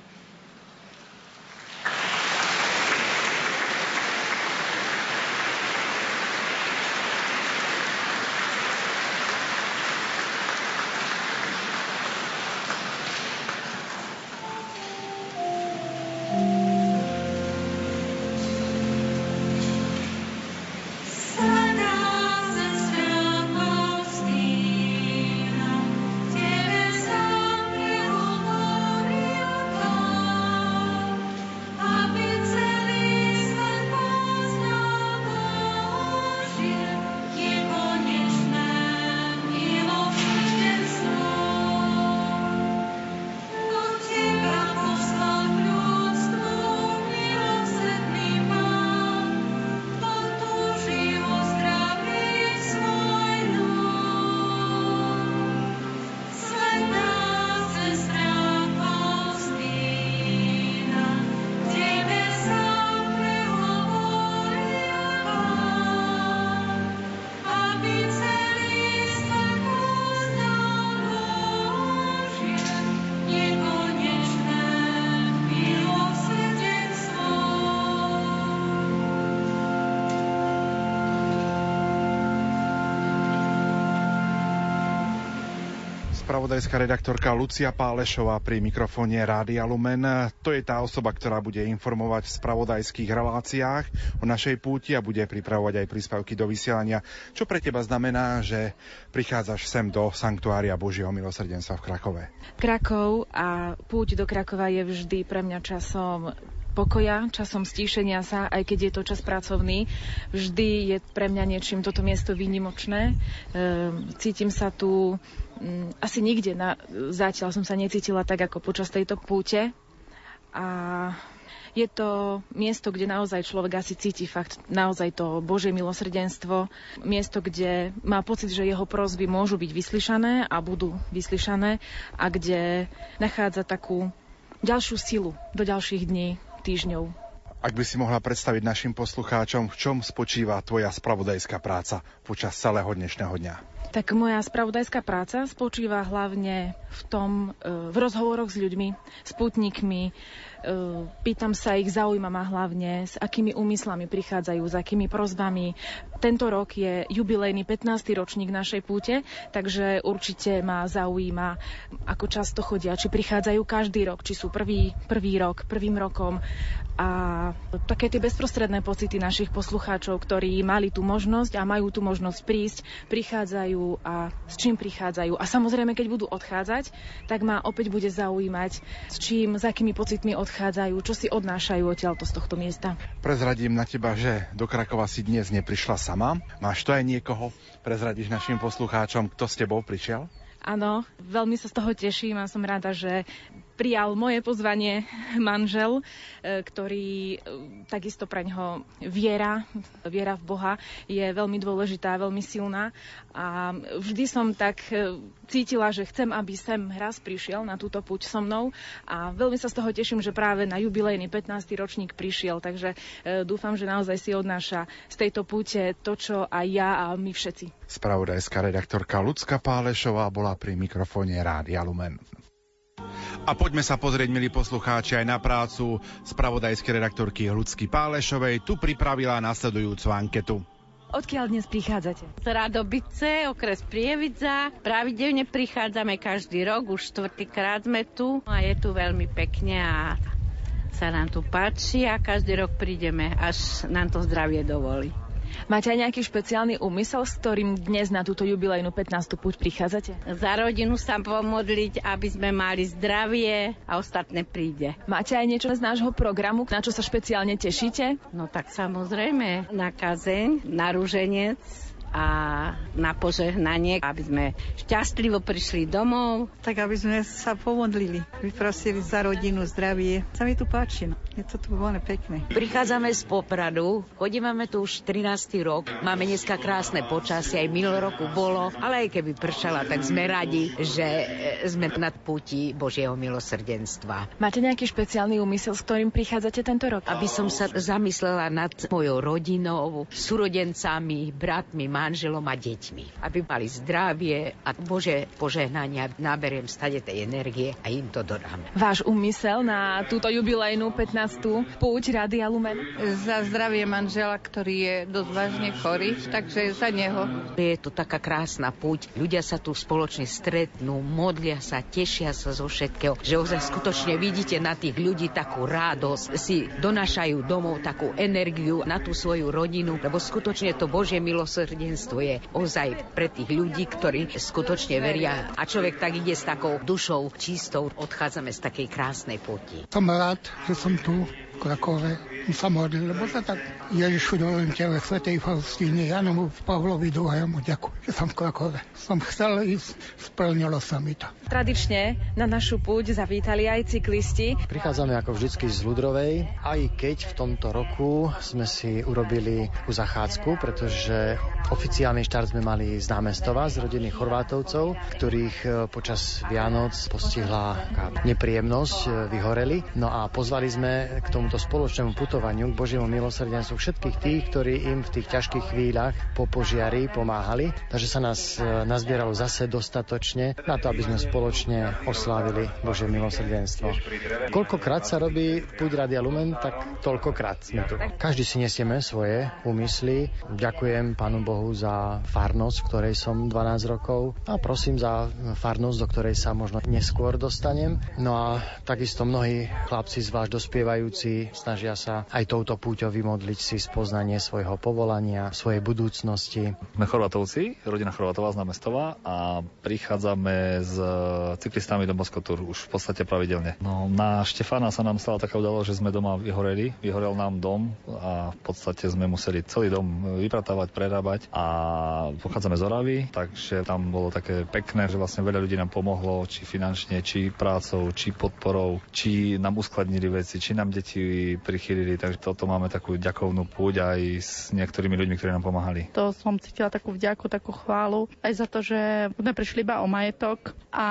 Spravodajská redaktorka Lucia Pálešová pri mikrofóne Rádia Lumen. To je tá osoba, ktorá bude informovať v spravodajských reláciách o našej púti a bude pripravovať aj príspevky do vysielania. Čo pre teba znamená, že prichádzaš sem do Sanktuária Božieho milosrdenstva v Krakove? Krakov a púť do Krakova je vždy pre mňa časom pokoja, časom stíšenia sa, aj keď je to čas pracovný. Vždy je pre mňa niečím toto miesto výnimočné. Ehm, cítim sa tu asi nikde, na, zatiaľ som sa necítila tak ako počas tejto púte. A je to miesto, kde naozaj človek asi cíti fakt naozaj to Božie milosrdenstvo. Miesto, kde má pocit, že jeho prozby môžu byť vyslyšané a budú vyslyšané a kde nachádza takú ďalšiu silu do ďalších dní, týždňov. Ak by si mohla predstaviť našim poslucháčom, v čom spočíva tvoja spravodajská práca počas celého dnešného dňa? Tak moja spravodajská práca spočíva hlavne v tom, e, v rozhovoroch s ľuďmi, s putníkmi, pýtam sa ich, zaujíma ma hlavne, s akými úmyslami prichádzajú, s akými prozbami. Tento rok je jubilejný 15. ročník našej púte, takže určite ma zaujíma, ako často chodia, či prichádzajú každý rok, či sú prvý, prvý rok, prvým rokom. A také tie bezprostredné pocity našich poslucháčov, ktorí mali tú možnosť a majú tú možnosť prísť, prichádzajú a s čím prichádzajú. A samozrejme, keď budú odchádzať, tak ma opäť bude zaujímať, s čím, s akými pocitmi odchádzajú odchádzajú, čo si odnášajú odtiaľto z tohto miesta. Prezradím na teba, že do Krakova si dnes neprišla sama. Máš to aj niekoho? Prezradíš našim poslucháčom, kto s tebou prišiel? Áno, veľmi sa z toho teším a som rada, že prijal moje pozvanie manžel, e, ktorý e, takisto pre ňoho viera, viera v Boha je veľmi dôležitá, veľmi silná a vždy som tak e, cítila, že chcem, aby sem raz prišiel na túto púť so mnou a veľmi sa z toho teším, že práve na jubilejný 15. ročník prišiel, takže dúfam, že naozaj si odnáša z tejto púte to, čo aj ja a my všetci. Spravodajská redaktorka Lucka Pálešová bola pri mikrofóne Rádia Lumen. A poďme sa pozrieť, milí poslucháči, aj na prácu spravodajskej redaktorky Ľudsky Pálešovej. Tu pripravila nasledujúcu anketu. Odkiaľ dnes prichádzate? Z Radobice, okres Prievidza. Pravidelne prichádzame každý rok, už štvrtýkrát sme tu a je tu veľmi pekne a sa nám tu páči a každý rok prídeme, až nám to zdravie dovolí. Máte aj nejaký špeciálny úmysel, s ktorým dnes na túto jubilejnú 15. púť prichádzate? Za rodinu sa pomodliť, aby sme mali zdravie a ostatné príde. Máte aj niečo z nášho programu, na čo sa špeciálne tešíte? No tak samozrejme, na kazeň, na rúženec, a na požehnanie, aby sme šťastlivo prišli domov. Tak aby sme sa pomodlili, vyprosili za rodinu, zdravie. Sa mi tu páči, no. je to tu veľmi pekné. Prichádzame z Popradu, chodíme tu už 13. rok, máme dneska krásne počasie, aj milo roku bolo, ale aj keby pršala, tak sme radi, že e, sme nad púti Božieho milosrdenstva. Máte nejaký špeciálny úmysel, s ktorým prichádzate tento rok? Aby som sa zamyslela nad mojou rodinou, súrodencami, bratmi, manželom a deťmi. Aby mali zdravie a Bože požehnania naberiem stade tej energie a im to dodám. Váš úmysel na túto jubilejnú 15. púť Rady Lumen? Za zdravie manžela, ktorý je dosť vážne chorý, takže za neho. Je to taká krásna púť. Ľudia sa tu spoločne stretnú, modlia sa, tešia sa zo všetkého, že ozaj skutočne vidíte na tých ľudí takú radosť, si donášajú domov takú energiu na tú svoju rodinu, lebo skutočne to Božie milosrdie náboženstvo je ozaj pre tých ľudí, ktorí skutočne veria. A človek tak ide s takou dušou čistou, odchádzame z takej krásnej poti. Som rád, že som tu v Krakove sa modlil, lebo sa tak Ježišu dovolím tebe, Svetej Faustíny, Janomu Pavlovi II. ďakujem, že som v Krakove. Som chcel ísť, splnilo sa mi to. Tradične na našu púť zavítali aj cyklisti. Prichádzame ako vždycky z Ludrovej, aj keď v tomto roku sme si urobili u zachádzku, pretože oficiálny štart sme mali z námestova, z rodiny Chorvátovcov, ktorých e, počas Vianoc postihla nepríjemnosť, e, vyhoreli. No a pozvali sme k tomuto spoločnému putu zľutovaniu, k Božiemu milosrdenstvu všetkých tých, ktorí im v tých ťažkých chvíľach po požiari pomáhali. Takže sa nás e, nazbieralo zase dostatočne na to, aby sme spoločne oslávili Božie milosrdenstvo. Koľkokrát sa robí Púť Radia Lumen, tak toľkokrát sme tu. Každý si nesieme svoje úmysly. Ďakujem Pánu Bohu za farnosť, v ktorej som 12 rokov a prosím za farnosť, do ktorej sa možno neskôr dostanem. No a takisto mnohí chlapci, zvlášť dospievajúci, snažia sa aj touto púťou vymodliť si spoznanie svojho povolania, svojej budúcnosti. Sme Chorvatovci, rodina Chorvatová z Námestova a prichádzame s cyklistami do Moskotur už v podstate pravidelne. No, na Štefána sa nám stala taká udalosť, že sme doma vyhoreli, vyhorel nám dom a v podstate sme museli celý dom vypratávať, prerábať a pochádzame z Oravy, takže tam bolo také pekné, že vlastne veľa ľudí nám pomohlo, či finančne, či prácou, či podporou, či nám uskladnili veci, či nám deti prichylili, takže toto máme takú ďakovnú púť aj s niektorými ľuďmi, ktorí nám pomáhali. To som cítila takú vďaku, takú chválu, aj za to, že sme prišli iba o majetok a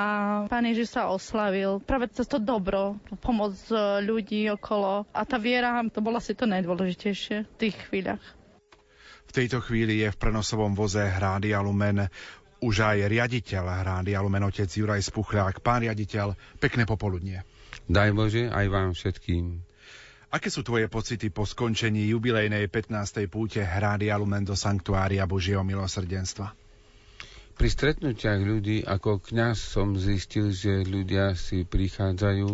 Pán Ježiš sa oslavil. Práve cez to dobro, pomoc ľudí okolo a tá viera, to bola si to najdôležitejšie v tých chvíľach. V tejto chvíli je v prenosovom voze Hrádia Lumen už aj riaditeľ Hrádia Lumen, otec Juraj Spuchľák. Pán riaditeľ, pekné popoludnie. Daj Bože aj vám všetkým. Aké sú tvoje pocity po skončení jubilejnej 15. púte Hrádia Lumen do Sanktuária Božieho milosrdenstva? Pri stretnutiach ľudí ako kňaz som zistil, že ľudia si prichádzajú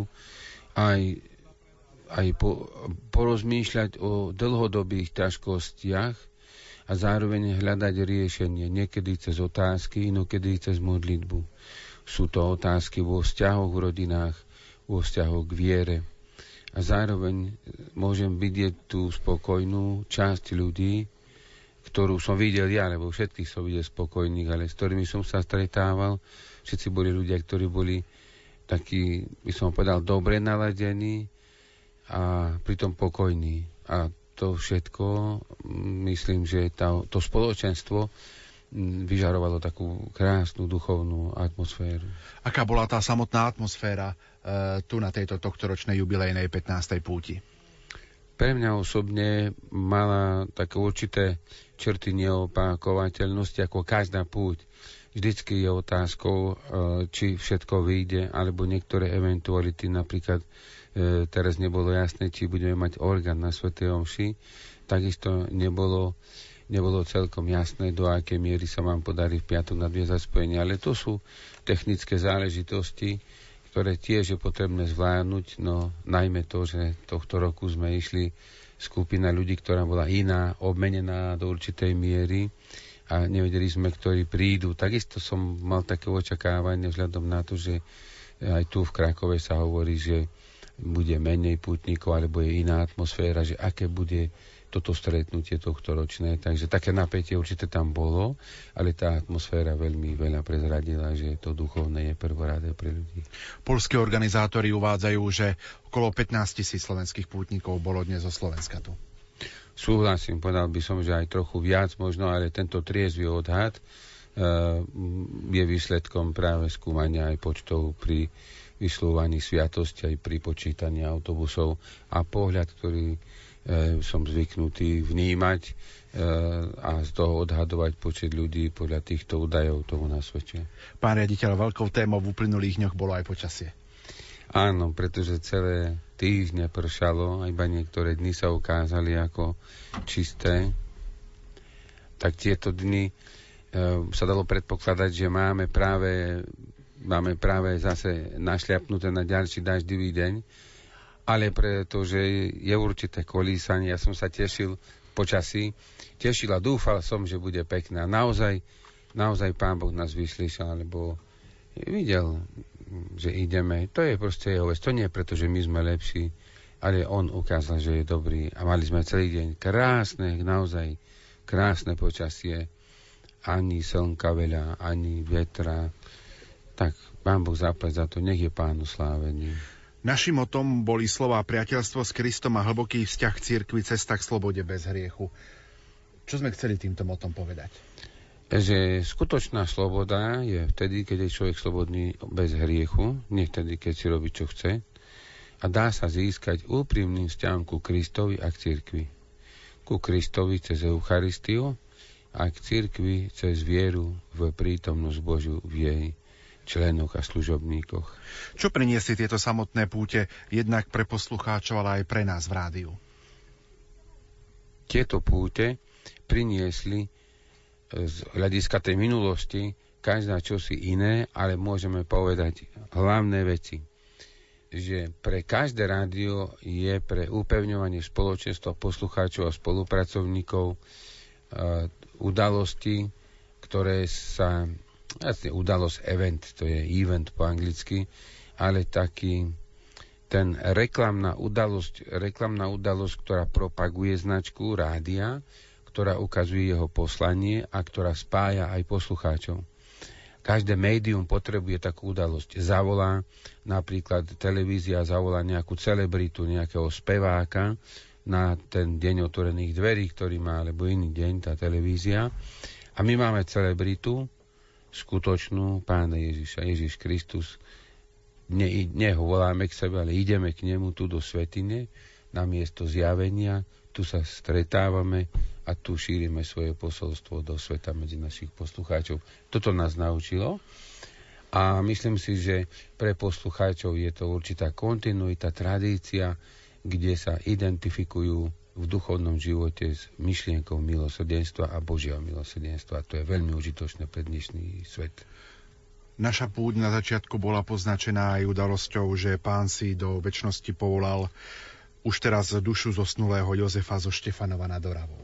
aj, aj po, porozmýšľať o dlhodobých ťažkostiach a zároveň hľadať riešenie, niekedy cez otázky, inokedy cez modlitbu. Sú to otázky vo vzťahoch v rodinách, vo vzťahoch k viere, a zároveň môžem vidieť tú spokojnú časť ľudí, ktorú som videl ja, lebo všetkých som videl spokojných, ale s ktorými som sa stretával, všetci boli ľudia, ktorí boli takí, by som povedal, dobre naladení a pritom pokojní. A to všetko, myslím, že tá, to spoločenstvo vyžarovalo takú krásnu duchovnú atmosféru. Aká bola tá samotná atmosféra e, tu na tejto tohtoročnej jubilejnej 15. púti? Pre mňa osobne mala také určité črty neopakovateľnosti ako každá púť. Vždycky je otázkou, e, či všetko vyjde, alebo niektoré eventuality, napríklad e, teraz nebolo jasné, či budeme mať orgán na Sv. Omši, takisto nebolo nebolo celkom jasné, do akej miery sa vám podarí v piatok nadviezať spojenie. Ale to sú technické záležitosti, ktoré tiež je potrebné zvládnuť, no najmä to, že tohto roku sme išli skupina ľudí, ktorá bola iná, obmenená do určitej miery a nevedeli sme, ktorí prídu. Takisto som mal také očakávanie vzhľadom na to, že aj tu v Krakove sa hovorí, že bude menej putníkov, alebo je iná atmosféra, že aké bude toto stretnutie tohto ročné. Takže také napätie určite tam bolo, ale tá atmosféra veľmi veľa prezradila, že to duchovné je prvoradé pre ľudí. Polské organizátori uvádzajú, že okolo 15 tisíc slovenských pútnikov bolo dnes zo Slovenska tu. Súhlasím, povedal by som, že aj trochu viac možno, ale tento triezvy odhad uh, je výsledkom práve skúmania aj počtov pri vyslúvaní sviatosti aj pri počítaní autobusov a pohľad, ktorý E, som zvyknutý vnímať e, a z toho odhadovať počet ľudí podľa týchto údajov tomu na svete. Pán riaditeľ, veľkou témou v uplynulých dňoch bolo aj počasie. Áno, pretože celé týždne pršalo, iba niektoré dni sa ukázali ako čisté. Tak tieto dni e, sa dalo predpokladať, že máme práve, máme práve zase našliapnuté na ďalší daždivý deň ale pretože je určité kolísanie. Ja som sa tešil počasí, tešil a dúfal som, že bude pekná. Naozaj, naozaj Pán Boh nás vyslyšal, lebo videl, že ideme. To je proste jeho vec. To nie je preto, že my sme lepší, ale on ukázal, že je dobrý. A mali sme celý deň krásne, naozaj krásne počasie. Ani slnka veľa, ani vetra. Tak Pán Boh zaplať za to. Nech je Pánu slávený. Našim motom boli slova priateľstvo s Kristom a hlboký vzťah k cirkvi cesta k slobode bez hriechu. Čo sme chceli týmto motom povedať? Že skutočná sloboda je vtedy, keď je človek slobodný bez hriechu, nie vtedy, keď si robí, čo chce. a dá sa získať úprimným vzťahom ku Kristovi a k cirkvi. Ku Kristovi cez Eucharistiu a k cirkvi cez vieru v prítomnosť Božiu v jej členoch a služobníkoch. Čo priniesli tieto samotné púte jednak pre poslucháčov, ale aj pre nás v rádiu? Tieto púte priniesli z hľadiska tej minulosti každá čosi iné, ale môžeme povedať hlavné veci že pre každé rádio je pre upevňovanie spoločenstva poslucháčov a spolupracovníkov uh, udalosti, ktoré sa, jasne udalosť event, to je event po anglicky, ale taký ten reklamná udalosť, reklamná udalosť, ktorá propaguje značku rádia, ktorá ukazuje jeho poslanie a ktorá spája aj poslucháčov. Každé médium potrebuje takú udalosť. Zavolá, napríklad televízia zavolá nejakú celebritu, nejakého speváka na ten deň otvorených dverí, ktorý má, alebo iný deň, tá televízia. A my máme celebritu, skutočnú pána Ježiša, Ježiš Kristus. Ne, ne ho voláme k sebe, ale ideme k nemu tu do svetine, na miesto zjavenia, tu sa stretávame a tu šírime svoje posolstvo do sveta medzi našich poslucháčov. Toto nás naučilo a myslím si, že pre poslucháčov je to určitá kontinuita, tradícia, kde sa identifikujú v duchovnom živote s myšlienkou milosrdenstva a Božieho milosrdenstva. To je veľmi užitočné pre dnešný svet. Naša púť na začiatku bola poznačená aj udalosťou, že pán si do väčšnosti povolal už teraz dušu zosnulého Jozefa zo Štefanova nad Oravou.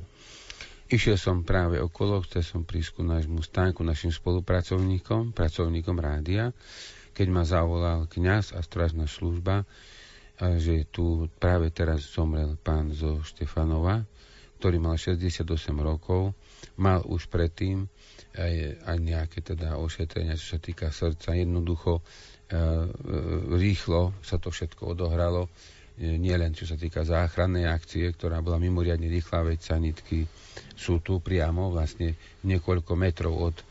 Išiel som práve okolo, chcel som prísť ku nášmu stánku, našim spolupracovníkom, pracovníkom rádia, keď ma zavolal kňaz a strážna služba, že tu práve teraz zomrel pán zo Štefanova, ktorý mal 68 rokov, mal už predtým aj, aj nejaké teda ošetrenia, čo sa týka srdca. Jednoducho e, e, rýchlo sa to všetko odohralo, e, nielen čo sa týka záchrannej akcie, ktorá bola mimoriadne rýchla, veď sanitky sú tu priamo, vlastne niekoľko metrov od e,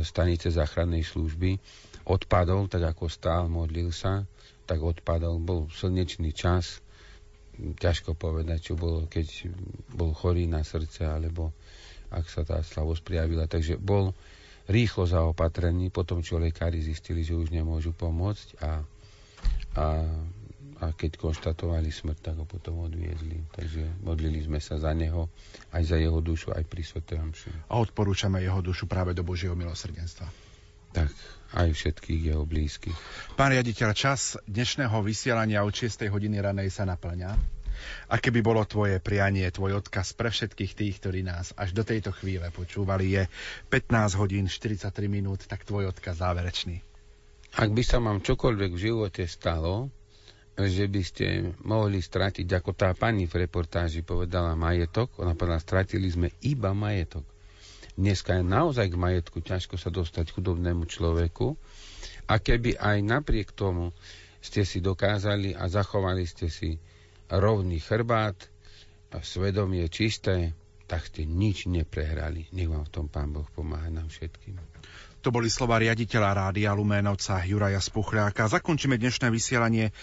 stanice záchrannej služby. Odpadol, tak ako stál, modlil sa, tak odpadol. Bol slnečný čas, ťažko povedať, čo bolo, keď bol chorý na srdce, alebo ak sa tá slavosť prijavila. Takže bol rýchlo zaopatrený, potom čo lekári zistili, že už nemôžu pomôcť a, a a keď konštatovali smrť, tak ho potom odviezli. Takže modlili sme sa za neho, aj za jeho dušu, aj pri Svetej A odporúčame jeho dušu práve do Božieho milosrdenstva. Tak, aj všetkých jeho blízkych. Pán riaditeľ, čas dnešného vysielania od 6. hodiny ranej sa naplňa. A keby bolo tvoje prianie, tvoj odkaz pre všetkých tých, ktorí nás až do tejto chvíle počúvali, je 15 hodín 43 minút, tak tvoj odkaz záverečný. Ak by sa vám čokoľvek v živote stalo, že by ste mohli stratiť, ako tá pani v reportáži povedala, majetok. Ona povedala, stratili sme iba majetok. Dneska je naozaj k majetku ťažko sa dostať chudobnému človeku. A keby aj napriek tomu ste si dokázali a zachovali ste si rovný chrbát a svedomie čisté, tak ste nič neprehrali. Nech vám v tom Pán Boh pomáha nám všetkým. To boli slova riaditeľa Rádia Luménovca Juraja Spuchľáka. Zakončíme dnešné vysielanie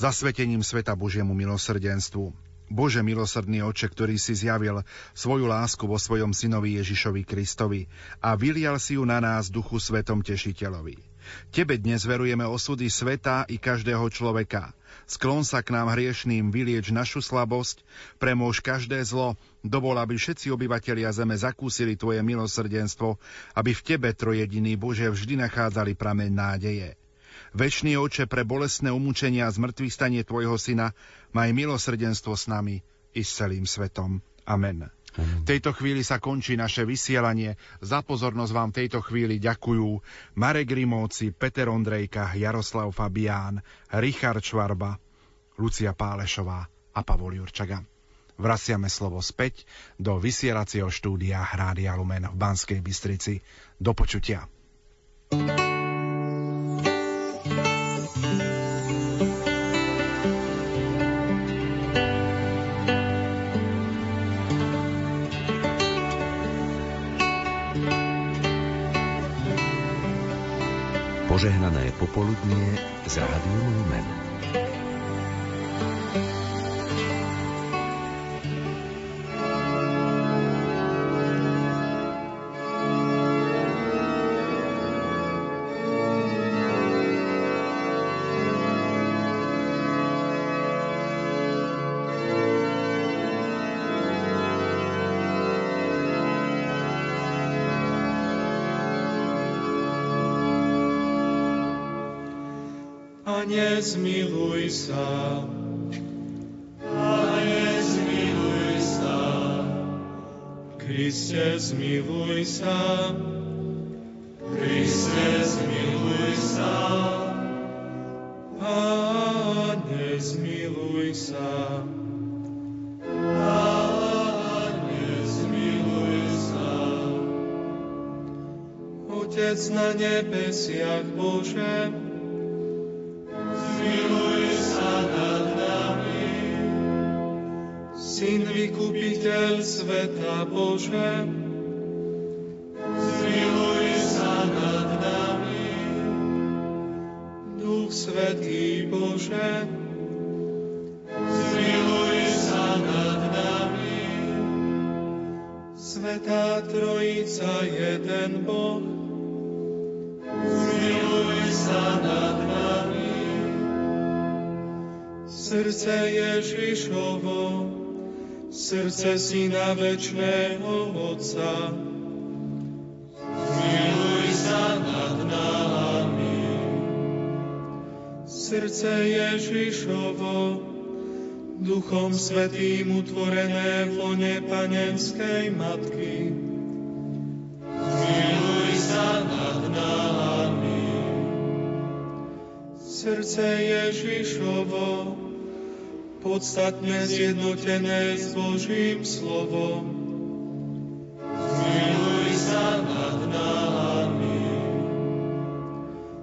zasvetením sveta Božiemu milosrdenstvu. Bože milosrdný oče, ktorý si zjavil svoju lásku vo svojom synovi Ježišovi Kristovi a vylial si ju na nás duchu svetom tešiteľovi. Tebe dnes verujeme osudy sveta i každého človeka. Sklon sa k nám hriešným, vylieč našu slabosť, premôž každé zlo, dovol, aby všetci obyvatelia zeme zakúsili Tvoje milosrdenstvo, aby v Tebe, trojediný Bože, vždy nachádzali prameň nádeje. Večný oče, pre bolestné umúčenia a zmrtvých stanie Tvojho syna, maj milosrdenstvo s nami i s celým svetom. Amen. V tejto chvíli sa končí naše vysielanie. Za pozornosť vám v tejto chvíli ďakujú Marek Rimóci, Peter Ondrejka, Jaroslav Fabián, Richard Švarba, Lucia Pálešová a Pavol Jurčaga. Vraciame slovo späť do vysielacieho štúdia Rádia Lumen v Banskej Bystrici. Do počutia. thank you Požehnané popoludnie z Rádiom Lumen. Sa. Pane, zmiluj sa. Kriste, zmiluj sa. Kriste, zmiluj sa. Pane, zmiluj sa. Pane, zmiluj sa. Otec na nebesiach Bože, sveta Bože, srdce Syna Večného Otca. Zmiluj sa nad nami. Srdce Ježišovo, Duchom Svetým utvorené v lone Panenskej Matky. Zmiluj sa nad nami. Srdce Ježišovo, podstatne zjednotené s Božím slovom. Zmiluj sa nad nami.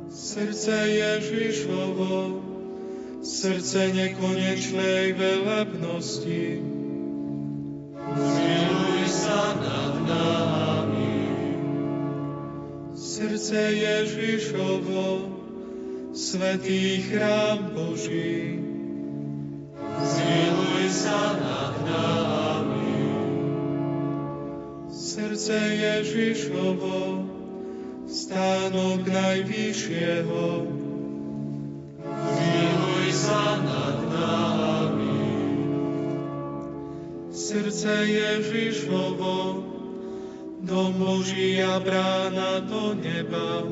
Srdce Ježišovo, srdce nekonečnej velebnosti. Zmiluj sa nad nami. Srdce Ježišovo, svetý chrám Boží. Zmiluj sa nad nami. Srdce Ježišovo, stánok najvyššieho. Zmiluj sa nad nami. Srdce Ježišovo, dom Boží a brána do neba.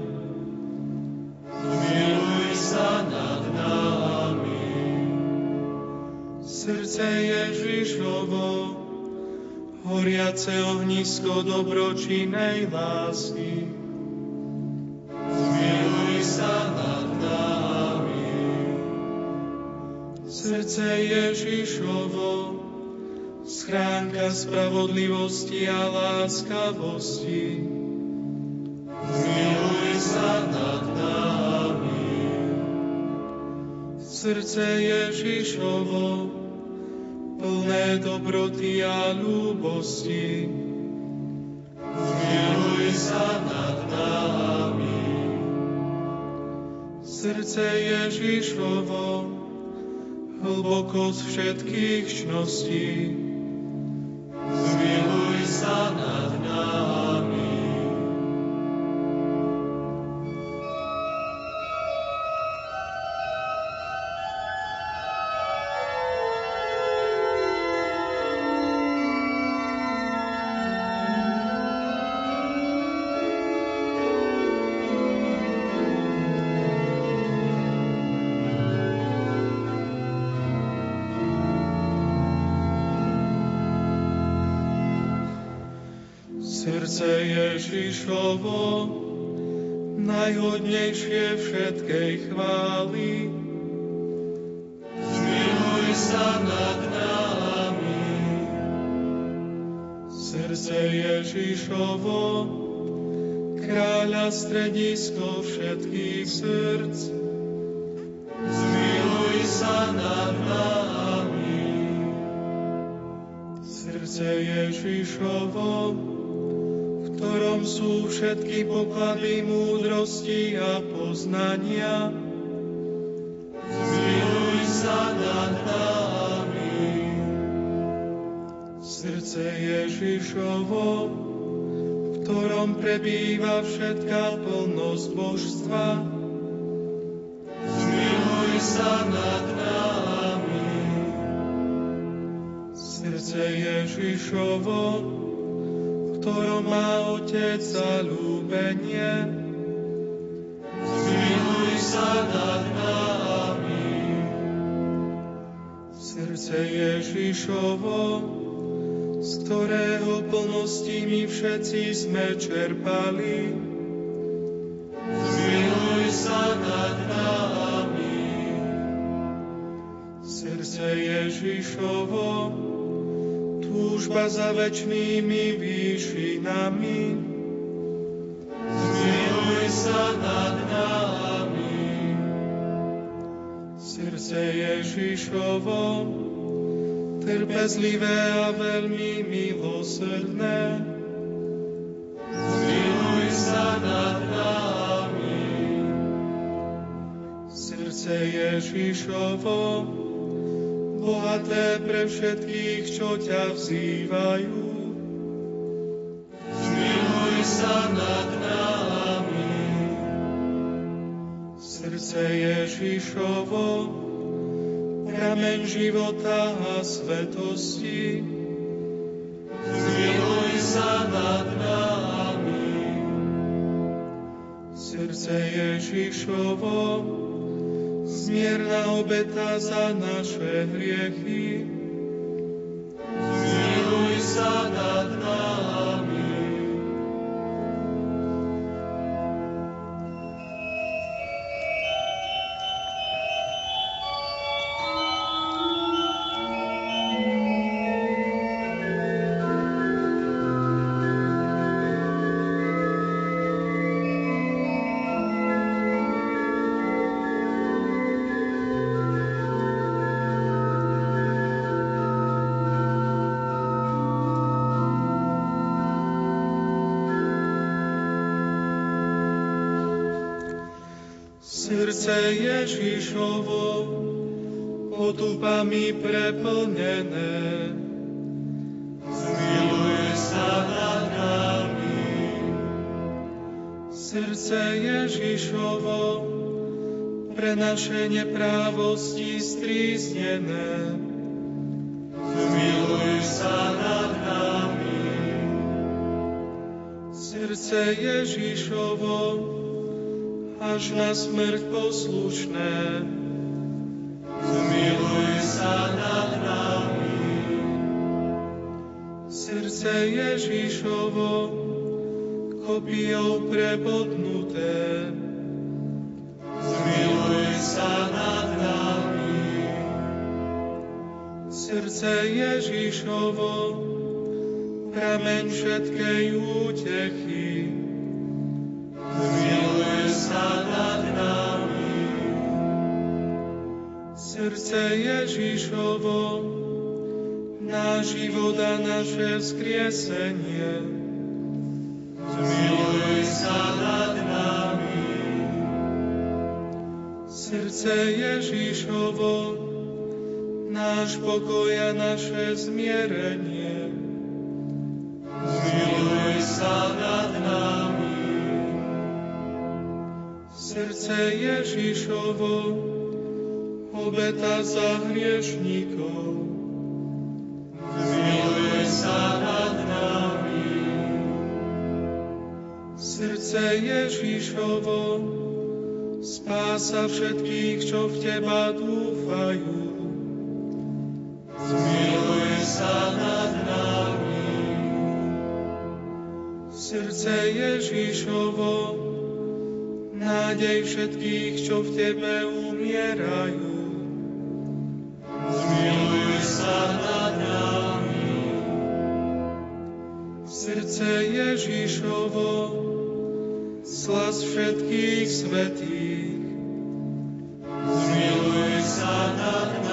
Zmiluj sa nad nami srdce Ježišovo, horiace ohnisko dobročinej lásky. Zmiluj sa nad nami. Srdce Ježišovo, schránka spravodlivosti a láskavosti. Zmiluj sa nad nami. Srdce Ježišovo, plné dobroty a ľúbosti. Zmiluj sa nad nami. Srdce Ježišovo, z všetkých čností. Zmiluj sa nad my všetci sme čerpali. Zmiluj sa nad nami. Srdce Ježišovo, túžba za večnými výšinami. Zmiluj sa nad nami. Srdce Ježišovo, trpezlivé a veľmi milosrdné. Sa nad nami. Srdce Ježišovo, bohaté pre všetkých, čo ťa vzývajú. Zmiluj sa nad nami. Srdce Ježišovo, prameň života a svetosti. Zmiluj sa nad nami. Srdce Ježišovo, zmierna obeta za naše hriechy. Zmiluj sa nad nami. Potupami preplnené, zmiluj sa nad nami. Srdce Ježišovo, pre naše neprávosti stríznené, zmiluj sa nad nami. Srdce Ježišovo, až na smrť poslušné. Zmiluj sa nad nami. Srdce Ježišovo, kopijou prebodnuté. Zmiluj sa nad nami. Srdce Ježišovo, prameň všetkej útechy. Zmiluj sa nad nami. Srdce Ježišovo, náš život a naše vzkriesenie. Zmiluj sa nad nami. Srdce Ježišovo, náš pokoj a naše zmierenie. Zmiluj sa nad nami. Srdce Ježišovo, obeta za hriešníkov. Zmiluj sa nad nami. Srdce Ježišovo, spása všetkých, čo v Teba dúfajú. Zmiluj sa nad nami. Srdce Ježišovo, nádej všetkých, čo v Tebe umierajú. Srdce Ježišovo, slas všetkých svetých. Zmiluj sa nad nami.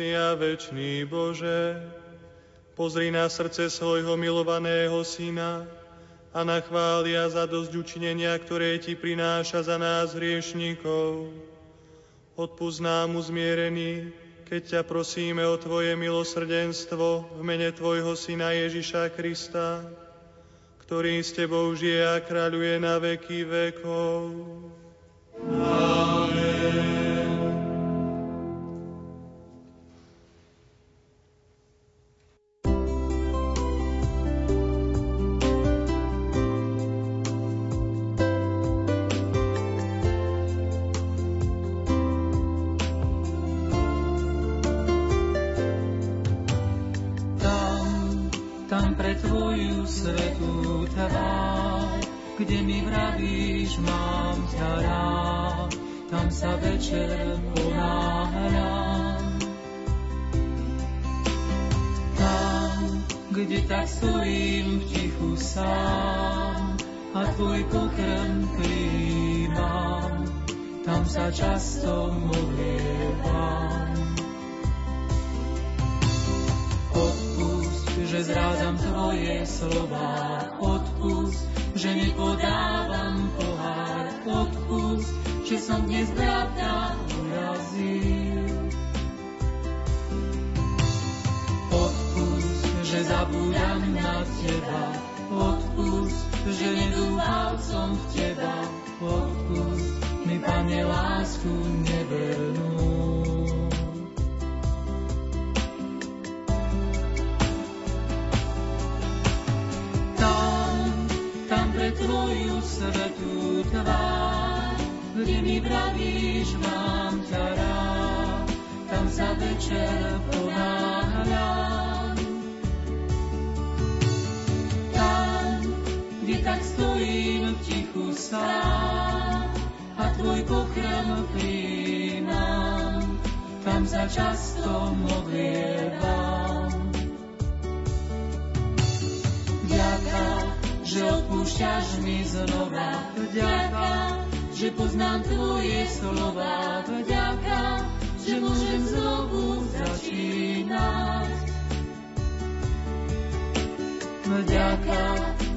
Všemohúci a večný Bože, pozri na srdce svojho milovaného Syna a na chvália za dosť učinenia, ktoré Ti prináša za nás hriešníkov. Odpúsť nám uzmierený, keď ťa prosíme o Tvoje milosrdenstvo v mene Tvojho Syna Ježiša Krista, ktorý s Tebou žije a kráľuje na veky vekov. Amen. Večer ponáhľam. Tam, kde tak stojím v tichu sám a Tvoj pokrm príjmam, tam sa často modlievam. Odpust, že zrádzam Tvoje slova, odpust, že nepodávam pohár, odpust, že som dnes brata urazil. Odpust, že zabúdam na Teba, odpust, že nedúfal som v Teba, odpust mi, Pane, lásku nevernú. Tam, tam pre Tvoju svetú tvár, kde mi vravíš, mám ťa rád, tam sa večer ponáhľam. Tam, kde tak stojím v tichu sám a Tvoj pokrm príjmam, tam sa často modlievam. Vďaka, že odpúšťaš mi znova. Vďaka, že poznám Tvoje slova. Vďaka, že môžem znovu začínať. Vďaka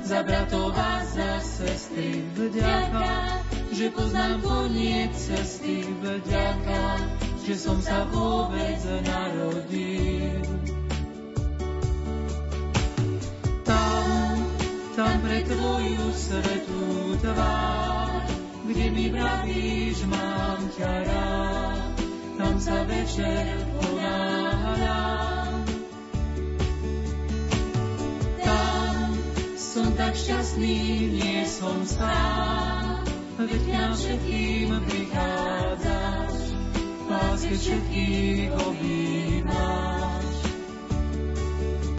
za bratov a za sestry. Vďaka, že poznám koniec cesty. Vďaka, že som sa vôbec narodil. Tam, tam pre Tvoju svetú tvár, kde mi vravíš, mám ťa rád, tam sa večer ponáhľam. Tam som tak šťastný, nie som sám, veď nám všetkým prichádzaš, láske všetkých objímaš.